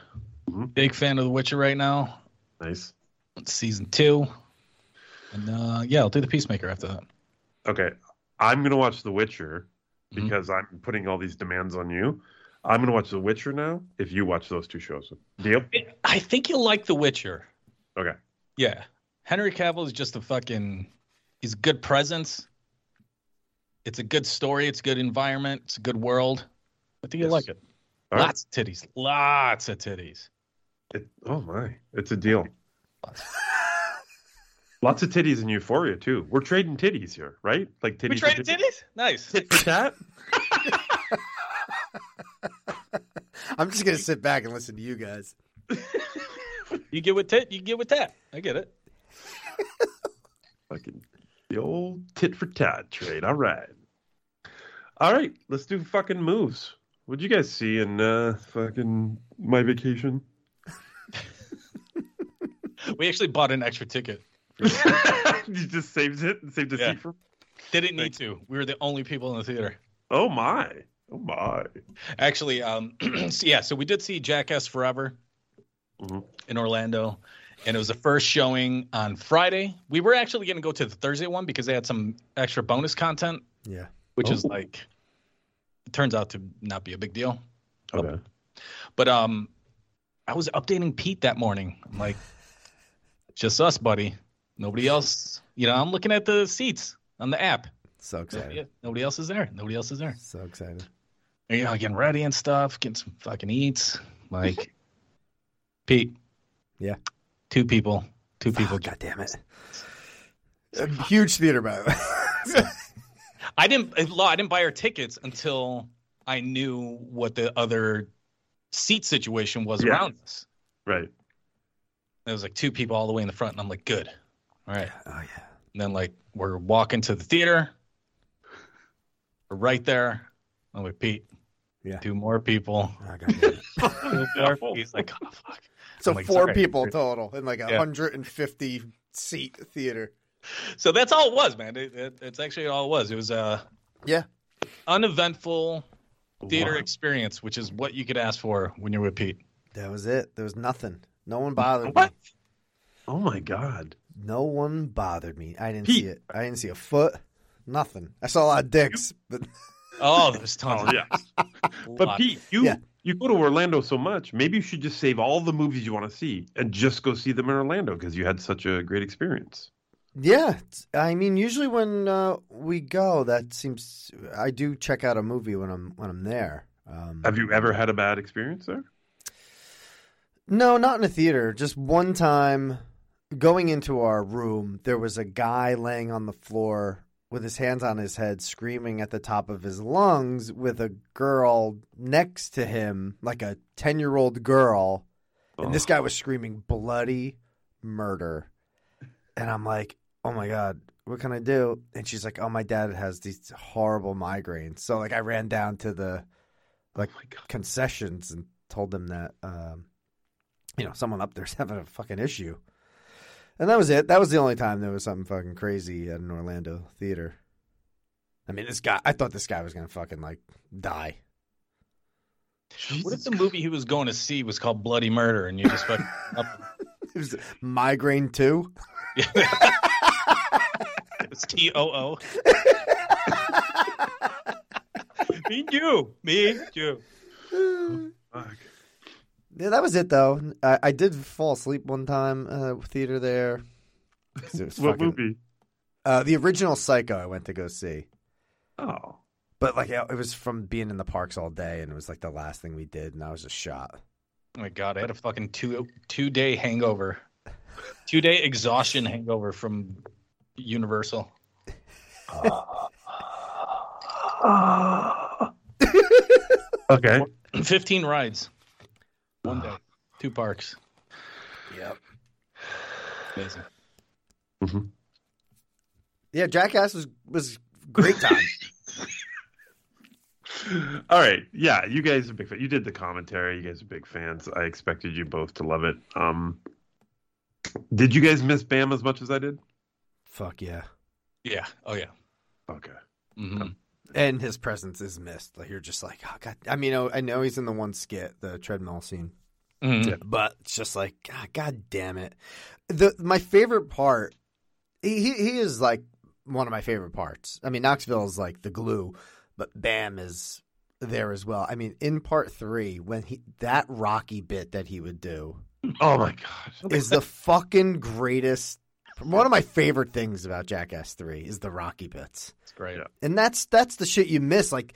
Mhm. Big fan of The Witcher right now. Nice. It's season two. And uh, yeah, I'll do The Peacemaker after that. Okay, I'm gonna watch The Witcher Mhm. because I'm putting all these demands on you. I'm gonna watch The Witcher now. If you watch those two shows, deal? I think you'll like The Witcher. Okay. Yeah. Henry Cavill is just a fucking he's good presence. It's a good story, it's a good environment, it's a good world. I think you'll Yes. like it. All right. Lots of titties. Lots of titties. It, oh my, it's a deal. Lots of titties in Euphoria too. We're trading titties here, right? Like titties. We for traded titties? Nice. Tit for tat. I'm just gonna sit back and listen to you guys. You get with tit, you get with tat. I get it. Fucking the old tit for tat trade. All right. All right, let's do fucking moves. What'd you guys see in uh fucking my vacation? We actually bought an extra ticket. you just saved it and saved a Yeah. seat for Didn't need to. We were the only people in the theater. Oh my. Oh my. Actually, um, so yeah, so we did see Jackass Forever Mm-hmm. in Orlando, and it was the first showing on Friday. We were actually going to go to the Thursday one because they had some extra bonus content, Yeah. which is Oh. like, it turns out to not be a big deal. Okay. But um, I was updating Pete that morning. I'm like, just us, buddy. Nobody else. You know, I'm looking at the seats on the app. So excited. Nobody, nobody else is there. Nobody else is there. So excited. And, you know, getting ready and stuff, getting some fucking eats. Like, Pete. Yeah. Two people. Two people. God damn it. A huge theater, by the way. I didn't. I didn't buy our tickets until I knew what the other seat situation was Yeah. around us. Right. There was like two people all the way in the front, and I'm like, good. All right. Oh yeah. And then like we're walking to the theater. We're right there. I'm with Pete. Yeah. Two more people. Oh, God damn more. He's like, oh fuck. So like, four sorry. people total in like a Yeah. 150 seat theater. So that's all it was, man. It, it, it's actually all it was. It was a Yeah. uneventful theater Wow. experience, which is what you could ask for when you're with Pete. That was it. There was nothing. No one bothered What? me. Oh my god. No one bothered me. I didn't Pete. see it. I didn't see a foot. Nothing. I saw a lot of dicks, but Oh, there's tons. Oh of yeah. But Pete, you Yeah. you go to Orlando so much. Maybe you should just save all the movies you want to see and just go see them in Orlando because you had such a great experience. yeah. I mean, usually when uh, we go, that seems. I do check out a movie when I'm when I'm there. Um, Have you ever had a bad experience there? No, not in a theater. Just one time going into our room, there was a guy laying on the floor with his hands on his head, screaming at the top of his lungs, with a girl next to him, like a 10 year old girl. And this guy was screaming bloody murder. And I'm like, oh my God, what can I do? And she's like, oh, my dad has these horrible migraines. So, like, I ran down to the like concessions and told them that, um, you know, someone up there's having a fucking issue. And that was it. That was the only time there was something fucking crazy at an Orlando theater. I mean, this guy, I thought this guy was going to fucking like die. What if the movie he was going to see was called Bloody Murder and you just fucking up? It was migraine too. It's T O O. Me and you. Me and you. Fuck. Yeah, that was it though. I, I did fall asleep one time uh, theater there. 'Cause it was What fucking- movie? Uh, the original Psycho. I went to go see, Oh. but like it was from being in the parks all day, and it was like the last thing we did, and I was just shot. Oh my god, I had a fucking two two day hangover. Two day exhaustion hangover from Universal. Okay. Fifteen rides. One day. Two parks. Yep. Amazing. Mm-hmm. Yeah, Jackass was was great time. All right. Yeah, you guys are big fan. You did the commentary. You guys are big fans. I expected you both to love it. Um, did you guys miss Bam as much as I did? Fuck yeah. Yeah. Oh yeah. Okay. hmm And his presence is missed. Like you're just like, oh god. I mean, oh, I know he's in the one skit, the treadmill scene, Mhm. but it's just like, god, god damn it. The my favorite part, he he he is like one of my favorite parts. I mean, Knoxville is like the glue, but Bam is there as well. I mean, in part three, when he that Rocky bit that he would do Oh my god. is the fucking greatest. One of my favorite things about Jackass Three is the Rocky bits. It's great. And that's that's the shit you miss. Like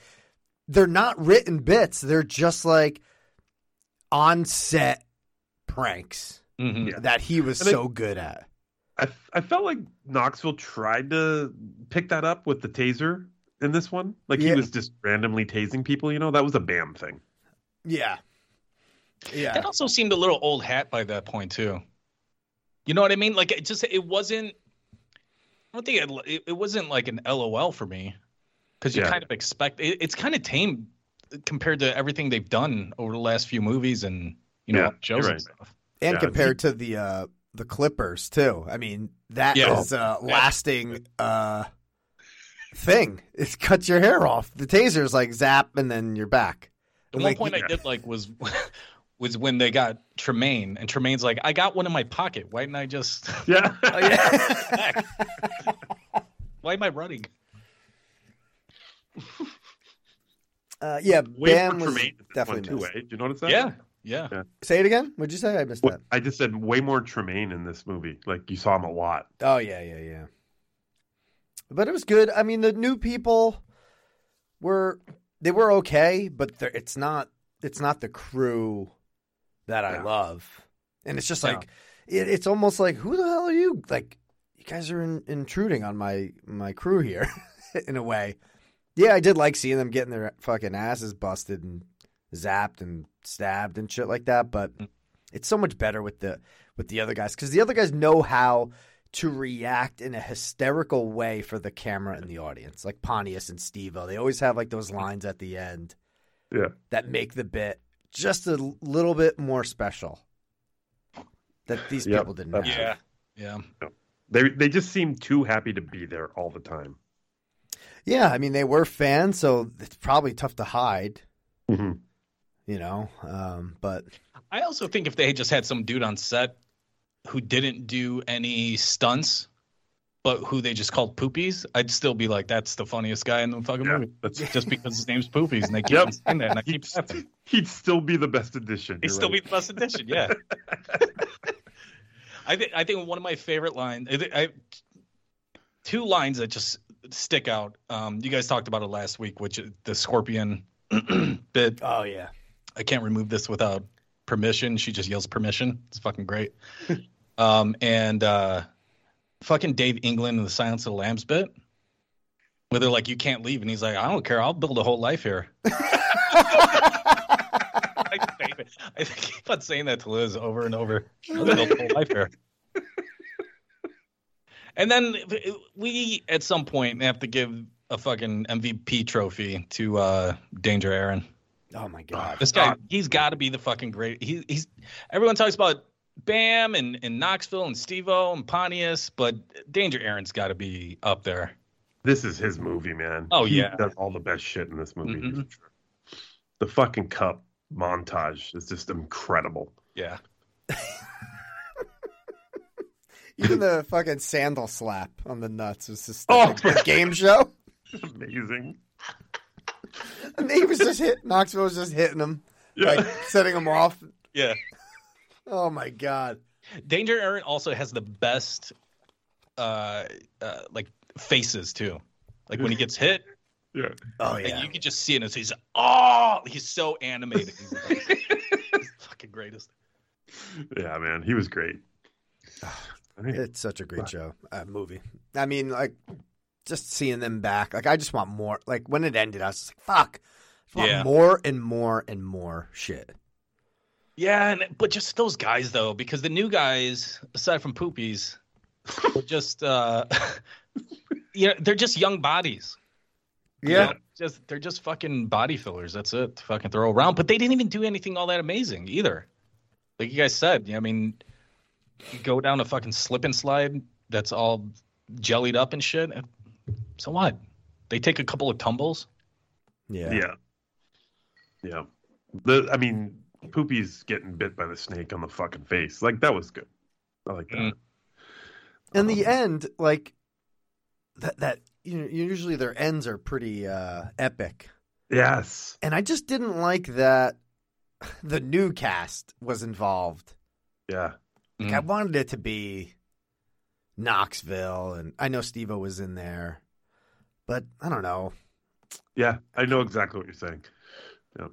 they're not written bits. They're just like on set pranks Mhm. that he was And I- so good at. I, I felt like Knoxville tried to pick that up with the taser in this one. Like Yeah. he was just randomly tasing people, you know? That was a Bam thing. Yeah. Yeah. That also seemed a little old hat by that point too. You know what I mean? Like it just it wasn't. I don't think it, it, it wasn't like an LOL for me because you Yeah. kind of expect it, it's kind of tame compared to everything they've done over the last few movies and you know Yeah, shows you're and stuff. and Yeah. compared to the uh the Clippers too. I mean, that is Yeah. a lasting uh thing. It cuts your hair off. The taser is like zap and then you're back. The Like, one point I did like was was when they got Tremaine and Tremaine's like, I got one in my pocket. Why didn't I just? Yeah. Oh, yeah. Why am I running? Uh, yeah, Way Bam more was Tremaine in this definitely one too, missed. eh? Did you notice that? Yeah, yeah. Say it again. What'd you say? I missed that. I just said way more Tremaine in this movie. Like you saw him a lot. Oh yeah, yeah, yeah. But it was good. I mean, the new people were they were okay, but it's not it's not the crew that I love, and it's just Yeah. like it, it's almost like who the hell are you? Like you guys are in, intruding on my my crew here in a way. Yeah, I did like seeing them getting their fucking asses busted and zapped and stabbed and shit like that, but mm. it's so much better with the with the other guys because the other guys know how to react in a hysterical way for the camera and the audience, like Pontius and Steve-O. They always have like those lines at the end Yeah. that make the bit just a little bit more special that these Yep, people didn't that's have. Yeah, yeah. They they just seem too happy to be there all the time. Yeah, I mean they were fans, so it's probably tough to hide, Mhm. you know. Um, but I also think if they had just had some dude on set who didn't do any stunts, but who they just called Poopies, I'd still be like, that's the funniest guy in the fucking Yeah, movie. that's- just because his name's Poopies, and they keep Yep. saying that, and I keep laughing. He'd still be the best addition. He'd still right. be the best addition, yeah. I think I think one of my favorite lines. I, think- I, two lines that just stick out. Um, you guys talked about it last week, which is the scorpion bit. oh yeah, I can't remove this without permission. She just yells permission. It's fucking great. um, and uh, fucking Dave England in the Silence of the Lambs bit, where they're like, "You can't leave," and he's like, "I don't care. I'll build a whole life here." I keep on saying that to Liz over and over. I'll build a whole life here. And then we, at some point, have to give a fucking MVP trophy to uh, Danger Ehren. oh my god, This guy, he's got to be the fucking great. He, he's everyone talks about Bam and, and Knoxville and Steve-O and Pontius, but Danger Ehren's got to be up there. This is his movie, man. Oh, He yeah. does all the best shit in this movie. Mhm. The fucking cup montage is just incredible. Yeah. even the fucking sandal slap on the nuts was just Oh, like a game show. Amazing. And he was just hit. Knoxville was just hitting him, Yeah. like setting him off. Yeah. Oh my god. Danger Ehren also has the best, uh, uh, like faces too. Like when he gets hit, Yeah. Oh and yeah. you can just see it. And he's oh, he's so animated. He's, the best. He's fucking greatest. Yeah, man. He was great. It's such a great show, uh, movie. I mean, like just seeing them back. Like I just want more. Like when it ended, I was just like, "Fuck." I just want Yeah. more and more and more shit. Yeah, and but just those guys though, because the new guys, aside from Poopies, were just uh you know, they're just young bodies. You Yeah. know, just they're just fucking body fillers. That's it. To fucking throw around. But they didn't even do anything all that amazing either. Like you guys said, yeah, I mean, you go down a fucking slip and slide that's all jellied up and shit. So what? They take a couple of tumbles. Yeah. Yeah. Yeah. The I mean, Poopy's getting bit by the snake on the fucking face. Like that was good. I like that. Mm. In the end, like that that you know, usually their ends are pretty uh epic. Yes. And I just didn't like that the new cast was involved. Yeah. Like, I wanted it to be Knoxville, and I know Steve-O was in there, but I don't know. Yeah. I know exactly what you're saying. Yeah.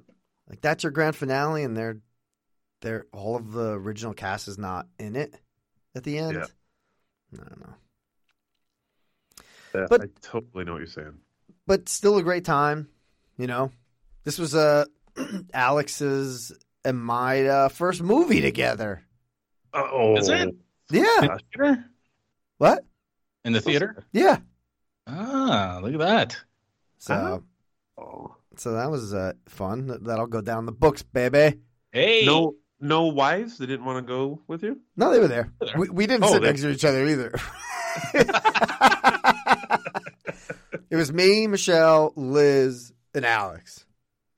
Like that's your grand finale, and they're they're all of the original cast is not in it at the end. Yeah. I don't know. Yeah, But- I totally know what you're saying. but still a great time. You know, this was uh, Alex's and my uh, first movie together. Oh, Is it? Yeah. What? In the theater? Yeah. Ah, look at that. So, Oh. So that was uh, fun. That- That'll go down the books, baby. Hey. No, no wives. They didn't want to go with you. No, they were there. We, we didn't Oh, sit next to each other either. it was me, Michelle, Liz, and Alex.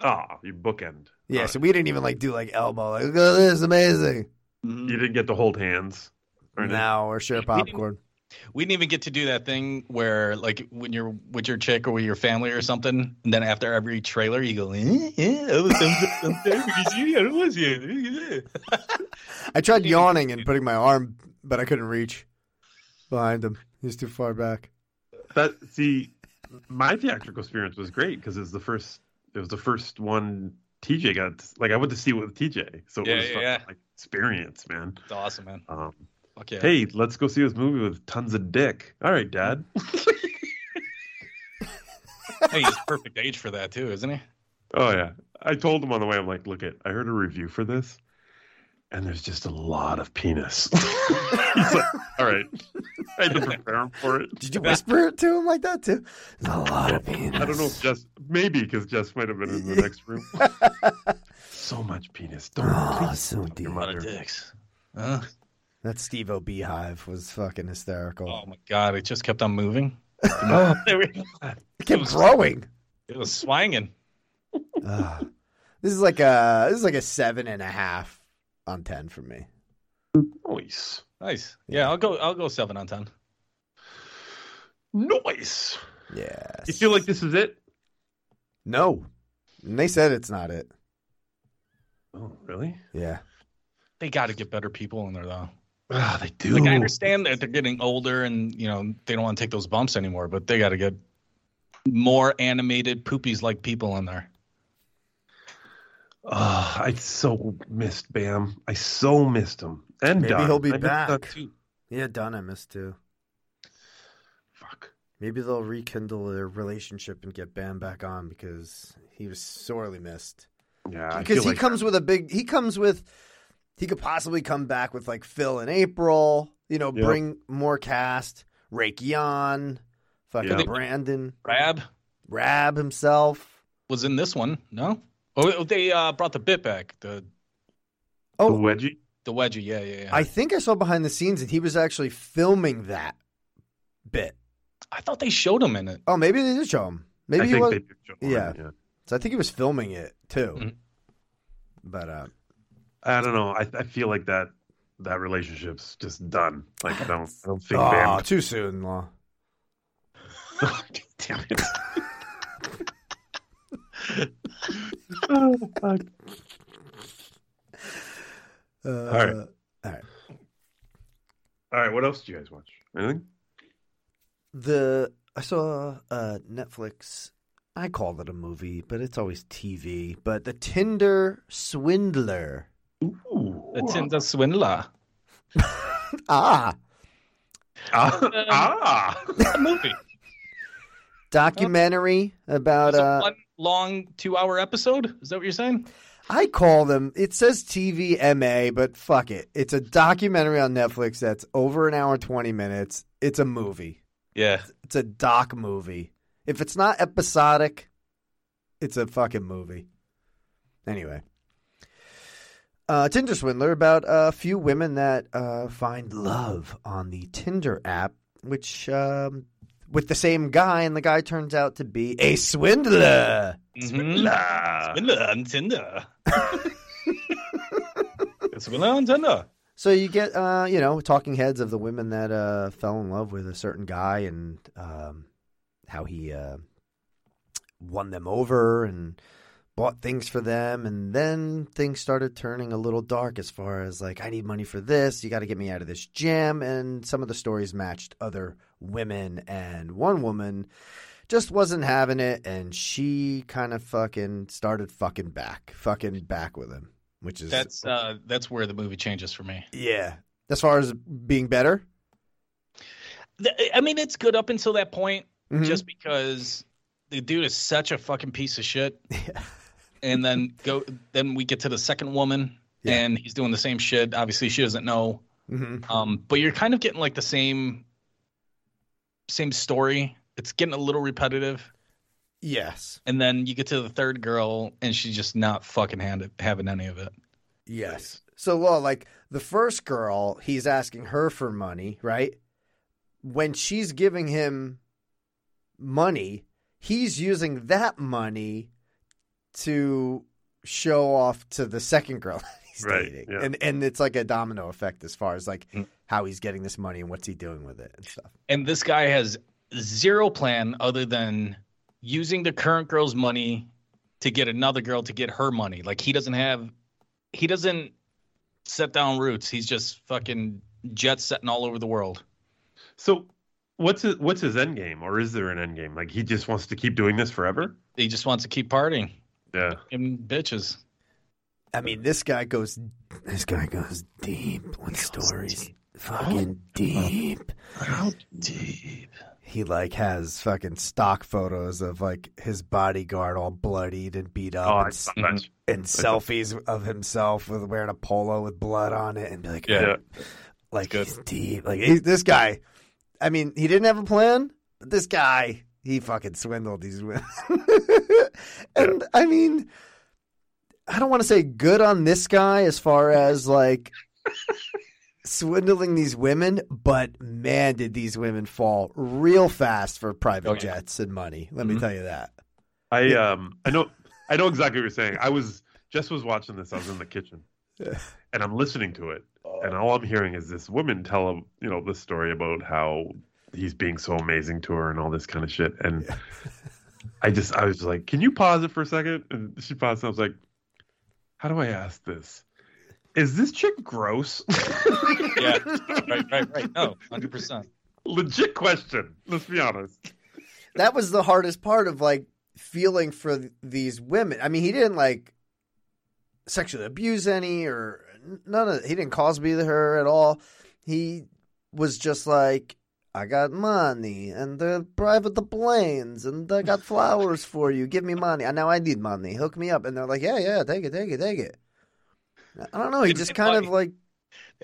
Oh, you bookend. Yeah, so we didn't even like do like elbow. Like, look at this, amazing. You didn't get to hold hands. Or anything? No, or share popcorn. We didn't even get to do that thing where, like, when you're with your chick or with your family or something, and then after every trailer, you go, eh, eh, I was I'm there because you I was here. I tried yawning and putting my arm, but I couldn't reach behind him. He's too far back. That see, my theatrical experience was great because it was the first. It was the first one TJ got. Like I went to see it with TJ, so it Yeah, was yeah, fucking, yeah. like experience, man. It's awesome, man. Um, Fuck yeah. Hey, let's go see this movie with tons of dick. All right, Dad. hey, he's perfect age for that too, isn't he? Oh yeah, I told him on the way. I'm like, look it. I heard a review for this, and there's just a lot of penis. He's like, all right. I had to prepare him for it. Did you whisper it to him like that too? There's a lot of penis. I don't know if Jess, maybe because Jess might have been in the next room. so much penis. Don't Oh, please so fuck deep. your mother. Dicks. Huh? That Steve-O Beehive was fucking hysterical. Oh my god, it just kept on moving. Oh, There we it kept growing. It was swinging. Ah. this is like a this is like a seven and a half on ten for me. Nice. Nice. Yeah, I'll go. I'll go seven on ten. Nice. Yeah. You feel like this is it? No. And they said it's not it. Oh, really? Yeah. They got to get better people in there though. Ah, they do. Like I understand that they're getting older and you know they don't want to take those bumps anymore, but they got to get more animated poopies like people in there. Oh, I so missed Bam. I so missed him. And Maybe Dunn. he'll be I missed Dunn, back. too. Yeah, Dunn I missed too. Fuck. Maybe they'll rekindle their relationship and get Bam back on because he was sorely missed. Yeah, I because feel he like- comes with a big. He comes with. He could possibly come back with like Phil in April. You know, Yep. bring more cast. Rake Yohn, fucking Yep. Brandon, Raab Raab himself. was in this one. No. Oh, they uh, brought the bit back. The Oh, The Oh, wedgie. the wedgie. Yeah, yeah, yeah. I think I saw behind the scenes and he was actually filming that bit. I thought they showed him in it. Oh, maybe they did show him. Maybe I he think was. they did show him, yeah. yeah. So I think he was filming it too. Mhm. But uh, I don't know. I, I feel like that that relationship's just done. Like I don't I don't think oh, Bam. too soon, Law. Damn it. oh, fuck. Uh, All right. All right. All right. What else do you guys watch? Anything? The I saw uh, Netflix. I call it a movie, but it's always TV. But the Tinder Swindler. Ooh. It's in the Tinder Swindler. Ah, Ah. ah. Movie. documentary about a uh. one long two-hour episode. Is that what you're saying? I call them. It says TVMA, but fuck it. It's a documentary on Netflix that's over an hour twenty minutes. It's a movie. Yeah. It's a doc movie. If it's not episodic, it's a fucking movie. Anyway. Uh, Tinder Swindler about a few women that uh, find love on the Tinder app, which um, with the same guy, and the guy turns out to be a swindler. Swindler. Swindler on Tinder. Swindler on Tinder. So you get, uh, you know, talking heads of the women that uh, fell in love with a certain guy and um, how he uh, won them over and bought things for them. And then things started turning a little dark as far as like, I need money for this. You got to get me out of this jam. And some of the stories matched other women. And one woman just wasn't having it. And she kind of fucking started fucking back, fucking back with him. which is That's uh, that's where the movie changes for me. yeah. As far as being better, I mean, it's good up until that point, Mhm. just because the dude is such a fucking piece of shit. And then go, then we get to the second woman, and he's doing the same shit. Obviously, she doesn't know. Mhm. Um, but you're kind of getting like the same, same story. It's getting a little repetitive. Yes. And then you get to the third girl, and she's just not fucking hand- having any of it. Yes. So, well, like the first girl, he's asking her for money, right? When she's giving him money, he's using that money to show off to the second girl he's Right, dating. yeah. And and it's like a domino effect as far as like mm. how he's getting this money and what's he doing with it and stuff. And this guy has zero plan other than using the current girl's money to get another girl to get her money. Like he doesn't have, he doesn't set down roots. He's just fucking jet setting all over the world. So, what's his, what's his end game, or is there an end game? Like he just wants to keep doing this forever? He just wants to keep partying. Yeah. And bitches. I mean, this guy goes. This guy goes deep with stories. Fucking deep. How deep? He like has fucking stock photos of like his bodyguard all bloodied and beat up, Oh, I and, and selfies of himself with wearing a polo with blood on it, and be like, Yeah. like he's deep. Like he, this guy. I mean, he didn't have a plan, but this guy, he fucking swindled these women. and I mean, I don't want to say good on this guy as far as like swindling these women, but man, did these women fall real fast for private jets and money. Let me tell you that. I um I know I know exactly what you're saying. I was just was watching this. I was in the kitchen, and I'm listening to it, and all I'm hearing is this woman tell him, you know, the story about how he's being so amazing to her and all this kind of shit. And I just I was like, can you pause it for a second? And she paused. And I was like, how do I ask this? Is this chick gross? yeah, right, right, right. No, hundred percent. Legit question. Let's be honest. that was the hardest part of like feeling for th- these women. I mean, he didn't like sexually abuse any or none of. He didn't Cosby her at all. He was just like, I got money and the private the planes and I got flowers for you. Give me money. And now I need money. Hook me up. And they're like, yeah, yeah, take it, take it, take it. I don't know. He just kind of like,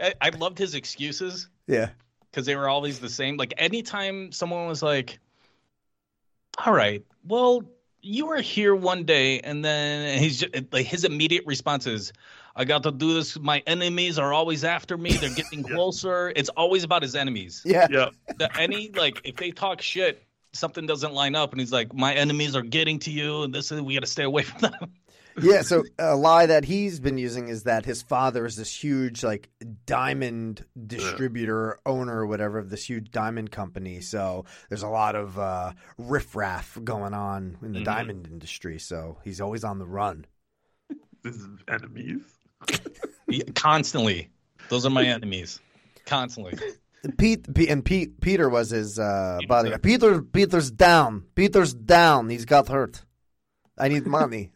I, I loved his excuses yeah, because they were always the same. Like anytime someone was like, "All right, well, you were here one day," and then he's just, like his immediate response is, "I got to do this. My enemies are always after me. They're getting closer." It's always about his enemies. yeah, Yeah. The, any like if they talk shit, something doesn't line up, and he's like, "My enemies are getting to you, and this is we got to stay away from them." yeah. So a lie that he's been using is that his father is this huge like diamond distributor owner or whatever of this huge diamond company. So there's a lot of uh, riffraff going on in the Mhm. diamond industry. So he's always on the run. This is enemies. Constantly, those are my enemies. Constantly. Pete P- and Pete Peter was his uh, bodyguard. Peter Peter's down. Peter's down. He's got hurt. I need money.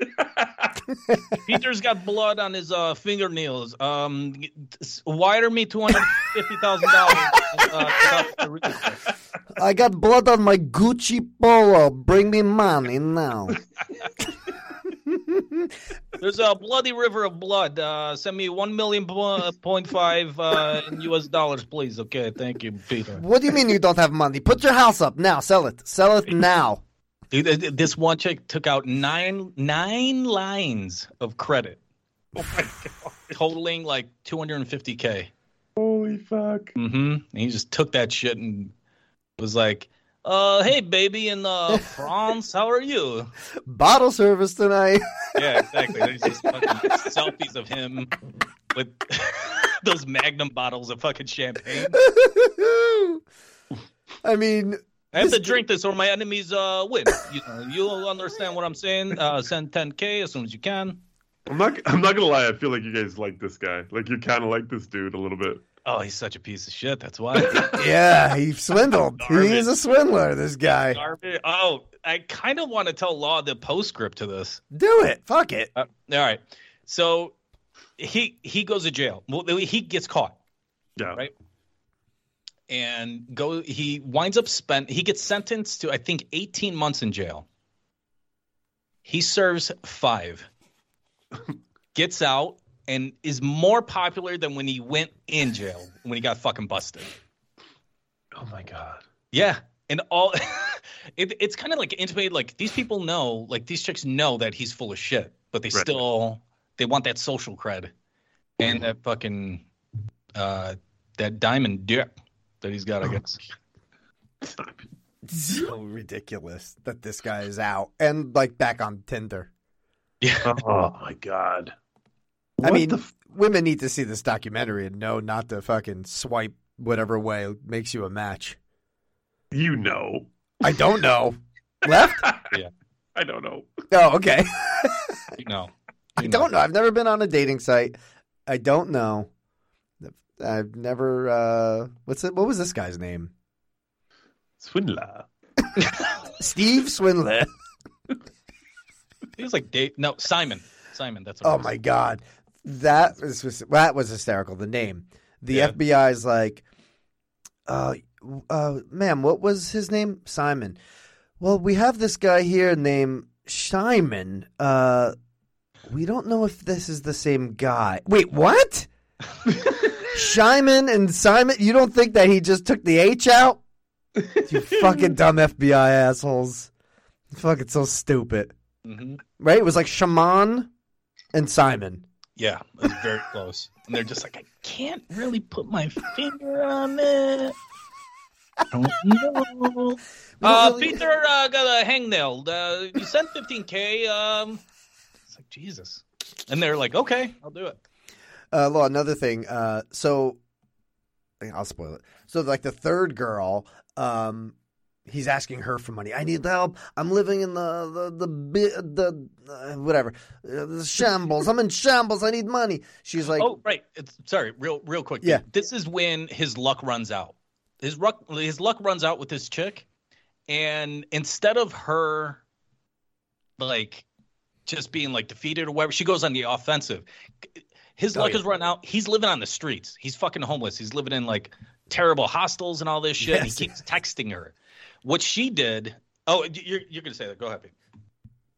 Peter's got blood on his uh, fingernails. Um, wire me two hundred fifty thousand dollars. I got blood on my Gucci polo. Bring me money now. There's a bloody river of blood. Uh, send me one million po- point five uh, in U.S. dollars, please. Okay, thank you, Peter. What do you mean you don't have money? Put your house up now. Sell it. Sell it now. Dude, th- th- this one chick took out nine nine lines of credit, totaling like two hundred and fifty k. Holy fuck. Mm-hmm. And he just took that shit and was like, "Uh, hey, baby, in uh, France, how are you?" Bottle service tonight. Yeah, exactly. There's just fucking selfies of him with those Magnum bottles of fucking champagne. I mean, I have to drink this or my enemies uh win. You know, you'll understand what I'm saying. Uh, send 10k as soon as you can. I'm not. I'm not gonna lie. I feel like you guys like this guy. Like you kind of like this dude a little bit. Oh, he's such a piece of shit. That's why. yeah, he swindled. He's a swindler. This guy. Garbage. Oh, I kind of want to tell Law the postscript to this. Do it. Fuck it. Uh, all right. So he he goes to jail. Well, he gets caught. Yeah. Right. And go. He winds up spent. He gets sentenced to I think 18 months in jail. He serves five. gets out and is more popular than when he went in jail when he got fucking busted. Oh my god. Yeah, and all it, it's kind of like intimated. Like these people know, like these chicks know that he's full of shit, but they Right. still they want that social cred and that fucking uh that diamond dick that he's got. I guess. So ridiculous that this guy is out and like back on Tinder. Yeah. Oh my god. I mean, the f- women need to see this documentary and know not to fucking swipe whatever way makes you a match. You know. I don't know. Left? Yeah. I don't know. Oh, okay. You know. I don't know. I've never been on a dating site. I don't know. I've never. uh What's it? What was this guy's name? Swindler. Steve Swindler. He was like Dave. No, Simon. Simon. That's. What Oh my god, that was that was hysterical. The name, the Yeah. FBI's like, uh, uh, ma'am, what was his name? Simon. Well, we have this guy here named Simon. Uh, we don't know if this is the same guy. Wait, what? Shimon and Simon. You don't think that he just took the H out? You fucking dumb FBI assholes. Fucking so stupid. Mhm. Right? It was like Shimon and Simon. Yeah, it was very close. And they're just like, I can't really put my finger on it. I don't know. Uh, Peter uh, got a hangnail. Uh, you sent 15k. Um, it's like Jesus. And they're like, okay, I'll do it. Uh, Law, another thing. Uh, so I'll spoil it. So, like the third girl, um, he's asking her for money. I need help. I'm living in the the the bi- the uh, whatever uh, the shambles. I'm in shambles. I need money. She's like, oh, right. It's, sorry, real, real quick. Yeah. This is when his luck runs out. His luck, his luck runs out with this chick, and instead of her, like, just being like defeated or whatever, she goes on the offensive. His Oh, luck yeah. is run out. He's living on the streets. He's fucking homeless. He's living in like terrible hostels and all this shit. And he keeps texting her. What she did. Oh, you're you're gonna say that. Go ahead.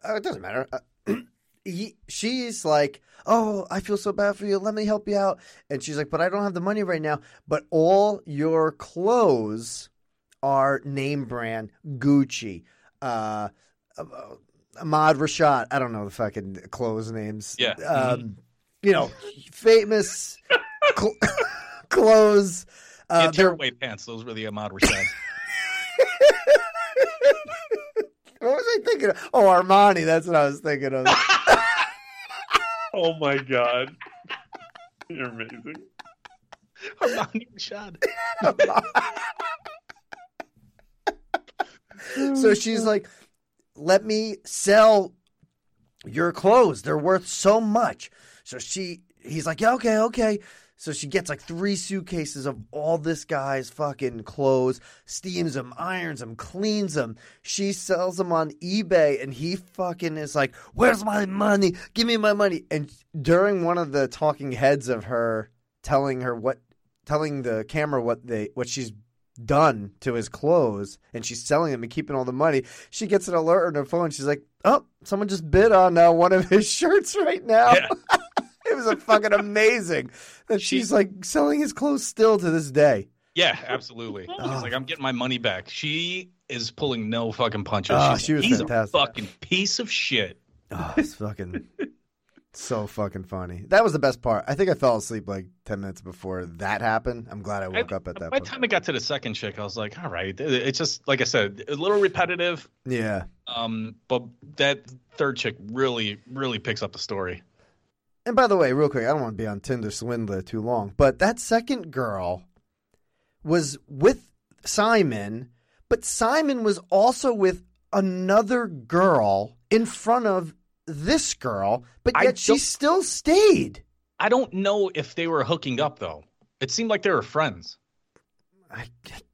Oh, it doesn't matter. Uh, he, she's like, oh, I feel so bad for you. Let me help you out. And she's like, but I don't have the money right now. But all your clothes are name brand Gucci. Uh, uh, Ahmad Rashad. I don't know the fucking clothes names. Yeah. Um, You know, famous cl- clothes. Uh, yeah, they're- tearaway pants. Those were the Ahmad Rashad. what was I thinking of? Oh, Armani. That's what I was thinking of. Oh my god. You're amazing. Armani Rashad. so she's like, "Let me sell your clothes. They're worth so much." So she, he's like, "Yeah, okay, okay." So she gets like three suitcases of all this guy's fucking clothes, steams them, irons them, cleans them. She sells them on eBay, and he fucking is like, "Where's my money? Give me my money!" And during one of the talking heads of her telling her what, telling the camera what they what she's done to his clothes and she's selling them and keeping all the money. She gets an alert on her phone. She's like, "Oh, someone just bid on uh, one of his shirts right now." it was a fucking amazing that she's like selling his clothes still to this day. Yeah, absolutely. He's like, I'm getting my money back. She is pulling no fucking punches. Oh, She's she was He's fantastic. a fucking piece of shit. Oh, it's fucking so fucking funny. That was the best part. I think I fell asleep like ten minutes before that happened. I'm glad I woke up at that point. By the time I got to the second chick, I was like, all right. It's just like I said, a little repetitive. Yeah. Um, but that third chick really, really picks up the story. And by the way, real quick, I don't want to be on Tinder Swindler too long, but that second girl was with Simon, but Simon was also with another girl in front of this girl, but yet she still stayed. I don't know if they were hooking up though. It seemed like they were friends. I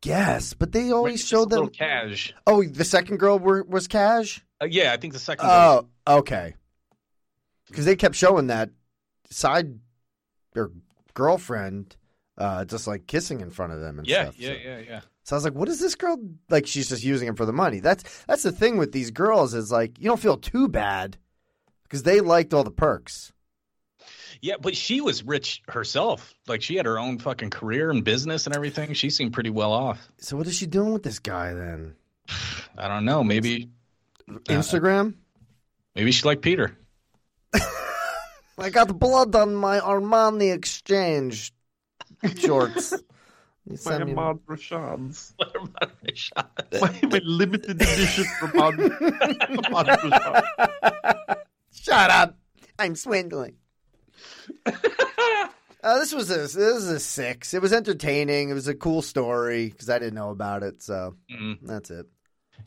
guess, but they always showed them. cash. Oh, the second girl were, was Cash. Uh, yeah, I think the second. girl- Oh, okay. Because they kept showing that side or girlfriend uh, just like kissing in front of them and Yeah, stuff. yeah, so. yeah, yeah. So I was like, what is this girl like? She's just using him for the money. That's that's the thing with these girls is like you don't feel too bad because they liked all the perks. Yeah, but she was rich herself. Like she had her own fucking career and business and everything. She seemed pretty well off. So what is she doing with this guy then? I don't know. Maybe Instagram. maybe she liked Peter. I got blood on my Armani exchange shorts. You My sent me- Ahmad Rashads. my, my limited edition Ahmad, Ahmad Rashad. Shut up! I'm swindling. Uh, this was a this was a six. It was entertaining. It was a cool story because I didn't know about it. So Mhm. that's it.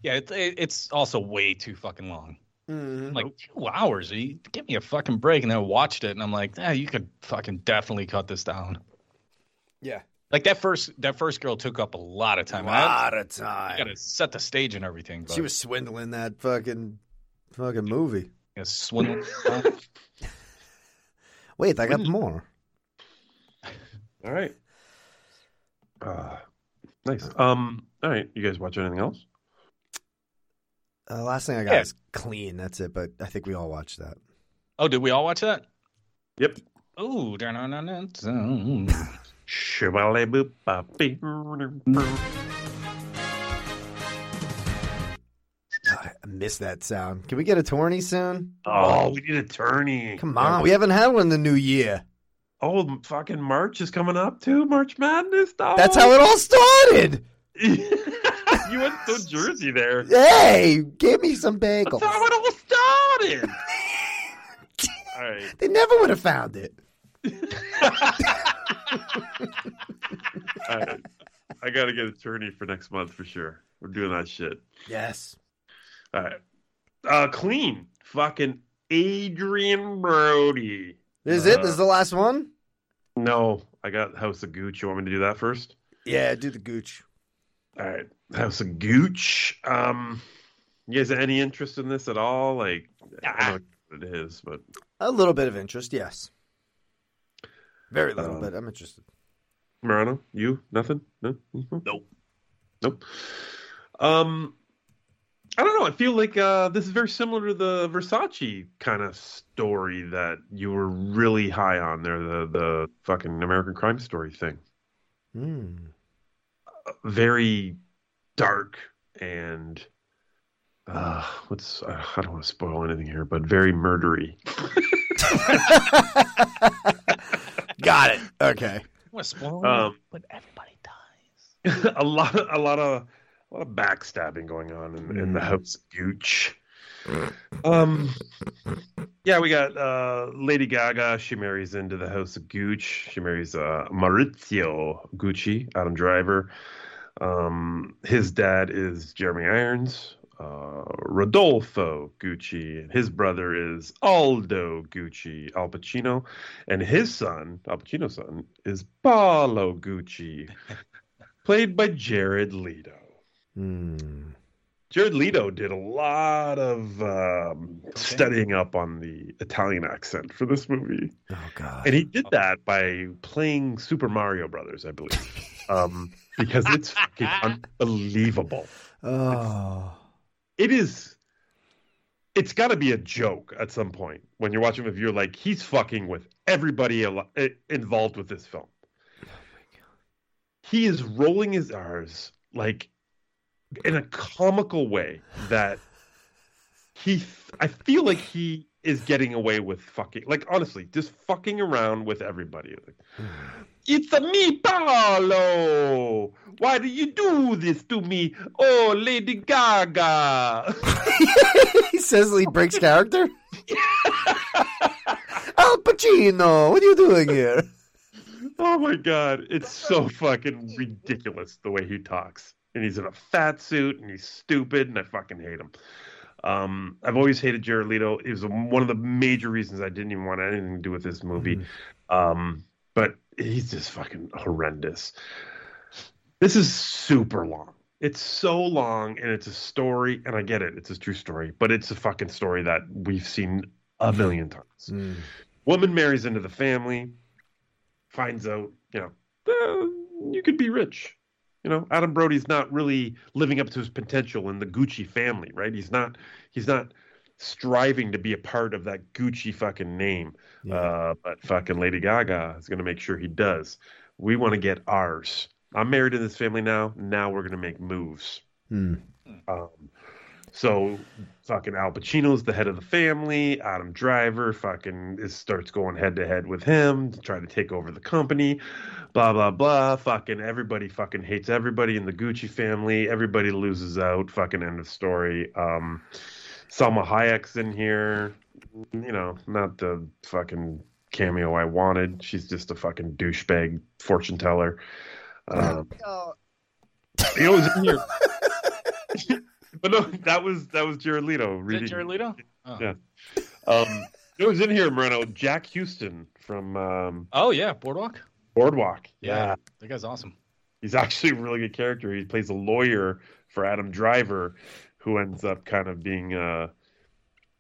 Yeah, it, it, it's also way too fucking long. Mhm. Like two hours. You give me a fucking break, and then I watched it, and I'm like, yeah, you could fucking definitely cut this down. Yeah. Like that first that first girl took up a lot of time. A lot of time. You gotta set the stage and everything. But She was swindling that fucking fucking movie. yeah, swindling. Wait, I got more. All right. Uh, nice. Um. All right. You guys watch anything else? Uh, last thing I got Yeah. is clean. That's it. But I think we all watched that. oh, did we all watch that? Yep. Oh, Chevrolet boop bop. I miss that sound. Can we get a tourney soon? Oh, we need a tourney. Come on, we haven't had one in the new year. Oh, fucking March is coming up too. March Madness. dog. That's how it all started. you went to Jersey there. Hey, give me some bagels. That's how it all started. all right. They never would have found it. All right. I got to get a tourney for next month for sure. We're doing that shit. Yes. All right. Uh, clean. Fucking Adrien Brody. This is it? Uh, This is the last one? No, I got House of Gooch. You want me to do that first? Yeah, do the gooch. All right. House of Gooch. Um, you guys have any interest in this at all? Like, I don't know what it is, but A little bit of interest, yes. Very little Um, bit. I'm interested. Moreno, you nothing? No, nope, nope. Um, I don't know. I feel like uh, this is very similar to the Versace kind of story that you were really high on there. The the fucking American Crime Story thing. Hmm. Very dark and uh, what's uh, I don't want to spoil anything here, but very murdery. Got it. Okay. What's spoiling? Um, but everybody dies. a lot of a lot of a lot of backstabbing going on in, in the house Gooch. Um yeah, we got uh Lady Gaga, she marries into the house of Gooch. She marries uh Maurizio Gucci, Adam Driver. Um his dad is Jeremy Irons, uh Rodolfo Gucci, and his brother is Aldo Gucci, Al Pacino, and his son, Al Pacino's son, is Paolo Gucci, played by Jared Leto. Hmm. Jared Leto did a lot of um, studying up on the Italian accent for this movie. Oh God! And he did that by playing Super Mario Brothers, I believe, um, because it's fucking unbelievable. Oh. It is. It's got to be a joke at some point when you're watching it. You're like, he's fucking with everybody al- involved with this film. He is rolling his R's like in a comical way that he. I feel like he is getting away with fucking. Like honestly, just fucking around with everybody. Like, it's a me, Paolo. Why do you do this to me? Oh, Lady Gaga. he says he breaks character. Al Pacino, what are you doing here? Oh my god, it's so fucking ridiculous the way he talks. And he's in a fat suit and he's stupid and I fucking hate him. Um, I've always hated Jared Leto. It was one of the major reasons I didn't even want anything to do with this movie. Um, but he's just fucking horrendous. This is super long. It's so long and it's a story, and I get it, it's a true story, but it's a fucking story that we've seen a million times. Woman marries into the family, finds out, you know, uh, you could be rich. You know, Adam Brody's not really living up to his potential in the Gucci family, right? He's not. He's not striving to be a part of that Gucci fucking name. Uh, but fucking Lady Gaga is going to make sure he does. We want to get ours. I'm married to this family now. Now we're going to make moves. Hmm. Um, so fucking Al Pacino's the head of the family. Adam Driver fucking is, starts going head to head with him to try to take over the company. Blah blah blah. Fucking everybody fucking hates everybody in the Gucci family. Everybody loses out. Fucking end of story. Um, Salma Hayek's in here. You know, not the fucking cameo I wanted. She's just a fucking douchebag fortune teller. Um, you know, who's in here. but no, that was that was Jared Leto. Is it reading- Jared Leto? Oh. Yeah. Um, it was in here, Moreno. Jack Huston from um, Oh yeah, Boardwalk. Boardwalk. Yeah, that guy's awesome. He's actually a really good character. He plays a lawyer for Adam Driver, who ends up kind of being uh,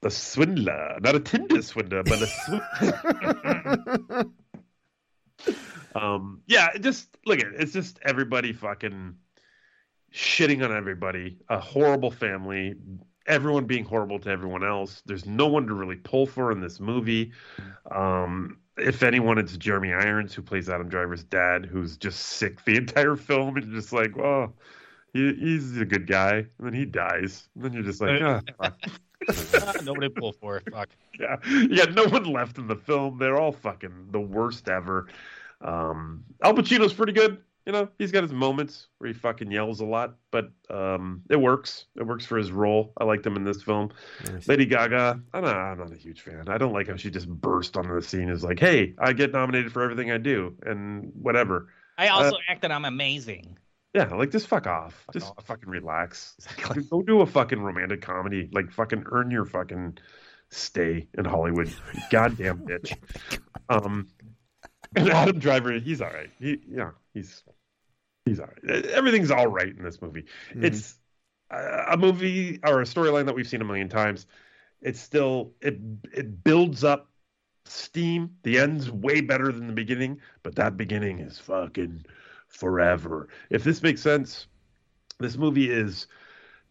a swindler, not a Tinder swindler, but a swindler. um, yeah, just look at it. It's just everybody fucking shitting on everybody. A horrible family. Everyone being horrible to everyone else. There's no one to really pull for in this movie. Um, if anyone, it's Jeremy Irons who plays Adam Driver's dad, who's just sick the entire film, and just like, oh, he, he's a good guy, and then he dies, and then you're just like, fuck. Ah, Nobody pull for it. Fuck. yeah, yeah, no one left in the film. They're all fucking the worst ever. Um, Al Pacino's pretty good. You know, he's got his moments where he fucking yells a lot, but um, it works. It works for his role. I liked him in this film. Lady Gaga, I'm not, I'm not a huge fan. I don't like how she just burst onto the scene. Is like, hey, I get nominated for everything I do, and whatever. I also Uh, that I'm amazing. yeah, like just fuck off. just fucking relax. Go do a fucking romantic comedy. Like fucking earn your fucking stay in Hollywood. you Goddamn bitch. Um, and Adam Driver, he's all right. He, yeah, he's he's all right. Everything's all right in this movie. It's a a movie or a storyline that we've seen a million times. It's still it it builds up steam. The end's way better than the beginning, but that beginning is fucking forever. If this makes sense, this movie is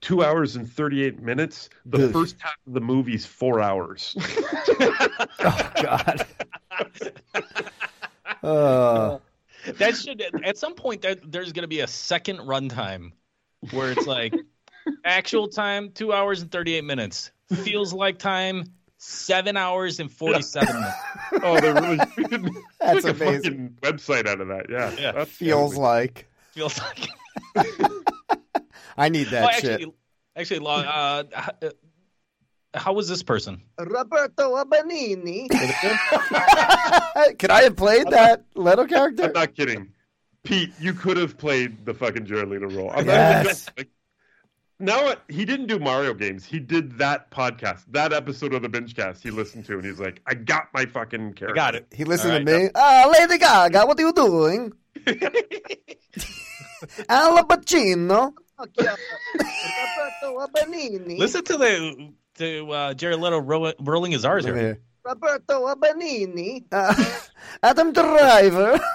two hours and 38 minutes. The first half of the movie's four hours. oh, God. Uh, That should at some point that there's going to be a second runtime where it's like actual time two hours and 38 minutes feels like time seven hours and 47 minutes. oh, they really should That's make a amazing. fucking website out of that. Yeah, Yeah. that's feels amazing. like Feels like I need that shit. actually, actually, Law, uh, h- uh, how was this person? Roberto Abanini. Could I have played that Leto character? I'm not kidding. Pete, you could have played the fucking Jared Leto role. I'm Yes. joking. Like, now he didn't do Mario games. He did that podcast, that episode of the binge cast he listened to, and he's like, I got my fucking character. got it. He listened All to me. Ah, Lady Gaga, what are you doing? Al Pacino. Roberto Abanini. Listen to the to uh, Jared Leto ro- rolling his R's Let here. Roberto Abanini. Uh, Adam Driver.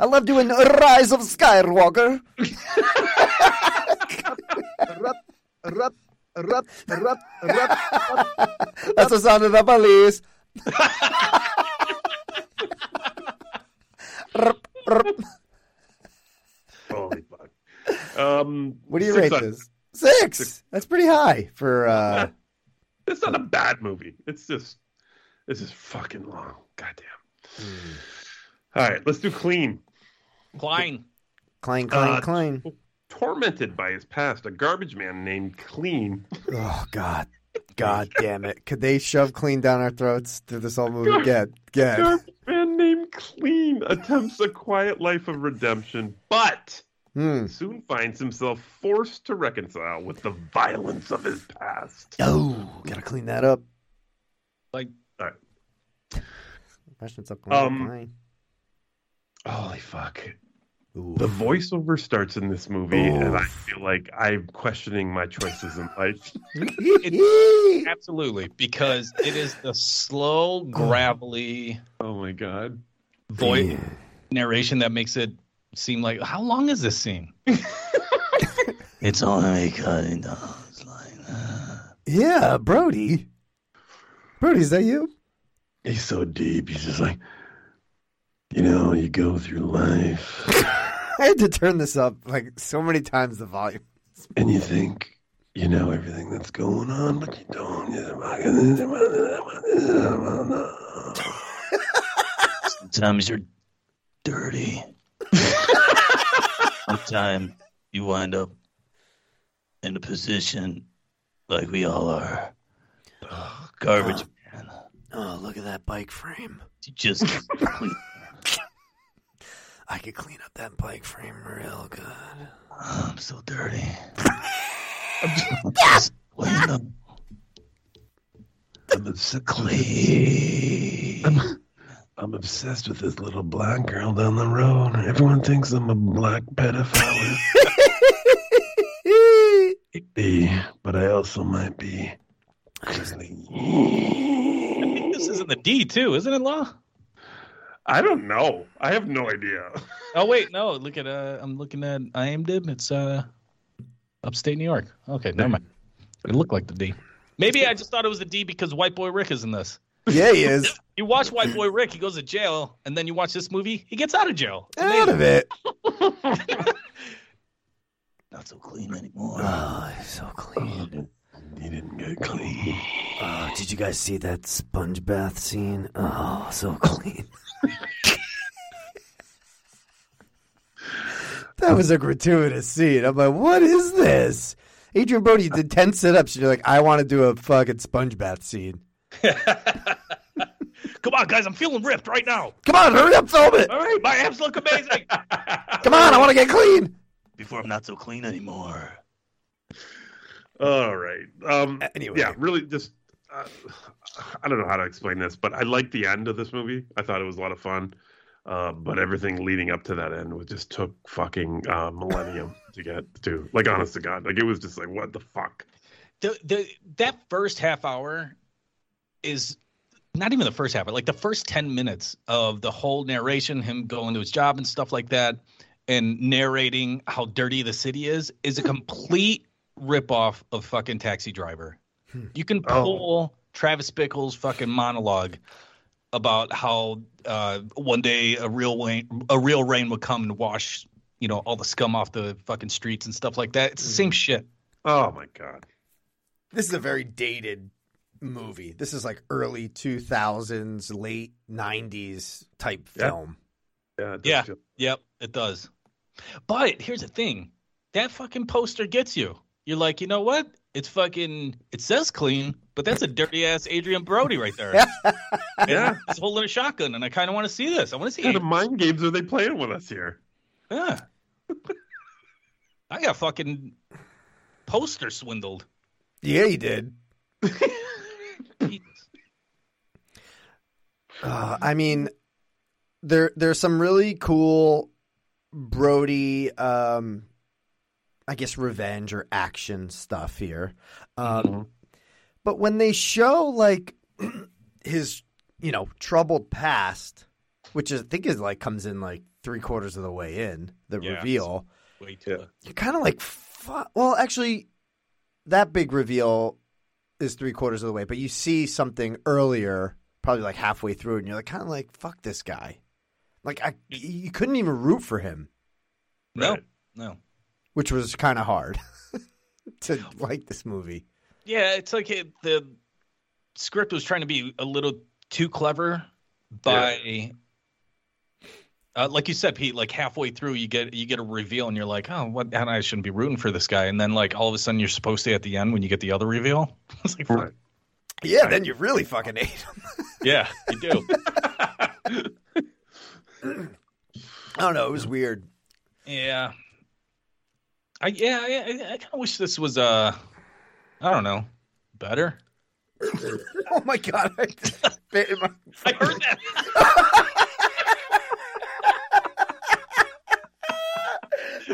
I love doing Rise of Skywalker. Rup, rup, rup, rup, rup. That's the sound of the police. Rup, rup. Holy fuck. Um, What do you six rate out- this? Six. That's pretty high for. uh It's not a bad movie. It's just, it's just fucking long. Goddamn. Hmm. All right, let's do clean. Klein. Clang, clang, Uh, clang. Tormented by his past, a garbage man named Clean. Oh God, God damn it! Could they shove clean down our throats through this whole movie? Get, get. Garbage man named Clean attempts a quiet life of redemption, but Hmm. soon finds himself forced to reconcile with the violence of his past. Oh, gotta clean that up. Like, All right. Imagine up. Um. Holy fuck. The voiceover starts in this movie, and I feel like I'm questioning my choices in life. It's- absolutely, because it is the slow, gravelly oh my god! voice narration that makes it seem like how long is this scene? it's only cutting down. Yeah, Brody. Brody, is that you? He's so deep. He's just like, you know, you go through life I had to turn this up like so many times the volume. and you think you know everything that's going on, but you don't. Sometimes you're dirty. Sometimes you wind up in a position like we all are. Oh, Garbage man. Oh, look at that bike frame. You just clean. I could clean up that bike frame real good. I'm so dirty. I'm just clean up. I'm obsessed. I'm, I'm obsessed with this little black girl down the road. Everyone thinks I'm a black pedophile. Maybe, but I also might be. I think this is in the D too, isn't it, Law? I don't know. I have no idea. Oh wait, no. Look at uh, I'm looking at IMDb. It's uh, upstate New York. Okay, never mind. It looked like the D. Maybe I just thought it was the D because White Boy Rick is in this. Yeah, he is. You watch White Boy Rick, he goes to jail, and then you watch this movie, he gets out of jail. Out of it. Not so clean anymore. Oh, he's so clean. Oh, he didn't get clean. Oh, did you guys see that sponge bath scene? Oh, so clean. that was a gratuitous scene. I'm like, what is this? Adrien Brody did 10 sit ups, and you're like, I want to do a fucking sponge bath scene. Come on, guys, I'm feeling ripped right now. Come on, hurry up, film it. All right, my abs look amazing. Come on, I want to get clean. Before I'm not so clean anymore. All right. Um, Anyway. yeah, really, just uh, I don't know how to explain this, but I liked the end of this movie. I thought it was a lot of fun, uh, but everything leading up to that end was just took fucking uh, millennium to get to. Like, honest to God, like it was just like, what the fuck? The the that first half hour is not even the first half, but like the first ten minutes of the whole narration, him going to his job and stuff like that, and narrating how dirty the city is, is a complete ripoff of fucking Taxi Driver. You can pull Travis Bickle's fucking monologue about how uh, one day a real rain, a real rain would come and wash, you know, all the scum off the fucking streets and stuff like that. It's the same shit. Oh my God. This is a very dated movie. This is like early 2000s, late 90s type Yeah. film. Yeah. it does Yeah. feel- Yep, it does. But here's the thing. That fucking poster gets you. You're like, you know what? It's fucking it says clean, but that's a dirty ass Adrien Brody right there. Yeah. He's holding a shotgun and I kinda wanna see this. I wanna see What kind of mind games are they playing with us here? Yeah. I got fucking poster swindled. Yeah, you did. Uh, I mean, there there's some really cool Brody, um, I guess revenge or action stuff here. Um, But when they show like his, you know, troubled past, which is, I think is like comes in like three quarters of the way in the Yeah. reveal, Way too you're kind of like, fu- well, actually, that big reveal is three quarters of the way, but you see something earlier, probably like halfway through, and you're like, kind of like, fuck this guy. Like, I, you couldn't even root for him, No. No. which was kind of hard to like this movie. Yeah, it's like it, the script was trying to be a little too clever by uh, like you said, Pete, like halfway through you get you get a reveal and you're like, Oh, what and I shouldn't be rooting for this guy and then like all of a sudden you're supposed to at the end when you get the other reveal. it's like fuck. Yeah, then you really fucking hate him. Yeah, you do. I don't know. It was weird. yeah. I yeah, I, I, I kinda wish this was uh I don't know, better. oh my god! I just in my. I heard that.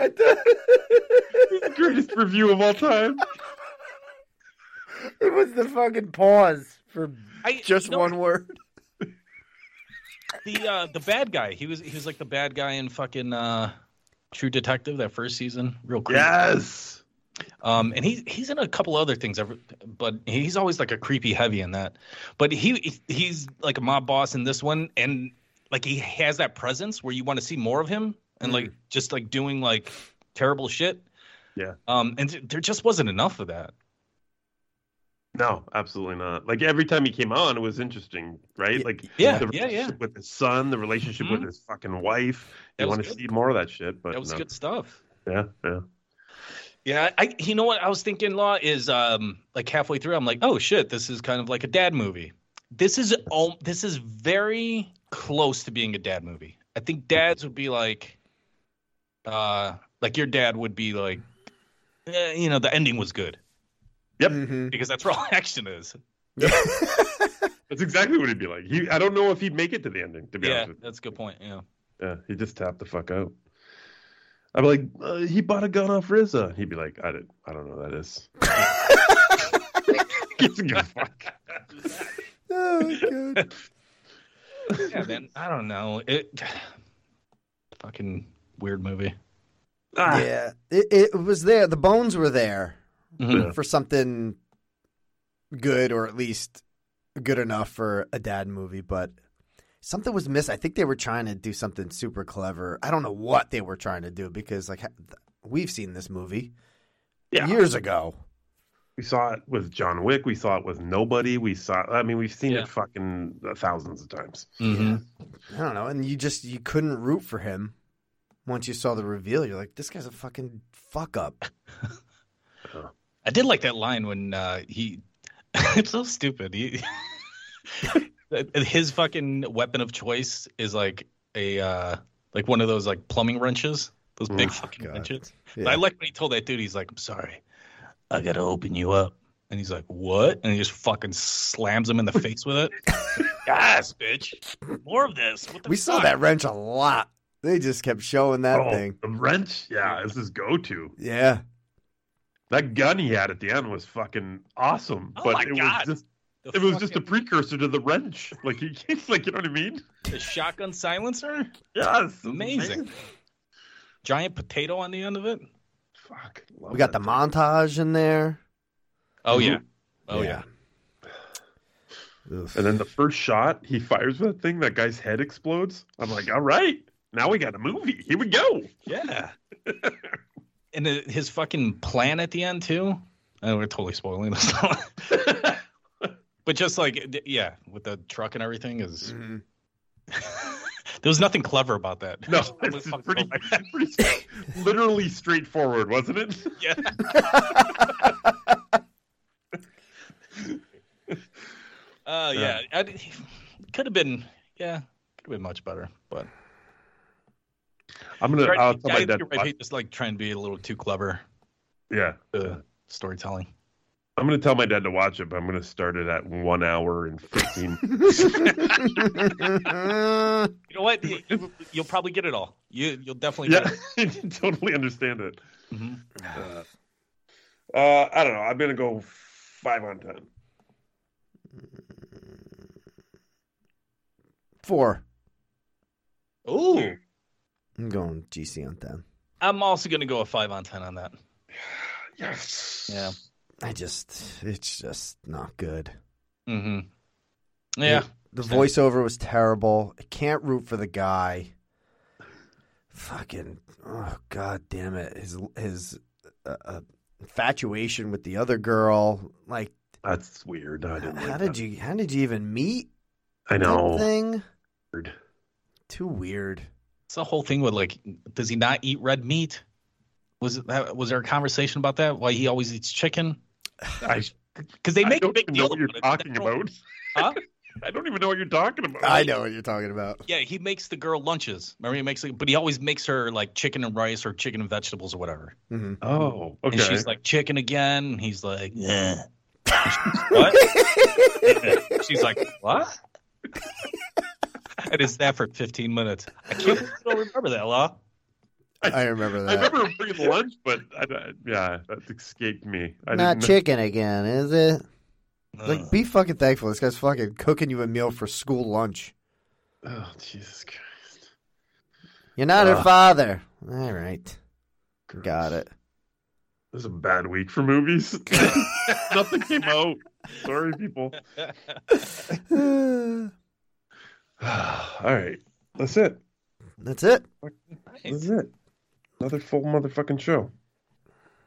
The greatest review of all time. It was the fucking pause for I- just you know- one word. the uh, the bad guy. He was he was like the bad guy in fucking uh, True Detective that first season. Real creepy. Yes. Um, and he he's in a couple other things, ever- but he's always like a creepy heavy in that. But he he's like a mob boss in this one, and like he has that presence where you want to see more of him, and like just like doing like terrible shit. Yeah. Um, and th- there just wasn't enough of that. No, absolutely not. Like every time he came on, it was interesting, right? Like yeah, the yeah, yeah. with his son, the relationship with his fucking wife. You want to see more of that shit, but That was no. good stuff. Yeah, yeah. Yeah, I you know what I was thinking, Law is um like halfway through, I'm like, oh shit, this is kind of like a dad movie. This is all this is very close to being a dad movie. I think dads would be like, uh, like your dad would be like, eh, you know, the ending was good. Yep, because that's where all action is. That's exactly what he'd be like. He, I don't know if he'd make it to the ending. To be Yeah, honest with that's a good point. Yeah. yeah, he just tapped the fuck out. I'd be like, uh, he bought a gun off RZA. He'd be like, I did, I don't know who that is. Gives a good fuck. Oh, God. yeah, man. I don't know. It fucking weird movie. Ah. Yeah, it, it was there. The bones were there Mhm. for something good, or at least good enough for a dad movie. But something was missing. I think they were trying to do something super clever. I don't know what they were trying to do because, like, we've seen this movie Yeah. years ago. We saw it with John Wick. We saw it with Nobody. We saw. I mean, we've seen Yeah. it fucking thousands of times. Mm-hmm. I don't know, and you just you couldn't root for him once you saw the reveal. You're like, this guy's a fucking fuck up. I did like that line when uh, he. it's so stupid. He, his fucking weapon of choice is like a uh, like one of those like plumbing wrenches, those big Oh, fucking God. wrenches. Yeah. I like when he told that dude, he's like, "I'm sorry, I gotta open you up," and he's like, "What?" And he just fucking slams him in the face with it. yes, bitch, more of this. We saw that wrench a lot. They just kept showing that Oh, thing. the wrench. Yeah, this his go to. Yeah. That gun he had at the end was fucking awesome, Oh but my it God. was just The it was just a precursor to the wrench. Like he, it's like you know what I mean? The shotgun silencer. Yes, amazing. Giant potato on the end of it. Fuck. We got the montage in there. Oh yeah. Mm-hmm. Oh yeah. And then the first shot he fires with that thing, that guy's head explodes. I'm like, all right, now we got a movie. Here we go. Yeah. and the, his fucking plan at the end too. Oh, we're totally spoiling this. but just like yeah, with the truck and everything is. there was nothing clever about that. No, It was it's pretty, clever. pretty straight- literally straightforward, wasn't it? Yeah. Uh, yeah, I, could have been. Yeah, could have been much better. But I'm gonna. Right, I'll tell my dad. think you're right, he just like trying to be a little too clever. Yeah, The storytelling. I'm gonna tell my dad to watch it, but I'm gonna start it at one hour and fifteen. You know what? You, you- you'll probably get it all. You you'll definitely. yeah, Get it. totally understand it. Mhm. Uh, uh, I don't know. I'm gonna go five on ten. Four. Ooh. I'm going GC on ten. I'm also going to go a five on ten on that. Yes. Yeah. I just, it's just not good. Mm-hmm. Yeah. The voiceover was terrible. I can't root for the guy. Fucking, oh god damn it! His his uh, uh, infatuation with the other girl. Like, That's weird. I didn't. how like did that. you how did you even meet? I know. That thing Weird. too weird. It's the whole thing with like, does he not eat red meat? Was it that? Was there a conversation about that? Why he always eats chicken? I, Because they make a don't big even know deal what you're talking They about. Huh? I don't even know what you're talking about. I know what you're talking about. Yeah, he makes the girl lunches. Remember, he makes, like, but he always makes her like chicken and rice or chicken and vegetables or whatever. Mm-hmm. Oh, okay. And she's like chicken again. And he's like, yeah. what? she's like, what? And it's that for 15 minutes. I can't believe don't remember that, Law. I remember that. I remember bringing lunch, but I, I- yeah, that escaped me. I Not chicken again, is it? Like, be fucking thankful. This guy's fucking cooking you a meal for school lunch. Oh Jesus Christ! You're not her father. All right. Got it. This is a bad week for movies. Nothing came out. Sorry, people. All right, that's it. That's it. That's it. Another full motherfucking show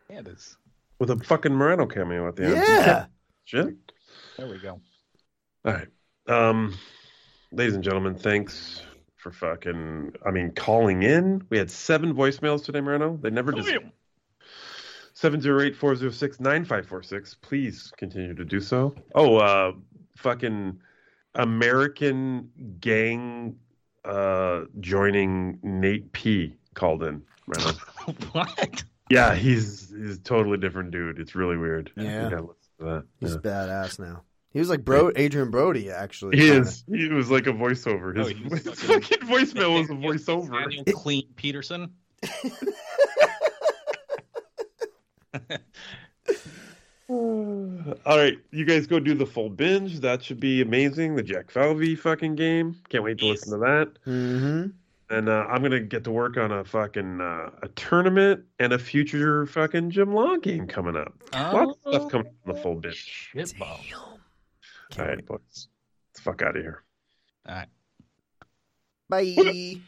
Yeah, it is. with a fucking Moreno cameo at the end. Yeah. Shit. There we go. All right. Um, ladies and gentlemen, thanks for fucking. I mean, calling in. We had seven voicemails today, Moreno. They never just. 708-406-9546. Please continue to do so. Oh, uh, fucking American gang uh joining Nate P called in. Moreno. what? Yeah, he's he's a totally different dude. It's really weird. Yeah. You gotta listen to that. He's Yeah. badass now. He was like bro Adrien Brody, actually. He kinda. is. He was like a voiceover. His, Oh, was his fucking- fucking voicemail was a voiceover. Daniel Clean Peterson. All right, you guys go do the full binge. That should be amazing. The Jack Falvey fucking game. Can't wait to listen to that. Mm-hmm. And uh, I'm gonna get to work on a fucking uh, a tournament and a future fucking Jim Law game coming up. Lots of stuff coming from the full binge. Shitball. All right, boys, let's fuck out of here. All right. Bye.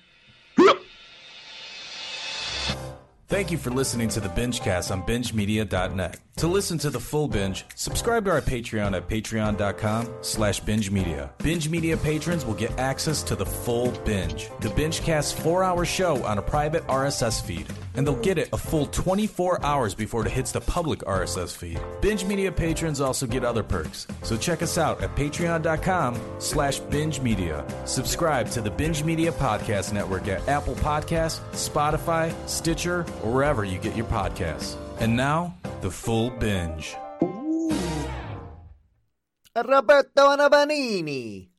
Thank you for listening to the Bingecast on BingeMedia.net. To listen to the full binge, subscribe to our Patreon at patreon.com slash binge media. Binge Media patrons will get access to the full binge, the Bingecast four-hour show on a private RSS feed, and they'll get it a full 24 hours before it hits the public RSS feed. Binge Media patrons also get other perks, so check us out at patreon.com slash binge media. Subscribe to the Binge Media Podcast Network at Apple Podcasts, Spotify, Stitcher, or wherever you get your podcasts. And now, the full binge. Roberto Anabanini.